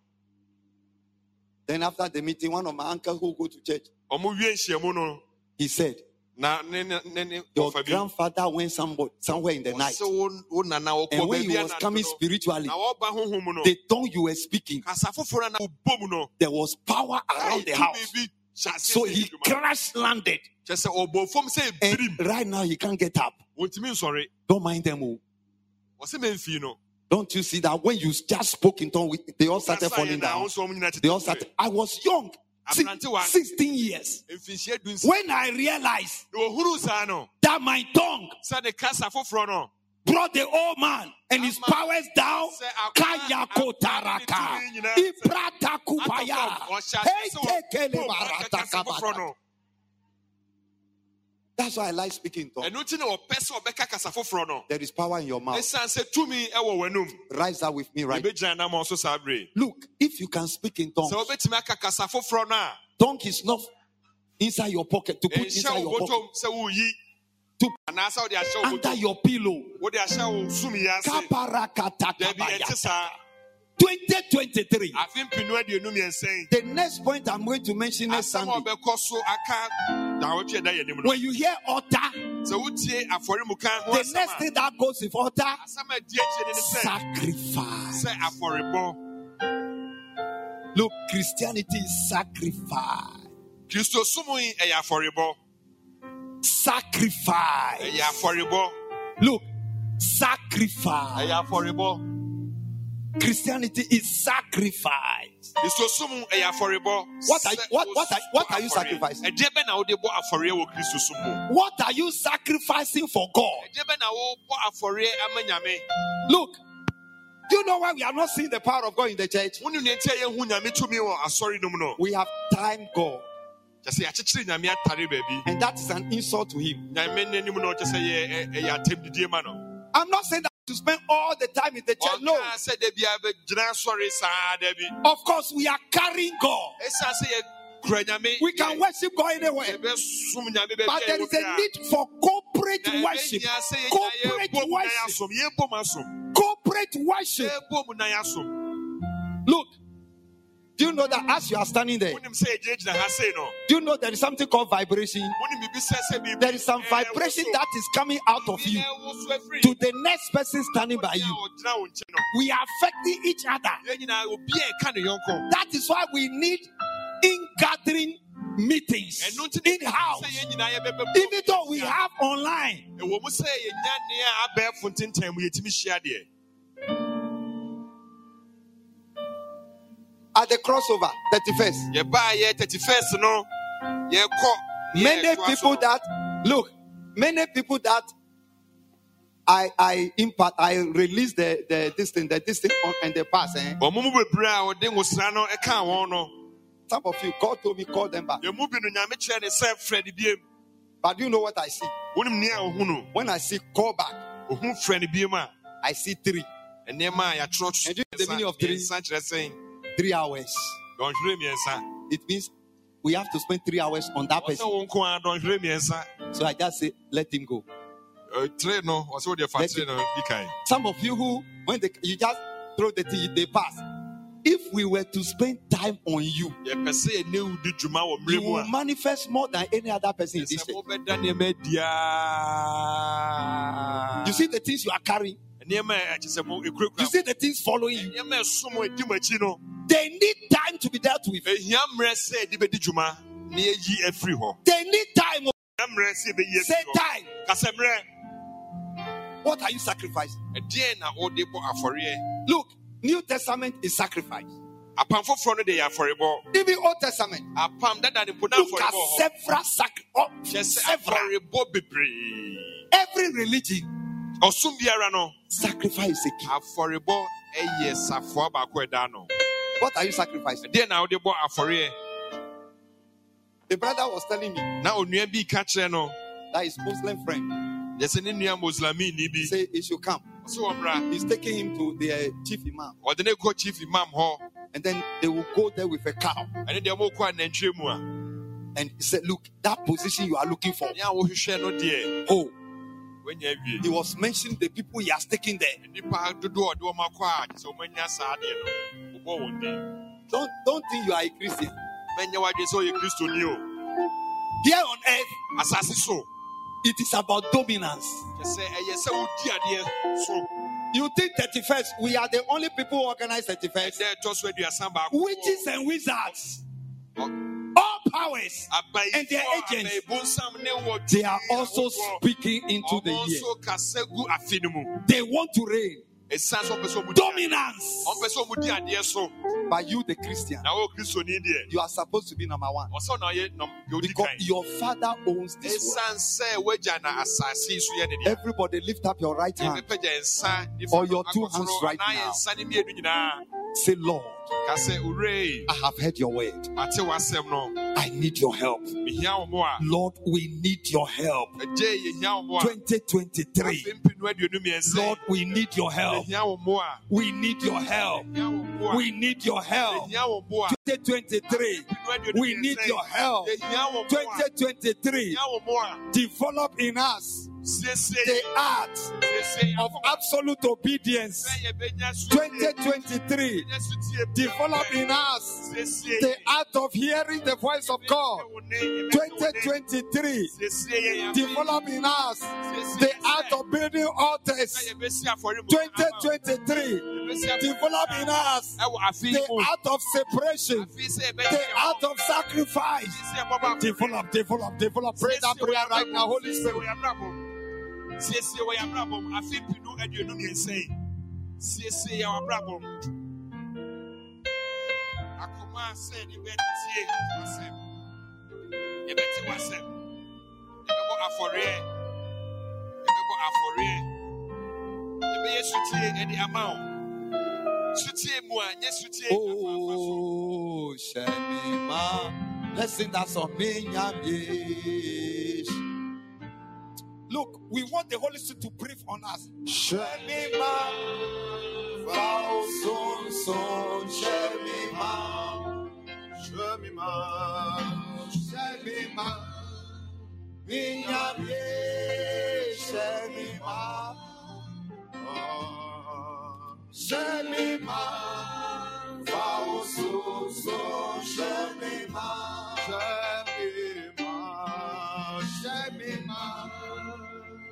Then after the meeting, one of my uncles who go to church, ɔmo wie nhyiamu no he said, Your grandfather went somewhere, somewhere in the night. ɔse wo wo nana wɔkɔ And when he was coming spiritually, the tongue you were speaking, kasa foforɔ na wobɔ mu no there was power around the house. tumi bi hyɛ aseɛ So he crash landed. kyerɛ sɛ ɔbɔ fam sɛ And right now he can't get up. Don't mind them oh. all. ɔse memfii no Don't you see that when you just spoke in tongue, they all started falling down. wo nso ɔmo nyinaa tete They all started. I was young. 16 years. mfinhyia du nsi When I realized na wɔhuru saa no. that my tongue sɛ ne kasa foforɔ no. brought the old man and his powers down, Kaya kotaraka, akwa ne tumi nyinaa Iprata kupaya, Hey, sɛ tekele wɔbom barata aka kasa foforɔ kabata. no That's why I like speaking in tongues. ɛno nti na ɔpɛ sɛ ɔbɛka kasa There is power in your mouth. ɛsiane sɛ tumi ɛwɔ w'anum Rise up with me right. yɛbɛgyina nam ɔso saa bere Look, if you can speak in tongues, sɛ wobɛtumi aka kasa foforɔ no a tongue is not inside your pocket to put inside your pocket bɔtɔm sɛ woyi To- anaasɛ wode ahyɛ wo under your pillow. wode ahyɛ wo sum yi ase dabi Kaparakatakabayata. ɛnte saa 2023. afe mpinu aduonu mmiɛnsa yi The next point I'm going to mention next asɛm a Sunday. ɔbɛkɔ so aka dawɔtwe ɛda yɛnim no When you hear altar, sɛ wotie afɔremuka ho the next thing that goes with altar, asɛm a di akyire ne ne sɛ sacrifice. Look, Christianity is sacrifice. kristo som yi ɛyɛ Sacrifice. afɔrebɔ Look, sacrifice. afɔrebɔ Christianity is sacrifice. Kristosom ɛyɛ afɔrebɔ. What are- what- what are- what are you sacrificing? Ɛdeɛ bɛ na wode bɔ afɔre wɔ Kristosom mu? What are you sacrificing for God? Ɛdeɛ bɛ na wobɔ afɔre ama Nyame? Look, do you know why we are not seeing the power of God in the church? Wonim nea nti a yɛhu Nyame tumi wɔ asɔre no mu no? We have timed God, Kyɛ sɛ yɛakyekyere Nyame atare baabi. and that is an insult to Him. Nyame n'anim no kyɛ sɛ yɛ- ɛ- ɛyɛ atɛmdidie ma no. I'm not saying that to spend all the time in the church. No, Ɔnkaa sɛ da bia bɛgyina asɔre saa da bi. of course we are carrying God. Ɛsiane sɛ yɛkura Nyame. We can worship God anywhere, yɛbɛsom Nyame baabi but there is a need for corporate worship. ɛbɛhia sɛ yɛn Corporate nyinaa yɛbɔ mu na worship. yɛasom. Yɛbɔ mu asom. Corporate worship. Yɛbɔ mu na yɛasom. Look, do you know that as you are standing there, Wonim sɛ yɛgyinagyina ha sei no. do you know there is something called vibration? Wonim biribi sɛ sɛ biribi There is some eh, vibration that is coming out of you eh, afiri to the next person standing by you. ɔgyina wo nkyɛn no. We are affecting each other. Yɛn nyinaa, obi a ɛka ne yɔnko. That is why we need in gathering meetings Ɛno nti na in house. sɛ yɛn nyinaa yɛbɛbɛ Even though we have online, at the crossover 31st, yɛbaa yɛ 31st no ne many people that look, many people that I I impact I release the the this thing the this thing on and the past. Eh? ɔmo mu bebree a wɔde nwosra no ɛkaa wɔn no Some of you God told me call them back. yɛmu bi no nyame kyerɛ ne sɛ frɛ ne biem But you know what I see? wonim nea ohu no When I see call back, ohu frɛ ne biem see three nneɛma a yɛatorɔ And you know the meaning of three? Mmiɛnsa kyerɛ sɛn three hours. It means we have to spend three hours on that person. wo nko a dɔnhwere mmiɛnsa So I just say let him go. No ɔsɛ wodeɛ fa Let tire no di Some of you who when they, you just throw the tea, they pass. If we were to spend time on you, yɛpɛ sɛ yɛne wo di dwuma wɔ you will manifest more than any other person in this sɛ church. wobɛda nneɛma adiaa You see the things you are carrying. Nneɛma a ɛkyɛ sɛ mo You see the things following you. nneɛma a ɛsom ɛdi mo akyi no They need time to be dealt with. ɛhia mmerɛ sɛ yɛde bɛdi dwuma na yɛyi afiri hɔ They need time. ɛhia mmerɛ sɛ yɛbɛyi Say time. What are you sacrificing? ɛdeɛn na wode bɔ afɔreɛ Look, New Testament is sacrifice. apam foforɔ no de yɛ Even Old Testament. apam dada ne mpo na Look at several sac. Oh, kyɛ sɛ several. afɔrebɔ bebree Every religion ɔsom biara no sacrifice is a key. afɔrebɔ ɛyɛ safoa baako ɛda no What are you sacrificing? ɛdeɛn na wode bɔ afɔreɛ The brother was telling me na onua bi ka kyerɛ no that his Muslim friend yɛ sɛ ne nua muslamini bi say he should come. ɔsɛ wɔ mmra He's taking him to the uh, chief imam, ɔde ne kɔ chief imam hɔ and then they will go there with a cow. ɛne deɛ mokɔ anantwie mu a And he said, "Look, that position you are looking for. no deɛ Oh, he was mentioning the people he has taken there. nnipa dodoɔ a ɔde wɔn akɔ a kyɛ sɛ ɔmanya saa deɛ no wobɔ wɔn din Don't don't think you are a Christian. mɛnyɛ w'adwene sɛ ɔyɛ kristoni o Here on earth, asase so. it is about dominance. kyɛ sɛ ɛyɛ sɛ wodi You think 31st, we are the only people who organize 31st? ɛdɛ ɛtɔ so aduasa baako Witches and wizards, Ɔ- all powers, and their agents. abayibonsam ne wɔ they are also speaking into the year. nso kasa gu afe no mu They want to reign. ɛsiane sɛ ɔmpɛ sɛ ɔmudi Dominance. ɔmpɛ sɛ ɔmudi adeɛ so But you, the Christian, na wo kristoni you are supposed to be number one. ɔsɛ ɔna ɔyɛ nɔm deɛ odi Because your father owns this world. ɛsiane sɛ wagya na asase yi so yɛ ne deɛ Everybody lift up your right hand. yɛbɛpɛgya nsa nifa Or your two hands right now. nsa ne mmienu nyinaa Say, Lord, ka sɛ owurei I have heard your word. mate w'asɛm no I need your help. mehia wo mo a Lord, we need your help. agye yɛhia wo mo a 2023. afe mpinu aduonu mmiɛnsa Lord, we need your help. yɛhia wo mo a We need your help. yɛhia wo mo a We need your help. yɛhia wo mo a 2023. We need your help. yɛhia wo mo a 2023. yɛhia wo mo a Develop in us the art of absolute obedience. sɛ yɛbɛnya sutie 2023. yɛbɛnya Develop in us the art of hearing the voice of God. 2023. Develop in us the art of building altars. 2023. Develop in us the art of separation, the art of sacrifice. Develop, develop, develop. Pray that prayer right now, Holy Spirit. Siesie wɔ yɛ abrabɔ mu afe mpinu aduonu mmiɛnsa yi. Siesie yɛ w'abrabɔ mu akoma sɛ ne bɛtie w'asɛm yɛbɛte w'asɛm yɛbɛbɔ afɔreɛ. Yɛbɛbɔ afɔreɛ. Yɛbɛyɛ sutie ɛde ama wo. Sutie mu a nyɛ sutie Oh, Shemima, let's sing that song. Minyamis. Look, we want the Holy Spirit to breathe on us. Shemima,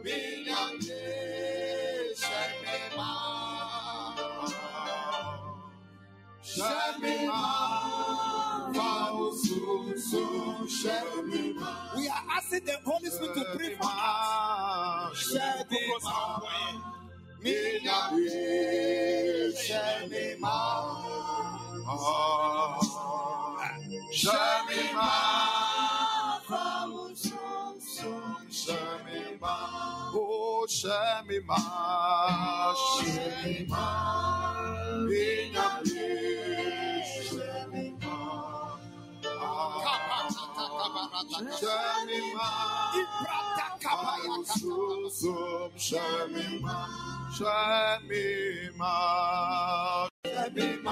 We are asking the Holy Spirit to breathe on us. Shemima, Shemima, oh Shemima, Shemima, Shemima, Shemima, Shemima, Shemima,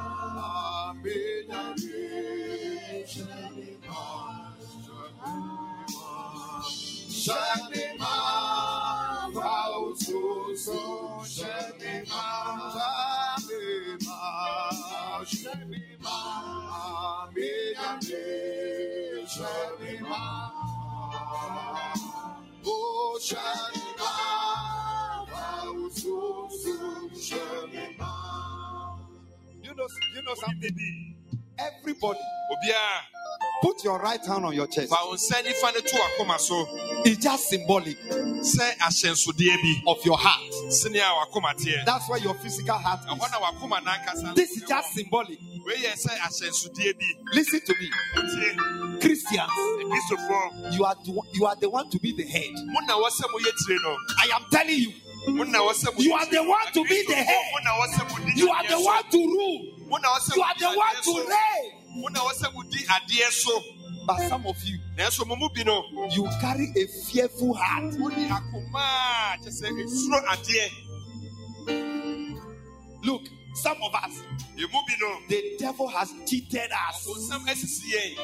Shemima, Paususu, Shemima, Shemima, Shemima, Minyabe, Shemima, Shemima. You know, you know something? Everybody, put your right hand on your chest. fa wo nsa nifa no to akoma so It's just symbolic sɛ ahyɛnsodeɛ bi of your heart. sɛnea wakoma teɛ That's why your physical heart is. na wakoma n'ankasa This is just symbolic. wei yɛ sɛ ahyɛnsodeɛ bi Listen to me, Christians. You are the, one- you are the one to be the head. mo na wɔ sɛ moyɛ tire no I am telling you, mo na wɔ sɛ moyɛ You are the one to be the head. mo na wɔ sɛ modi you are the one to rule. Mo na wɔ sɛ You are the one to reign. mo na wɔ sɛ modi adeɛ so But some of you, nanso mo mu bi no you carry a fearful heart. modi akoma a kyɛ sɛ esuro adeɛ Look, some of us, emu bi no the devil has cheated us. ɔsɛm asisi yɛn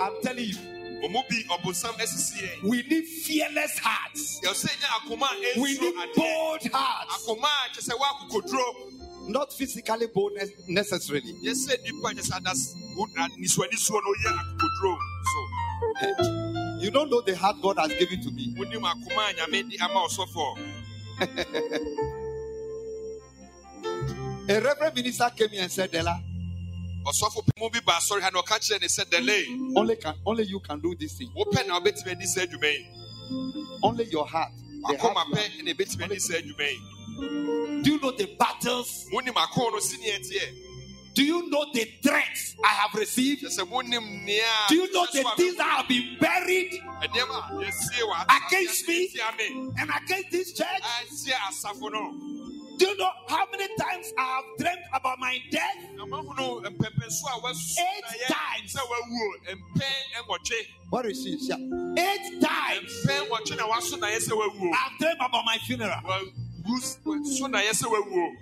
I'm telling you, ɔmo bi ɔbonsam asisi yɛn we need fearless hearts. yɛsɛ nya akoma a We need bold hearts. akoma a kyɛ sɛ wakokoduro Not physically bold ne- necessarily. yɛsɛ nipa a kyɛ sɛ adas nisuanisuo no ɔyɛ akokoduro so You don't know the heart God has given to me. [laughs] a nyame de ama ɔsɔfoɔ A reverend minister came here and said, Dela, only can only you can do this thing. wopɛ na wobɛtumi adi saa adwuma yi Only your heart. the akoma heart pɛ na ɛbɛtumi adi saa adwuma yi Do you know the battles? monim akoo no Do you know the threats I have received? kyɛ sɛ monim nea a Do you know the things that have been buried ɛnneɛma a yɛsie wɔ Against me and against this church? Ahyia asafo no Do you know how many times I have dreamt about my death? na mahunu mpɛmpɛnso a wasu Eight times. sɛ wawuo mpɛn nwɔtwe What is she? She- Eight times mpɛn nwɔtwe na waso na yɛ sɛ wawuo I've dreamt about my funeral. wawu so na yɛ sɛ wawuo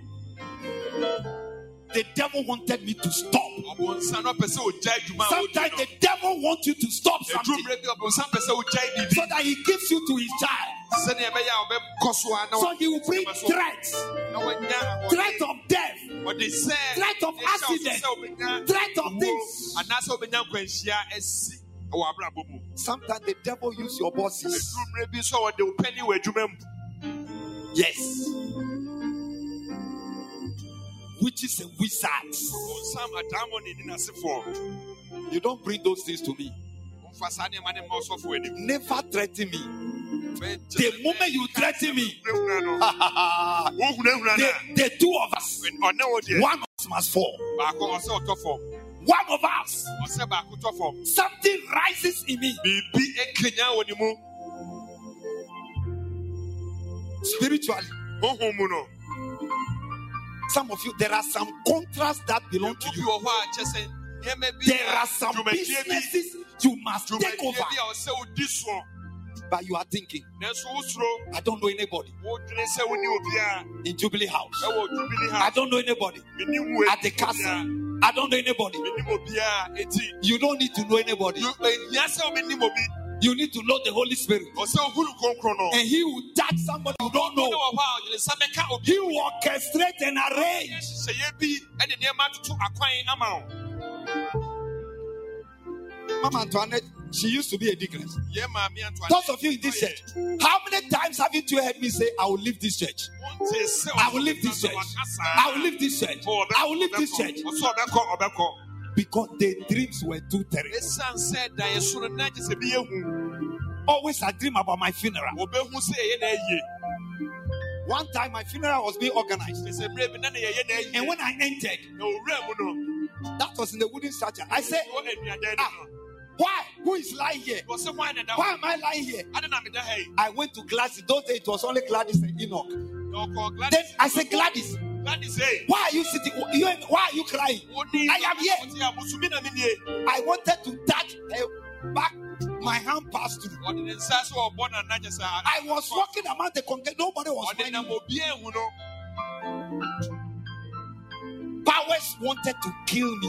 the devil wanted me to stop. Sometimes the devil wants you to stop something so that he gives you to his child. So he will bring threats, threat of death, threat of accident, threat of this. Sometimes the devil use your bosses. Yes. Which is a wizard. You don't bring those things to me. Never threaten me. The moment you threaten me, the, the two of us, one of us must fall. One of us, something rises in me. Spiritually, some of you, there are some contracts that belong to you. There are some businesses you must take over. But you are thinking, I don't know anybody in Jubilee House. I don't know anybody at the castle. I don't know anybody. You don't need to know anybody. You need to know the Holy Spirit. And He will touch somebody you don't know. He will orchestrate and arrange. Mama Antoinette, she used to be a deaconess. Those of you in this church, how many times have you two heard me say, I will leave this church? I will leave this church. I will leave this church. I will leave this church. Because the dreams were too terrible. Always I dream about my funeral. One time my funeral was being organized. And when I entered, that was in the wooden structure. I said, ah, why? Who is lying here? Why am I lying here? I went to Gladys. Those days it was only Gladys and Enoch. Then I said, Gladys, why are you sitting? Why are you crying? I am here. I wanted to touch her back. My hand passed through. I was walking among the congregation. Nobody was Powers wanted to kill me.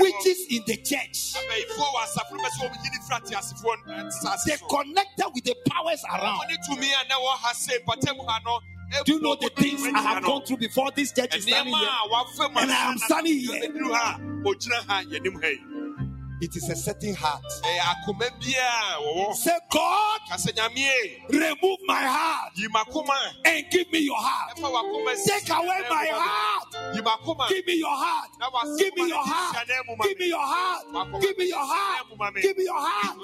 Witches in the church. They connected with the powers around. Do you know the things I have gone through before this church is standing here? And I am standing here. It is a certain heart. Say, God, remove my heart and give me your heart. Take away my heart. Give me your heart. Give me your heart. Give me your heart. Give me your heart. Give me your heart.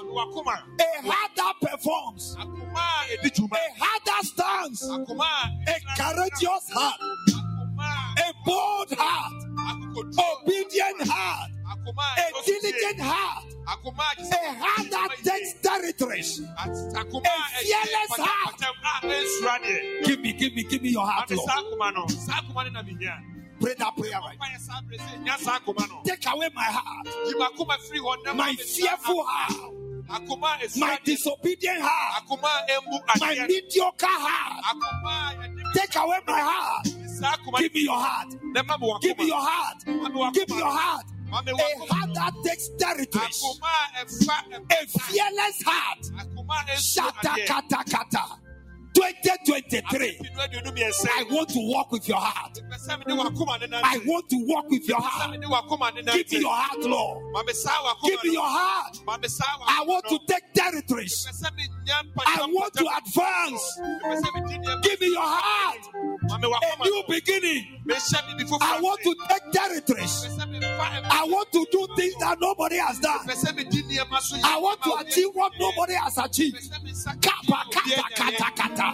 A heart that performs. A heart that stands. A courageous heart. A bold heart. Obedient heart a diligent heart, a heart that takes territories, a fearless heart. Give me, give me, give me your heart, Lord. Pray that prayer right. Take away my heart, my fearful heart. My disobedient heart, my mediocre heart. Take away my heart. Give me your heart. Give me your heart. Give me your heart a heart that takes territories, a fearless heart. Shata kata kata. 2023. I want to walk with your heart. I want to walk with your heart. Give me your heart, Lord. Give me your heart. I want to take territories. I want to advance. Give me your heart. A new beginning. I want to take territories. I want to do things that nobody has done. I want to achieve what nobody has achieved. Kappa, kappa, kata, kata.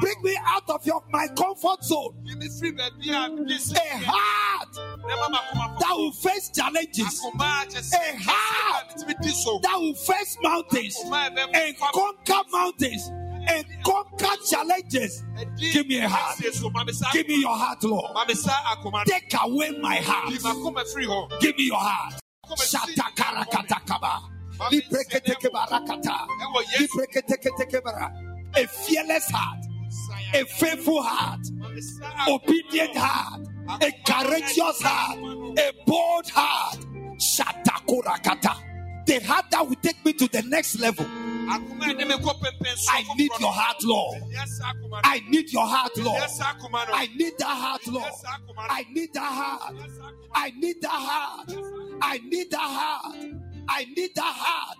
Bring me out of your my comfort zone. A heart that will face challenges. A heart that will face mountains and conquer mountains and conquer challenges. Give me a heart. Give me your heart, Lord. Take away my heart. Give me your heart. Shatakara a fearless heart, a faithful heart, obedient heart, a courageous heart, a bold heart. Shatakurakata. The heart that will take me to the next level. I need your heart, Lord. I need your heart, Lord. I need that heart, Lord. I need that heart. I need that heart. I need that heart. I need that heart.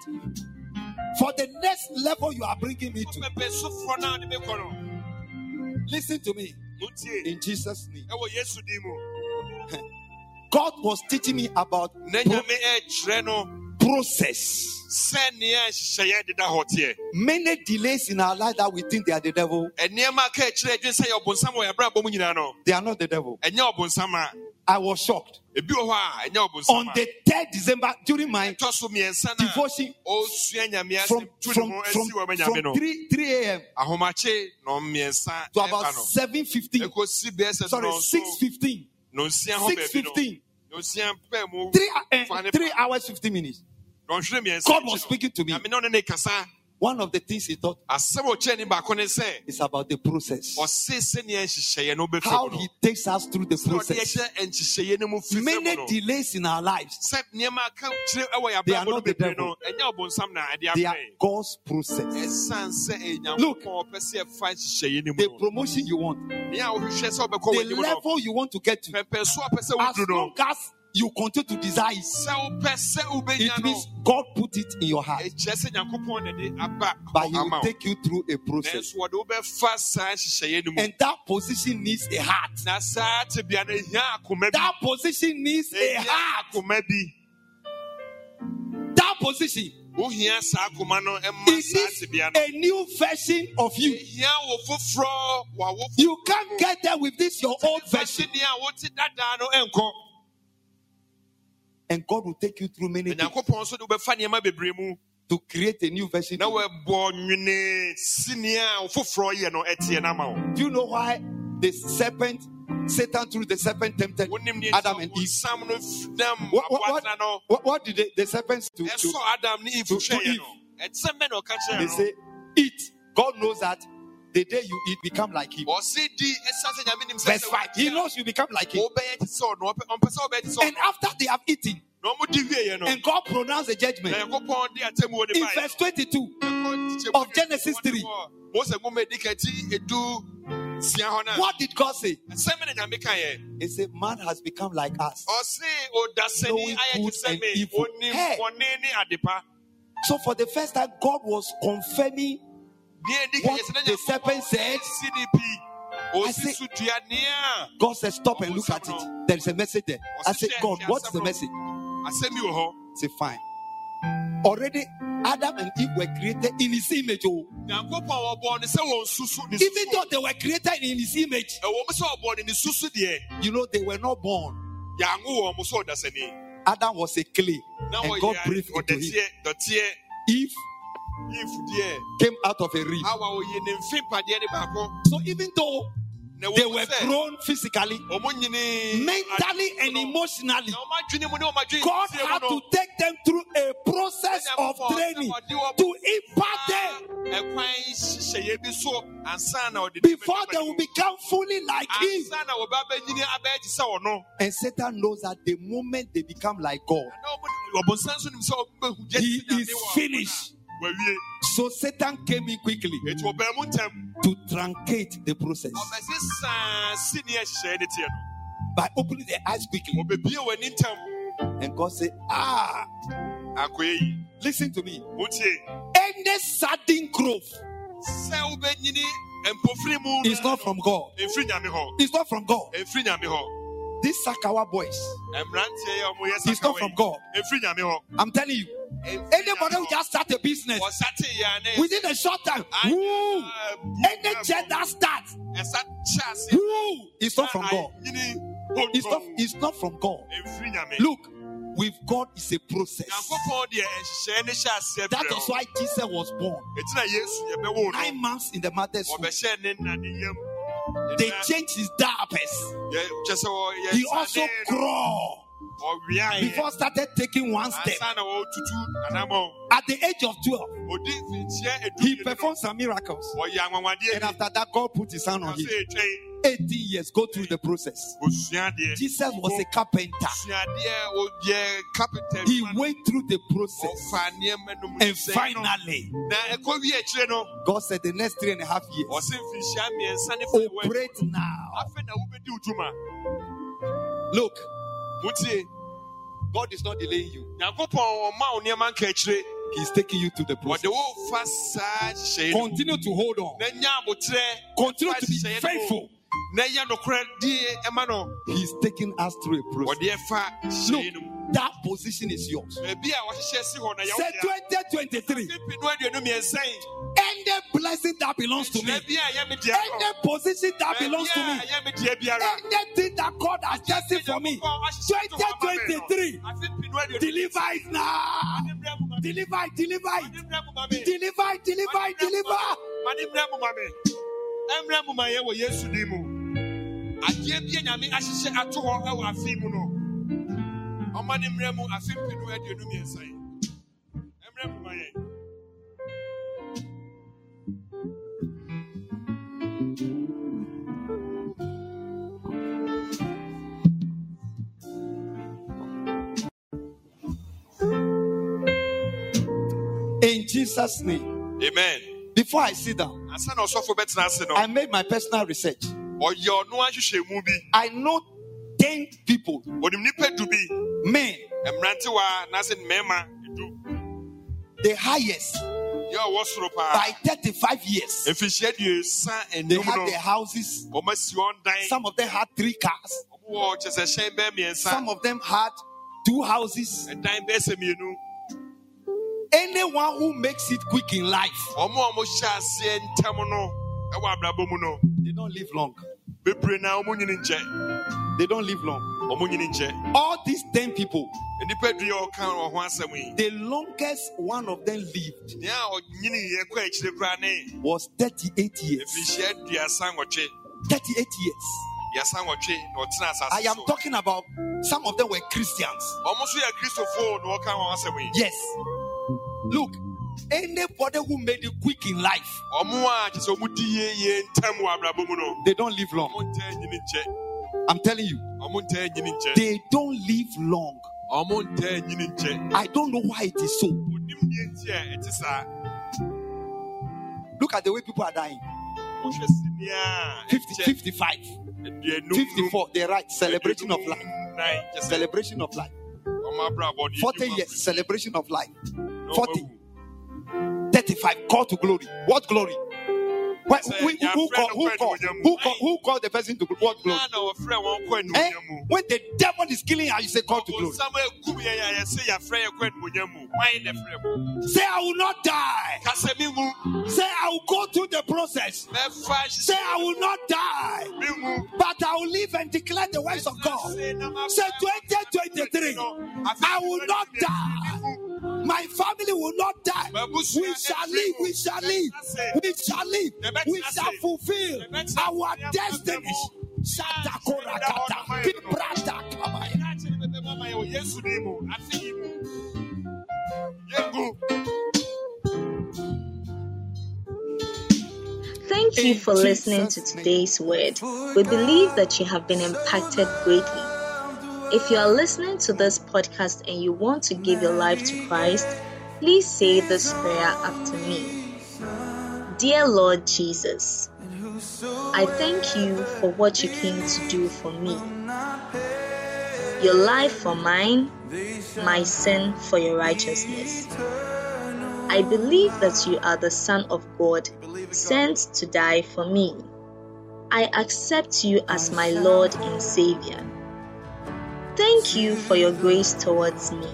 For the next level you are bringing me to. Listen to me. In Jesus' name. [laughs] God was teaching me about process. Many delays in our life that we think they are the devil. They are not the devil. I was shocked. On the 3rd December, during my devotion from, from, from, from 3, 3 a.m. to about 7.15, sorry, 6.15, 6.15, three, uh, three hours, 15 minutes. God was speaking to me. One of the things he taught is about the process. How he takes us through the process. Many delays in our lives. They are not the devil. They are God's process. Look, the promotion you want, the level you want to get to, as long as you continue to desire it means God put it in your heart. But He will take you through a process. And that position needs a heart. That position needs a heart. That position. It needs a new version of you. You can't get there with this your old version. And God will take you through many things to create a new version. Do you know why the serpent, Satan through the serpent tempted Adam and Eve? What, what, what, what did the, the serpents do to, to, to, to Eve? They say, eat. God knows that the day you eat, become like him. Verse 5. He knows you become like him. And after they have eaten, and God pronounced the judgment. In verse 22 of Genesis 3. What did God say? He said, Man has become like us. Knowing good and evil. Hey. So, for the first time, God was confirming what the serpent said. I say, God said, Stop and look at it. There is a message there. I said, God, what's the message? I send you a ho. Say, Fine. Already, Adam and Eve were created in his image. Oh. Even though they were created in his image, you know, they were not born. Adam was a clay, and God breathed into him. Eve came out of a rib. So even though they were grown physically, mentally, and emotionally. God had to take them through a process of training to impart them before they will become fully like Him. And Satan knows that the moment they become like God, He is finished. So Satan came in quickly to truncate the process by opening the eyes quickly. And God said, Ah, listen to me. Any sudden growth is not from God. It's not from God. These Sakawa boys, it's not from God. I'm telling you. Anybody who just start a business within a short time, woo, any jet that starts, woo, it's not from God. It's not, it's not from God. Look, with God is a process. That is why Jesus was born. Nine months in the mother's womb. They changed his diapers. He also crawled before started taking one step. At the age of 12, he performed some miracles. And after that, God put his hand on him. 18 years go through the process. Jesus was a carpenter. He went through the process. And finally, God said the next three and a half years, operate now. Look, God is not delaying you. He's taking you to the process. Continue to hold on. Continue to be faithful. He's taking us through a process. Look, that position is yours. Say 2023. Any blessing that belongs to me, any position that belongs to me, anything that God has destined for me, 2023, deliver it now. Deliver it, deliver it, deliver it, deliver it, deliver. Adeɛ bi a nyame ahyehyɛ ato hɔ wɔ afe mu no ɔma ne mmerɛ mu afe mpenu aduonu mmiɛnsa yi mmerɛ mu ma yɛn In Jesus' name. Amen. Before I sit down, I made my personal research. I know 10 people, men, the highest by 35 years. They had their houses, some of them had three cars, some of them had two houses. Anyone who makes it quick in life, they don't live long. They don't live long. All these 10 people, the longest one of them lived was 38 years. 38 years. I am talking about some of them were Christians. Yes. Look, anybody who made it quick in life, they don't live long. I'm telling you, they don't live long. I don't know why it is so. Look at the way people are dying 50, 55, 54, they're right. Celebration of life. Celebration of life. 40 years, celebration of life. 40, 35, call to glory. What glory? What, who, who, who, call, who, call, who, call, who called the person to what glory? Eh? When the devil is killing you, you say call to glory. Say, I will not die. Say, I will go through the process. Say, I will not die, but I will live and declare the words of God. Say, 2023, I will not die. My family will not die. We shall live. We shall live. We shall live. We shall fulfill our destiny. Shatakorakata. Kibrata. Thank you for listening to today's word. We believe that you have been impacted greatly. If you are listening to this podcast and you want to give your life to Christ, please say this prayer after me. Dear Lord Jesus, I thank you for what you came to do for me. Your life for mine, my sin for your righteousness. I believe that you are the Son of God, sent to die for me. I accept you as my Lord and Savior. Thank you for your grace towards me.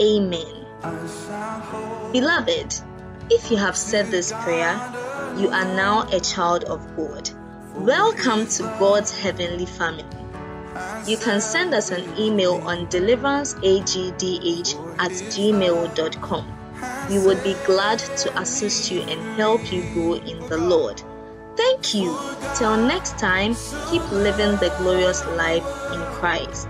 Amen. Beloved, if you have said this prayer, you are now a child of God. Welcome to God's heavenly family. You can send us an email on deliveranceagdh at gmail.com. We would be glad to assist you and help you grow in the Lord. Thank you. Till next time, keep living the glorious life in Christ.